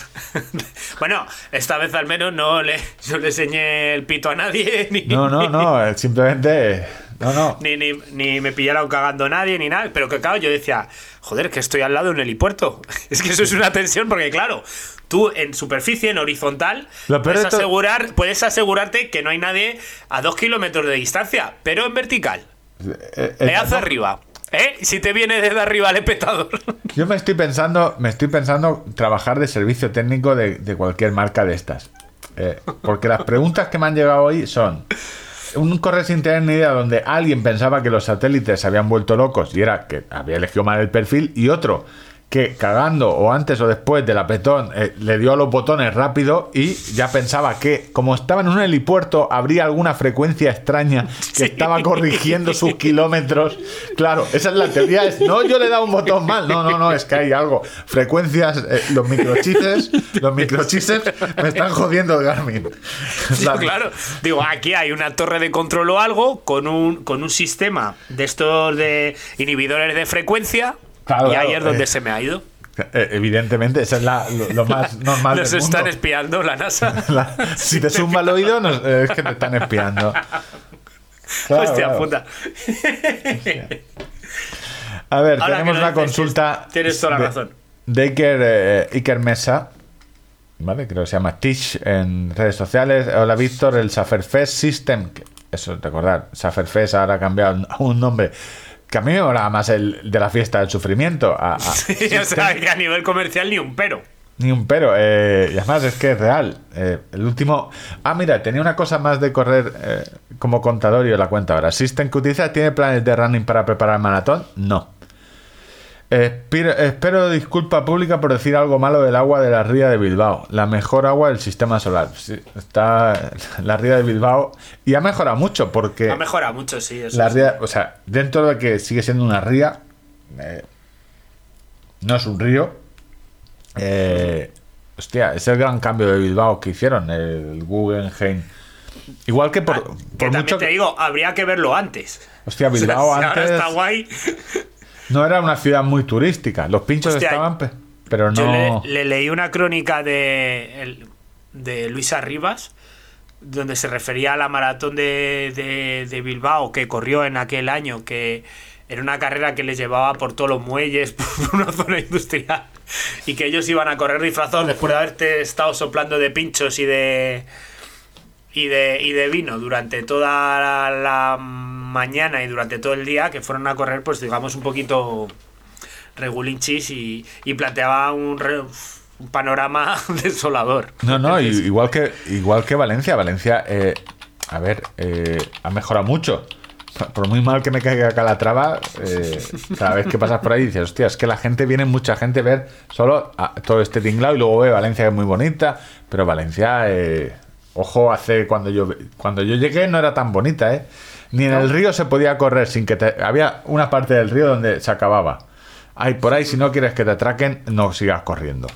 [laughs] bueno, esta vez al menos no le, no le enseñé el pito a nadie, [laughs] ni, No, no, no, simplemente no, no. ni, ni, ni me pillaron cagando nadie, ni nada. Pero que claro, yo decía, joder, que estoy al lado de un helipuerto. [laughs] Es que eso es una tensión, porque claro, tú en superficie, en horizontal, puedes, asegurar, puedes asegurarte que no hay nadie a dos kilómetros de distancia, pero en vertical. Eh, Le eh, hace arriba. ¿Eh? Si te viene desde arriba el espectador. [laughs] Yo me estoy pensando, me estoy pensando trabajar de servicio técnico de, de cualquier marca de estas. Eh, porque las preguntas que me han llegado hoy son un correo sin tener ni idea donde alguien pensaba que los satélites se habían vuelto locos y era que había elegido mal el perfil y otro que cagando o antes o después del apretón eh, le dio a los botones rápido y ya pensaba que como estaba en un helipuerto habría alguna frecuencia extraña que [laughs] estaba corrigiendo sus kilómetros. Claro, esa es la teoría. Es, no, yo le he dado un botón mal. No, no, no, es que hay algo. Frecuencias, eh, los microchises, los microchises me están jodiendo el Garmin. [laughs] La- claro. Digo, aquí hay una torre de control o algo con un, con un sistema de estos de inhibidores de frecuencia. Claro, y ahí claro, es donde eh. se me ha ido. Eh, Evidentemente, esa es la- lo, lo más [laughs] normal Nos del mundo. están espiando la NASA. [laughs] La- si te zumba el oído, nos- eh, es que te están espiando. Claro, Hostia puta. A ver, Ahora tenemos una dices, consulta. tienes toda la de- razón. De Iker, eh, Iker Mesa. ¿Vale? Creo que se llama Tish en redes sociales. Hola Víctor, el Saferfest System. Eso, recordar. Saferfest ahora ha cambiado a un nombre. Que a mí me molaba más el de la fiesta del sufrimiento. A- a- [laughs] Sí, o sea, que a nivel comercial ni un pero. Ni un pero. eh, y además es que es real. Eh, el último. Ah, mira, tenía una cosa más de correr eh, como contador y os la cuento ahora. ¿System que utiliza tiene planes de running para preparar el maratón? No. Espiro- espero disculpa pública por decir algo malo del agua de la ría de Bilbao. La mejor agua del sistema solar. Sí, está [laughs] la ría de Bilbao y ha mejorado mucho porque Ha mejorado mucho, sí. Eso la ría, o sea, dentro de que sigue siendo una ría, eh, no es un río. eh, hostia, es el gran cambio de Bilbao que hicieron, el Guggenheim. Igual que por, Ah, por que también mucho te digo, habría que verlo antes. Hostia, O sea, Bilbao [laughs] si ahora antes está guay. No era una ciudad muy turística. Los pinchos Hostia, estaban, pe- pero Yo no. le, le leí una crónica de, de Luis Arribas donde se refería a la maratón de, de- de Bilbao que corrió en aquel año, que era una carrera que les llevaba por todos los muelles, [laughs] por una zona industrial, y que ellos iban a correr disfrazados después de haberte estado soplando de pinchos y de y de, y de vino durante toda la, la mañana y durante todo el día, que fueron a correr, pues digamos, un poquito regulinchis y, y planteaba un, re- un panorama [laughs] desolador. No, no, igual que, igual que Valencia. Valencia, eh, a ver, eh, ha mejorado mucho. Por muy mal que me caiga Calatrava, eh, cada vez que pasas por ahí dices, hostia, es que la gente viene, mucha gente a ver solo a- todo este tinglado y luego ve Valencia que es muy bonita, pero Valencia, eh, ojo, hace cuando yo cuando yo llegué no era tan bonita, ¿eh? Ni en el río se podía correr sin que te... Había una parte del río donde se acababa. Ay, por ahí, si no quieres que te atraquen, no sigas corriendo.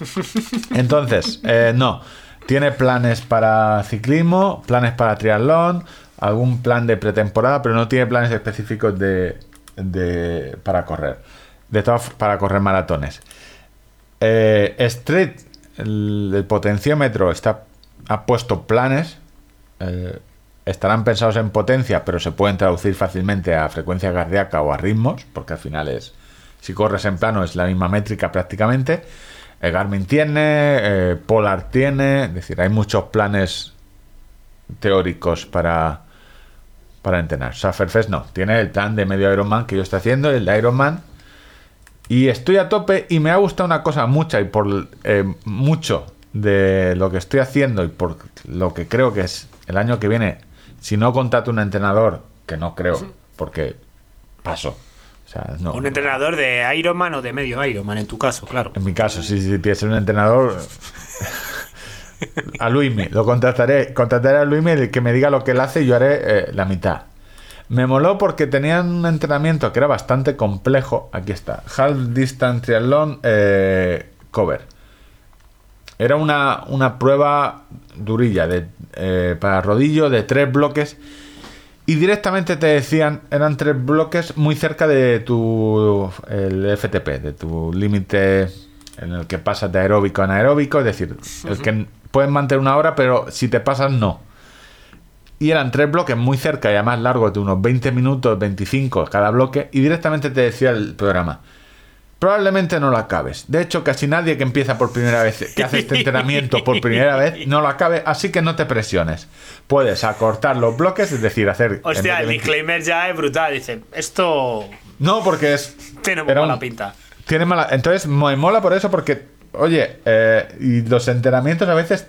[laughs] Entonces, eh, no. Tiene planes para ciclismo, planes para triatlón, algún plan de pretemporada, pero no tiene planes específicos de, de- para correr. De todas para correr maratones. Eh, Street, el, el potenciómetro, está, ha puesto planes. eh, estarán pensados en potencia, pero se pueden traducir fácilmente a frecuencia cardíaca o a ritmos, porque al final es, si corres en plano es la misma métrica prácticamente. El Garmin tiene, eh, Polar tiene, es decir, hay muchos planes teóricos para, para entrenar. Sufferfest no, tiene el plan de medio Ironman que yo estoy haciendo, el de Ironman, y estoy a tope y me ha gustado una cosa mucha y por eh, mucho de lo que estoy haciendo y por lo que creo que es el año que viene, si no contrato un entrenador, que no creo, porque paso. O sea, no. Un entrenador de Ironman o de medio Ironman, en tu caso, claro. En mi caso, si, si ser un entrenador, [laughs] a Luismi, lo contrataré, contrataré a Luismi el que me diga lo que él hace y yo haré eh, la mitad. Me moló porque tenían un entrenamiento que era bastante complejo. Aquí está, Half Distance Triathlon eh, Cover. Era una, una prueba durilla de, eh, para rodillo de tres bloques y directamente te decían, eran tres bloques muy cerca de tu el FTP, de tu límite en el que pasas de aeróbico a anaeróbico, es decir, el que puedes mantener una hora, pero si te pasas no. Y eran tres bloques muy cerca y además largos de unos 20 minutos, 25 cada bloque, y directamente te decía el programa. Probablemente no lo acabes. De hecho, casi nadie que empieza por primera vez, que hace este entrenamiento por primera vez, no lo acabe, así que no te presiones. Puedes acortar los bloques, es decir, hacer... Hostia, el 20 disclaimer ya es brutal. Dice, esto No, porque es... tiene muy mala un- pinta. Tiene mala... Entonces, me mola por eso porque, oye, eh, y los entrenamientos a veces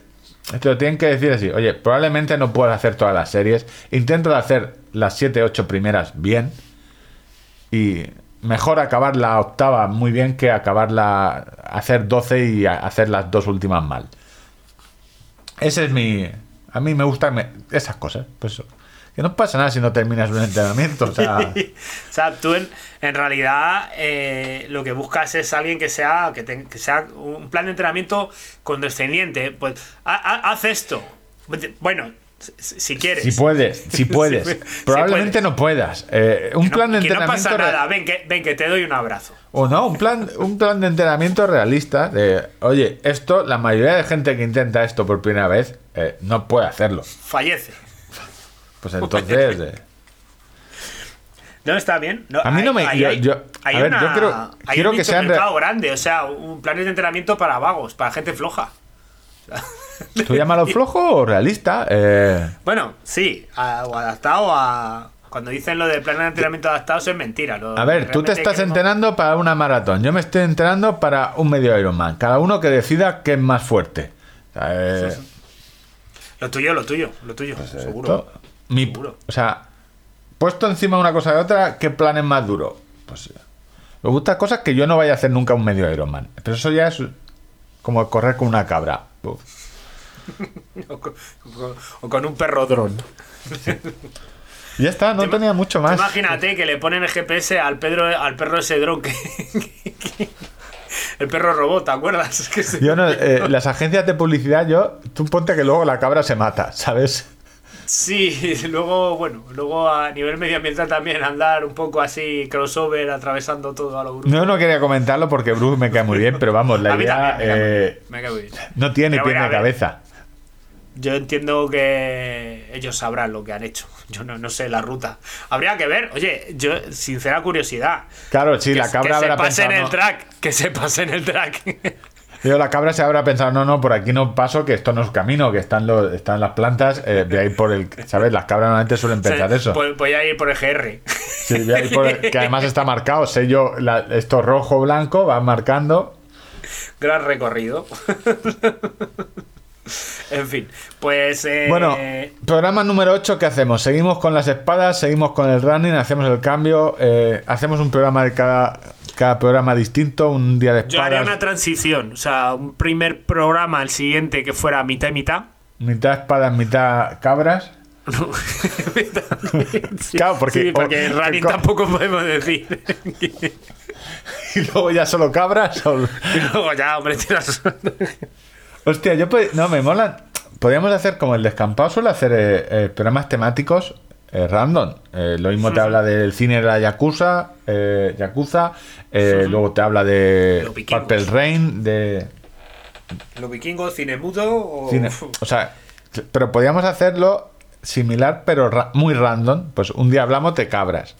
te lo tienen que decir así, oye, probablemente no puedas hacer todas las series, intenta hacer las 7, 8 primeras bien y mejor acabar la octava muy bien que acabarla, hacer 12 y hacer las dos últimas mal. Ese es mi... A mí me gustan esas cosas, pues. Que no pasa nada si no terminas un entrenamiento, o sea... [laughs] O sea, tú en, en realidad eh, lo que buscas es alguien que sea que, te- que sea un plan de entrenamiento condescendiente. Pues ha- ha- haz esto. Bueno, si, si quieres. Si puedes, si [laughs] puedes. Si Probablemente puedes. no puedas. Eh, un no- plan de que no entrenamiento. pasa nada. Ven que, ven que te doy un abrazo. O no, un plan, un plan de entrenamiento realista. De, oye, esto, la mayoría de gente que intenta esto por primera vez eh, no puede hacerlo. Fallece. Pues entonces. eh, No, está bien. No, A mí no me- Hay, yo- yo- hay a ver, una- yo quiero- hay quiero un que sean grande. O sea, un plan de entrenamiento para vagos, para gente floja. ¿Tú llámalo flojo o realista? Eh, Bueno, sí, a- o adaptado a. Cuando dicen lo de plan de entrenamiento adaptado, eso es mentira. Lo- a ver, tú te estás queremos- entrenando para una maratón. Yo me estoy entrenando para un medio Ironman. Cada uno que decida qué es más fuerte. Eh, Lo tuyo, lo tuyo, lo tuyo, seguro. Esto, mi- Seguro. o sea, puesto encima una cosa de otra, ¿qué plan es más duro? Pues eh, Me gustan cosas que yo no vaya a hacer nunca un medio Ironman. Pero eso ya es como correr con una cabra. Uf. [laughs] O con, o con un perro dron. Y [laughs] ya está, no Te tenía mucho más. Imagínate que le ponen el GPS al, Pedro, al perro ese dron que, que- El perro robot, ¿te acuerdas? Es [laughs] que se- Yo no, eh, las agencias de publicidad, yo, tú ponte que luego la cabra se mata, ¿sabes? Sí, luego, bueno, luego a nivel medioambiental también andar un poco así, crossover, atravesando todo a lo bruto. No, no quería comentarlo porque Bruce me cae muy bien, pero vamos, la a mí idea también, me cae muy bien, me cae muy bien. no tiene pie ver, cabeza. Yo entiendo que ellos sabrán lo que han hecho. Yo no, no sé la ruta. Habría que ver, oye, yo, sincera curiosidad. Claro, sí, que, la cabra que se habrá pase pensado. en el track, que se pase en el track. [laughs] Digo, la cabra se habrá pensado, no, no, por aquí no paso, que esto no es camino, que están, los, están las plantas, eh, voy a ir por el. ¿Sabes? Las cabras normalmente suelen pensar eso. Voy, voy a ir por el GR. Sí, voy a ir por el- que además está marcado, sello, la- esto rojo, blanco, va marcando. Gran recorrido. [laughs] [laughs] en fin, pues. eh, Bueno, programa número 8, ¿qué hacemos? ¿Seguimos con las espadas? ¿Seguimos con el running? ¿Hacemos el cambio? eh, ¿Hacemos un programa de cada, cada programa distinto? ¿Un día de yo haría espadas? una transición. O sea, un primer programa, el siguiente que fuera mitad y mitad. ¿Mitad espadas, mitad cabras? [laughs] Sí, Claro, porque- sí, porque o- running co- tampoco podemos decir. [laughs] ¿Y luego ya solo cabras? o- y luego ya, hombre, tiras. Hostia, yo pod- no me mola. Podríamos hacer como el descampado suele hacer eh, eh, programas temáticos eh, random. Eh, lo mismo te habla del cine de la Yakuza, eh, Yakuza, luego te habla de. Purple Rain, de Los vikingos, cine mudo o. cine. O sea, pero podríamos hacerlo similar, pero ra- muy random. Pues un día hablamos de cabras.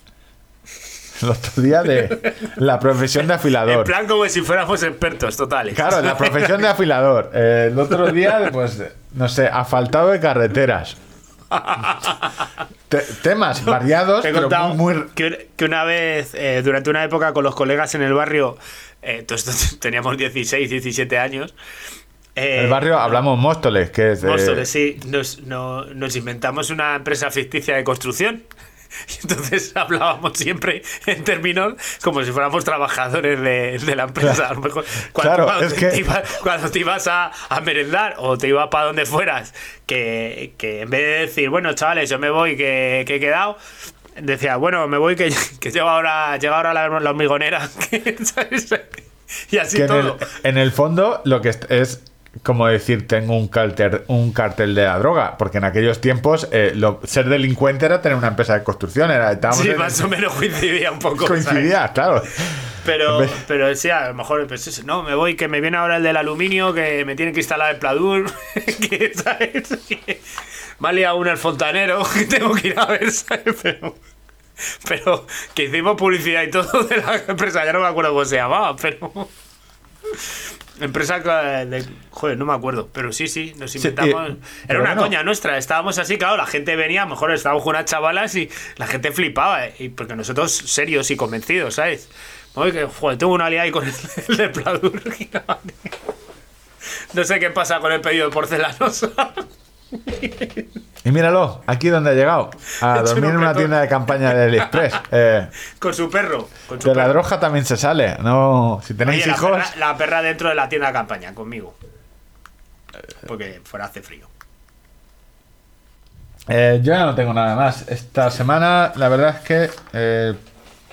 El otro día de la profesión de En afilador. plan como si fuéramos expertos totales. Claro, la profesión de afilador. Eh, el otro día, pues, no sé, asfaltado de carreteras. Te- temas variados, Te he pero contado muy, muy- que, que una vez, eh, durante una época con los colegas en el barrio, eh, todos estos [laughs] teníamos 16, 17 años. eh, El barrio, hablamos Móstoles, que es de- Móstoles, sí, nos, no- nos inventamos una empresa ficticia de construcción. Y [laughs] entonces hablábamos siempre en términos como si fuéramos trabajadores de, de la empresa. A lo mejor cuando, Claro, cuando es te, que- ibas, cuando te ibas a, a merendar o te ibas para donde fueras, que, que en vez de decir, bueno, chavales, yo me voy, que, que he quedado, decía, bueno, me voy, que, [laughs] que llega ahora, llega ahora la, la hormigonera. [laughs] Y así que en el, todo. en el fondo lo que es como decir tengo un cartel, un cartel de la droga, porque en aquellos tiempos eh, lo- ser delincuente era tener una empresa de construcción, era Sí, en- más o menos coincidía un poco. ¿sabes? coincidía, claro. Pero, pero sí, a lo mejor, pues eso, no, me voy, que me viene ahora el del aluminio, que me tiene que instalar el pladur, [laughs] que, ¿sabes? Que me ha liado uno el fontanero, [laughs] que tengo que ir a ver, ¿sabes? Pero, pero que hicimos publicidad y todo de la empresa, ya no me acuerdo cómo se llamaba, pero... Empresa de- joder, no me acuerdo, pero sí, sí, nos inventamos. eh, Era una bueno. coña nuestra, estábamos así, claro, la gente venía, a lo mejor estábamos con unas chavalas y la gente flipaba, eh, y porque nosotros serios y convencidos, ¿sabes? Oye, joder, tengo una liada ahí con el, [laughs] el de Pladur. No sé qué pasa con el pedido de porcelanos. [laughs] Y míralo, aquí donde ha llegado, a [laughs] dormir en una tienda de campaña de AliExpress. [laughs] Eh, con su perro. Con su de la droga también se sale, no, si tenéis Oye, la hijos... perra, la perra dentro de la tienda de campaña, conmigo. Porque fuera hace frío. Eh, yo ya no tengo nada más. Esta semana, la verdad es que eh,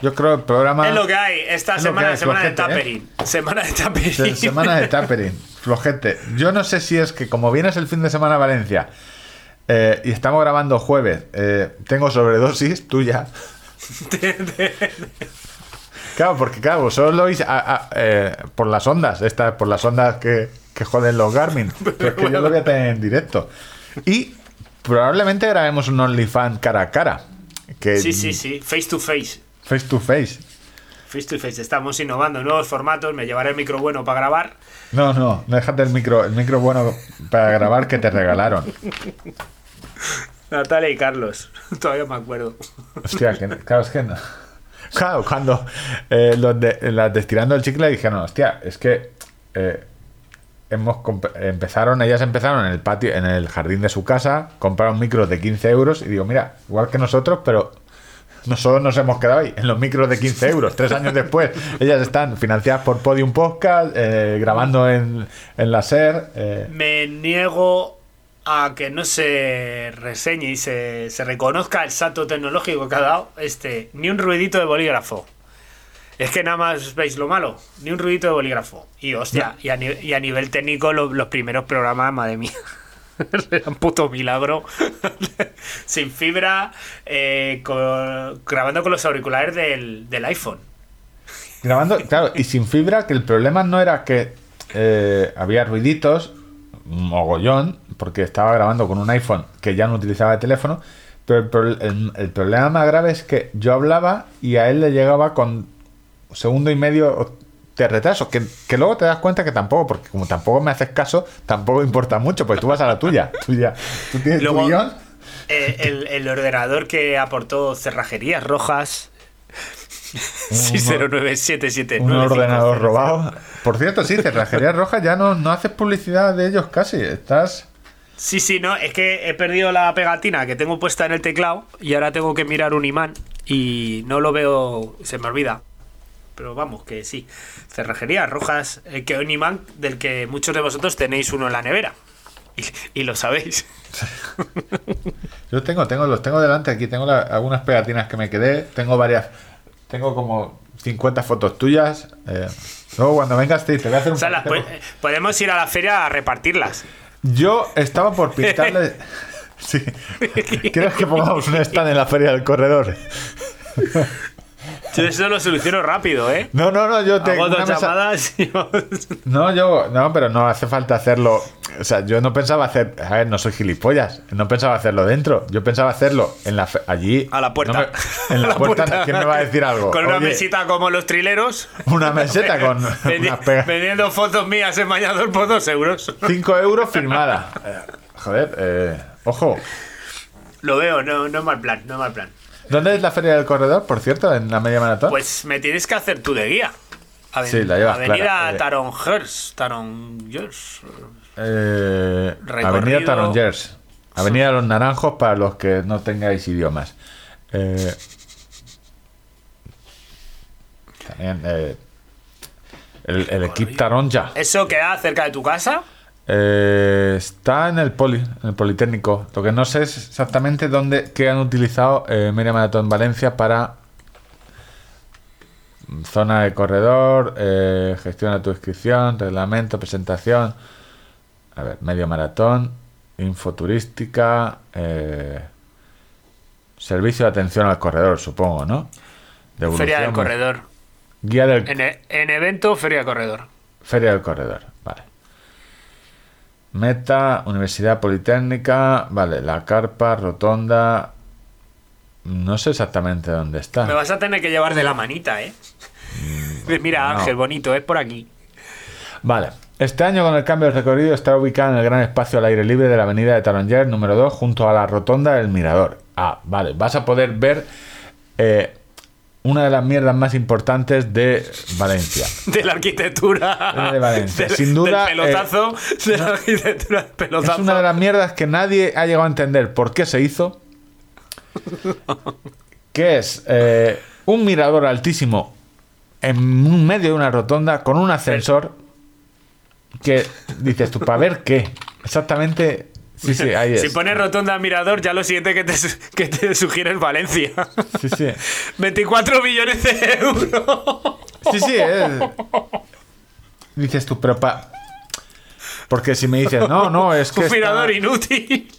yo creo el programa. Es lo que hay. Esta Es semana hay, semana de flojete, ¿eh? tapering. Semana de tapering. se- semana de tapering, flojete. Yo no sé si es que como vienes el fin de semana a Valencia eh, y estamos grabando jueves, eh, tengo sobredosis tuya. [laughs] Claro, porque claro, vosotros lo oís eh, por las ondas, estas, por las ondas que, que joden los Garmin. [laughs] Pero es que yo lo voy a tener en directo. Y probablemente grabemos un OnlyFans cara a cara. Que, Sí, sí, sí. Face to face. Face to face. Face to face. Estamos innovando nuevos formatos. Me llevaré el micro bueno para grabar. No, no, déjate el micro, el micro bueno para grabar que te regalaron. Natalia y Carlos. [laughs] Todavía me acuerdo. Hostia, que, claro, es que no. Claro, cuando eh, los de, las de Estirando el Chicle dijeron, hostia, es que eh, hemos empezaron, ellas empezaron en el patio, en el jardín de su casa, compraron micros de 15 euros y digo, mira, igual que nosotros, pero nosotros nos hemos quedado ahí, en los micros de 15 euros. Tres años después, ellas están financiadas por Podium Podcast, eh, grabando en, en la SER. eh, Me niego a que no se reseñe y se, se reconozca el salto tecnológico que ha dado este. Ni un ruidito de bolígrafo. Es que nada más veis lo malo. Ni un ruidito de bolígrafo. Y hostia, y, a, ni- y a nivel técnico lo- los primeros programas, madre mía. [laughs] Era un puto milagro. [laughs] Sin fibra, eh, grabando con los auriculares del, del iPhone. grabando, claro, y sin fibra, que el problema no era que eh, había ruiditos, mogollón, porque estaba grabando con un iPhone que ya no utilizaba el teléfono, pero el, el- el problema más grave es que yo hablaba y a él le llegaba con segundo y medio de retraso, que, que luego te das cuenta que tampoco, porque como tampoco me haces caso, tampoco importa mucho, pues tú vas a la tuya, [laughs] tuya. Tú tienes Luego, tu guion. eh, el, el ordenador que aportó cerrajerías rojas. 6097795. Un ordenador robado. Por cierto, sí, Cerrajería Roja ya no, no haces publicidad de ellos casi. Estás. Sí, sí, no, es que he perdido la pegatina que tengo puesta en el teclado y ahora tengo que mirar un imán y no lo veo, se me olvida. Pero vamos, que sí. Cerrajerías rojas, eh, que un imán del que muchos de vosotros tenéis uno en la nevera. Y, y lo sabéis. [laughs] Yo tengo, tengo, los tengo delante aquí. Tengo la- algunas pegatinas que me quedé. Tengo varias. Tengo como 50 fotos tuyas. eh, luego cuando vengas te, te voy a hacer un O sea, podemos ir a la feria a repartirlas. Yo estaba por pintarle. [laughs] Sí. ¿Quieres que pongamos un stand en la feria del corredor? [laughs] Yo eso lo soluciono rápido, ¿eh? No, no, no, yo tengo Hago dos mesa- llamadas y... [laughs] No, yo, no, pero no hace falta hacerlo. O sea, yo no pensaba hacer. A ver, no soy gilipollas. No pensaba hacerlo dentro. Yo pensaba hacerlo en la fe- allí. A la puerta. No me- en [laughs] la, puerta, ¿quién me va a decir algo? Con una mesita como los trileros. Una [laughs] meseta con Vendi- unas pegas. Vendiendo fotos mías en Mañador por dos euros. 5 euros firmada. Joder, eh, ojo. Lo veo, no, no es mal plan, no es mal plan. ¿Dónde es la feria del corredor, por cierto? ¿En la media maratón? Pues me tienes que hacer tú de guía. Aven- Sí, la llevas Avenida clara, eh. Taron Hers, Taron Hers. Eh, Avenida Tarongers. Avenida los Naranjos para los que no tengáis idiomas. Eh, también eh, el, el equipo Taronja. ¿Eso queda cerca de tu casa? Eh, está en el poli, en el Politécnico. Lo que no sé es exactamente dónde qué han utilizado eh, Media Maratón Valencia para zona de corredor, eh, gestiona tu inscripción, reglamento, presentación. A ver, medio maratón, infoturística, eh, servicio de atención al corredor, supongo, ¿no? Feria del Corredor. Guía del En, e- en evento, Feria del Corredor. Feria del Corredor. Meta, Universidad Politécnica, vale, la carpa, rotonda. No sé exactamente dónde está. Me vas a tener que llevar de la manita, ¿eh? Mira, Mm, no. Ángel, bonito, es por aquí. Vale. Este año, con el cambio de recorrido, estará ubicada en el gran espacio al aire libre de la avenida de Taronger, número 2, junto a la rotonda del Mirador. Ah, vale. Vas a poder ver eh, una de las mierdas más importantes de Valencia. [laughs] De la arquitectura. De Valencia, Del- sin duda, Del pelotazo. [laughs] de la arquitectura del Es pelotazo. una de las mierdas que nadie ha llegado a entender por qué se hizo. [laughs] Que es eh, un mirador altísimo en medio de una rotonda con un ascensor que dices tú, ¿para ver qué? Exactamente. Sí, sí, ahí es. Si pones rotonda al mirador, ya lo siguiente que te, que te sugiere es Valencia. Sí, sí. 24 millones de euros. Sí, sí, es. Dices tú, pero pa. Porque si me dices, no, no, es que. Un mirador inútil.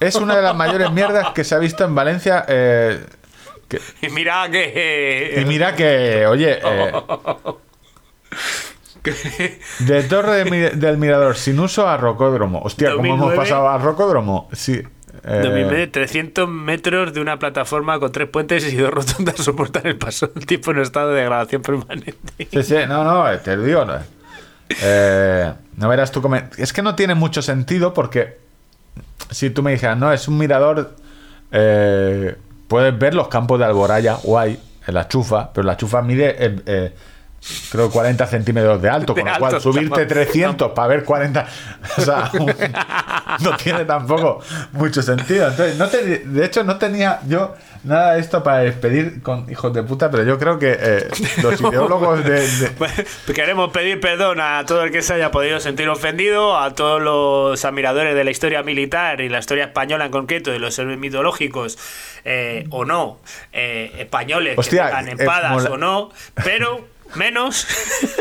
Es una de las mayores mierdas que se ha visto en Valencia. eh, que- Y mira que. y mira que, oye, eh, [laughs] [laughs] de Torre de del Mirador sin uso a Rocódromo. Hostia, ¿cómo hemos 2009? pasado a Rocódromo? Sí. eh, 2009, 300 metros de una plataforma con tres puentes y dos rotondas [laughs] soportan el paso del tiempo en estado de degradación permanente. Sí, sí, no, no, eh, te lo digo. No, Eh, no verás tú cómo. Es que no tiene mucho sentido porque si tú me dijeras, no, es un mirador, eh, puedes ver los campos de Alboraya, guay, en la chufa, pero la chufa mide eh, eh, creo 40 centímetros de alto, De con lo cual subirte chaval. 300 para ver 40, o sea, [laughs] [laughs] no tiene tampoco mucho sentido. Entonces, no te- de hecho, no tenía yo nada de esto para despedir con hijos de puta, pero yo creo que eh, los [laughs] ideólogos de- de, Queremos pedir perdón a todo el que se haya podido sentir ofendido, a todos los admiradores de la historia militar y la historia española en concreto, de los héroes mitológicos eh, o no, eh, españoles Hostia, que tengan es espadas mola- o no, pero menos.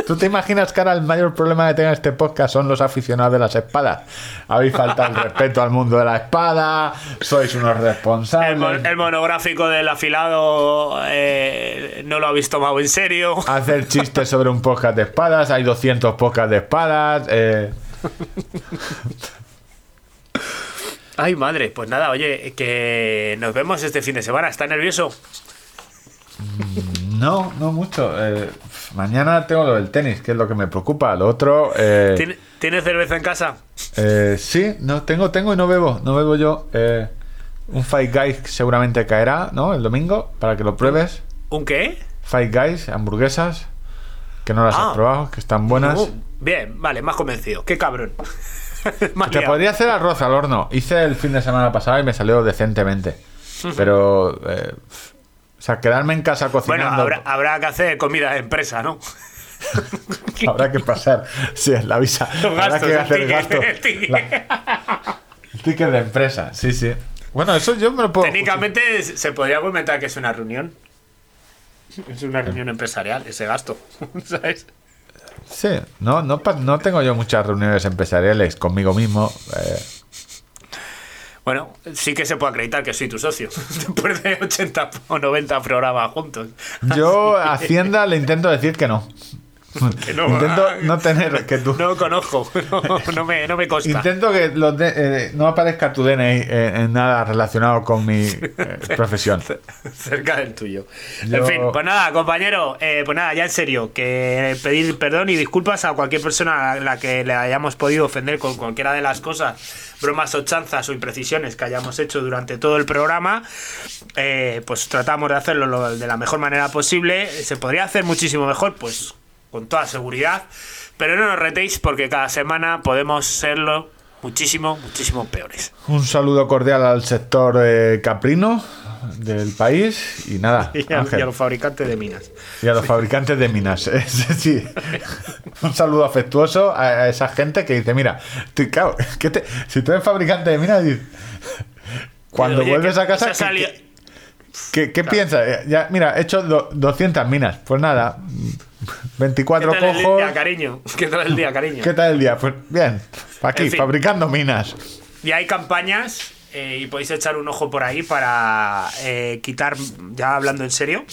¿Tú te imaginas que ahora el mayor problema que tenga este podcast son los aficionados de las espadas? Habéis faltado el respeto al mundo de la espada, sois unos El, responsables. mon- el monográfico del afilado eh, no lo habéis tomado en serio. Hacer chistes sobre un podcast de espadas, hay 200 podcasts de espadas. eh, Ay, madre, pues nada, oye, que nos vemos este fin de semana. ¿Está nervioso? no, no mucho. eh, mañana tengo lo del tenis, que es lo que me preocupa. Lo otro, eh, ¿Tiene, ¿Tiene cerveza en casa? eh, sí, no tengo, tengo y no bebo, no bebo yo. eh, un Five Guys seguramente caerá, ¿no? El domingo, para que lo pruebes. ¿Un qué? Five Guys, hamburguesas, que no las Ah. has probado, que están buenas. Uh, bien, vale, más convencido. Qué cabrón. [laughs] Te podría hacer arroz al horno. Hice el fin de semana pasado y me salió decentemente. [laughs] Pero, eh, sea, quedarme en casa Bueno, cocinando. habrá, habrá que hacer comida de empresa, ¿no? [laughs] habrá que pasar. Sí, la visa. Los habrá gastos, que hacer el ticket. La- el ticket de empresa, sí, sí. Bueno, eso yo me lo puedo. Técnicamente se podría argumentar que es una reunión. Es una reunión empresarial, ese gasto. [laughs] ¿Sabes? Sí, no, no, no tengo yo muchas reuniones empresariales conmigo mismo. eh, Bueno, sí que se puede acreditar que soy tu socio. [laughs] Después de 80 o 90 programas juntos. yo Hacienda le intento decir que no. Que no, intento no tener que tú. No conozco, [laughs] no, no me, no me consta. Intento que los de- eh, no aparezca tu DNI eh, en nada relacionado con mi eh, profesión. [laughs] cerca del tuyo. Yo- En fin, pues nada, compañero, pues nada, ya en serio, que pedir perdón y disculpas a cualquier persona a la que le hayamos podido ofender con cualquiera de las cosas, bromas o chanzas o imprecisiones que hayamos hecho durante todo el programa. Pues tratamos de hacerlo lo- de la mejor manera posible. Se podría hacer muchísimo mejor, pues con toda seguridad. Pero no nos retéis porque cada semana podemos serlo muchísimo, muchísimo peores. Un saludo cordial al sector eh, caprino del país y nada, [laughs] Y a, Ángel, y a los fabricantes de minas. y a los fabricantes de minas. [laughs] Sí. Un saludo afectuoso a, esa gente que dice, mira, tú, claro, [laughs] ¿qué te- si tú eres fabricante de minas, dices, cuando Oye, vuelves a casa, ¿qué, qué piensas? Ya, mira, he hecho do- 200 minas. Pues nada, 24 ¿Qué tal el cojos. día, cariño? ¿Qué tal el día, cariño? ¿Qué tal el día? Pues bien, aquí, En fin. fabricando minas. Y hay campañas, eh, y podéis echar un ojo por ahí para eh, quitar, ya hablando en serio,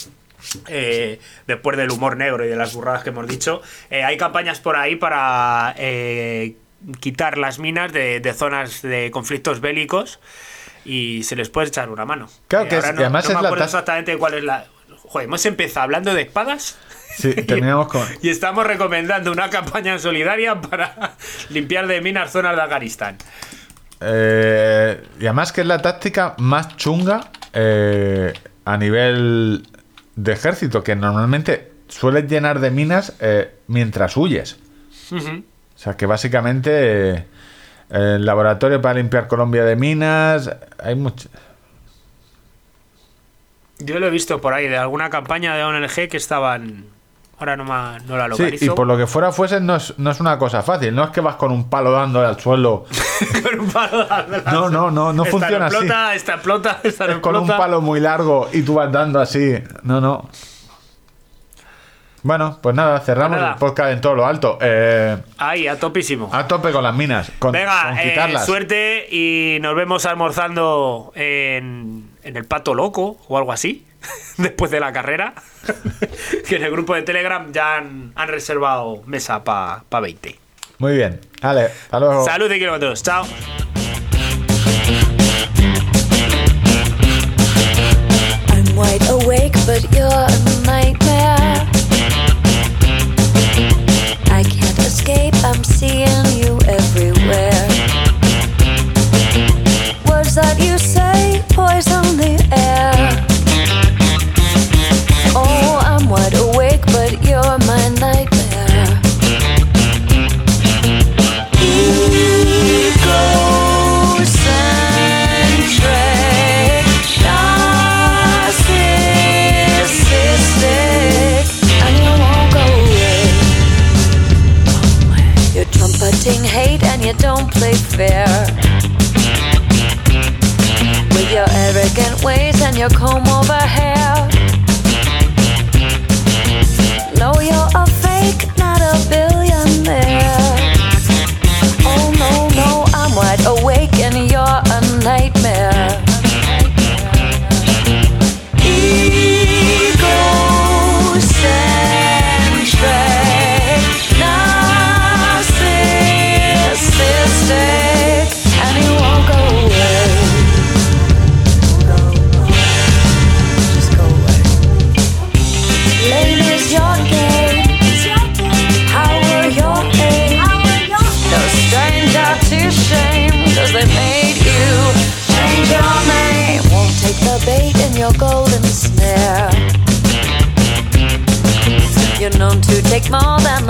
eh, después del humor negro y de las burradas que hemos dicho, eh, hay campañas por ahí para eh, quitar las minas de, de zonas de conflictos bélicos y se les puede echar una mano. Claro Eh, que ahora es- no, además no es me la acuerdo ta- exactamente cuál es la... Joder, hemos empezado hablando de espadas. Sí, [laughs] terminamos con. Y estamos recomendando una campaña solidaria para [laughs] limpiar de minas zonas de Afganistán. Eh, y además que es la táctica más chunga eh, a nivel de ejército, que normalmente sueles llenar de minas eh, mientras huyes. O sea que básicamente el laboratorio para limpiar Colombia de minas, hay mucho... Yo lo he visto por ahí de alguna campaña de ONG que estaban. Ahora no, ma- no la Sí, localizo. y por lo que fuera fuese no es, no es una cosa fácil, no es que vas con un palo dándole al suelo, [laughs] Con un palo dándole No, no, no, no Esta funciona así. explota, Esta explota, esta no es con un palo muy largo y tú vas dando así, no, no. Bueno, pues nada, cerramos Pues nada. el podcast en todo lo alto. Eh, Ahí, a topísimo. a tope con las minas, con, Venga, con eh, suerte y nos vemos almorzando en, en el Pato Loco o algo así, [laughs] después de la carrera. [laughs] que en el grupo de Telegram ya han, han reservado mesa para 20. Muy bien, vale, hasta luego. Salud de kilómetros, chao. I'm wide awake, but you're a nightmare. I can't escape, I'm seeing you everywhere. Words that you say poison the air. don't play fair. With your arrogant ways and your comb over hair.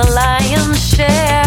the lion's share.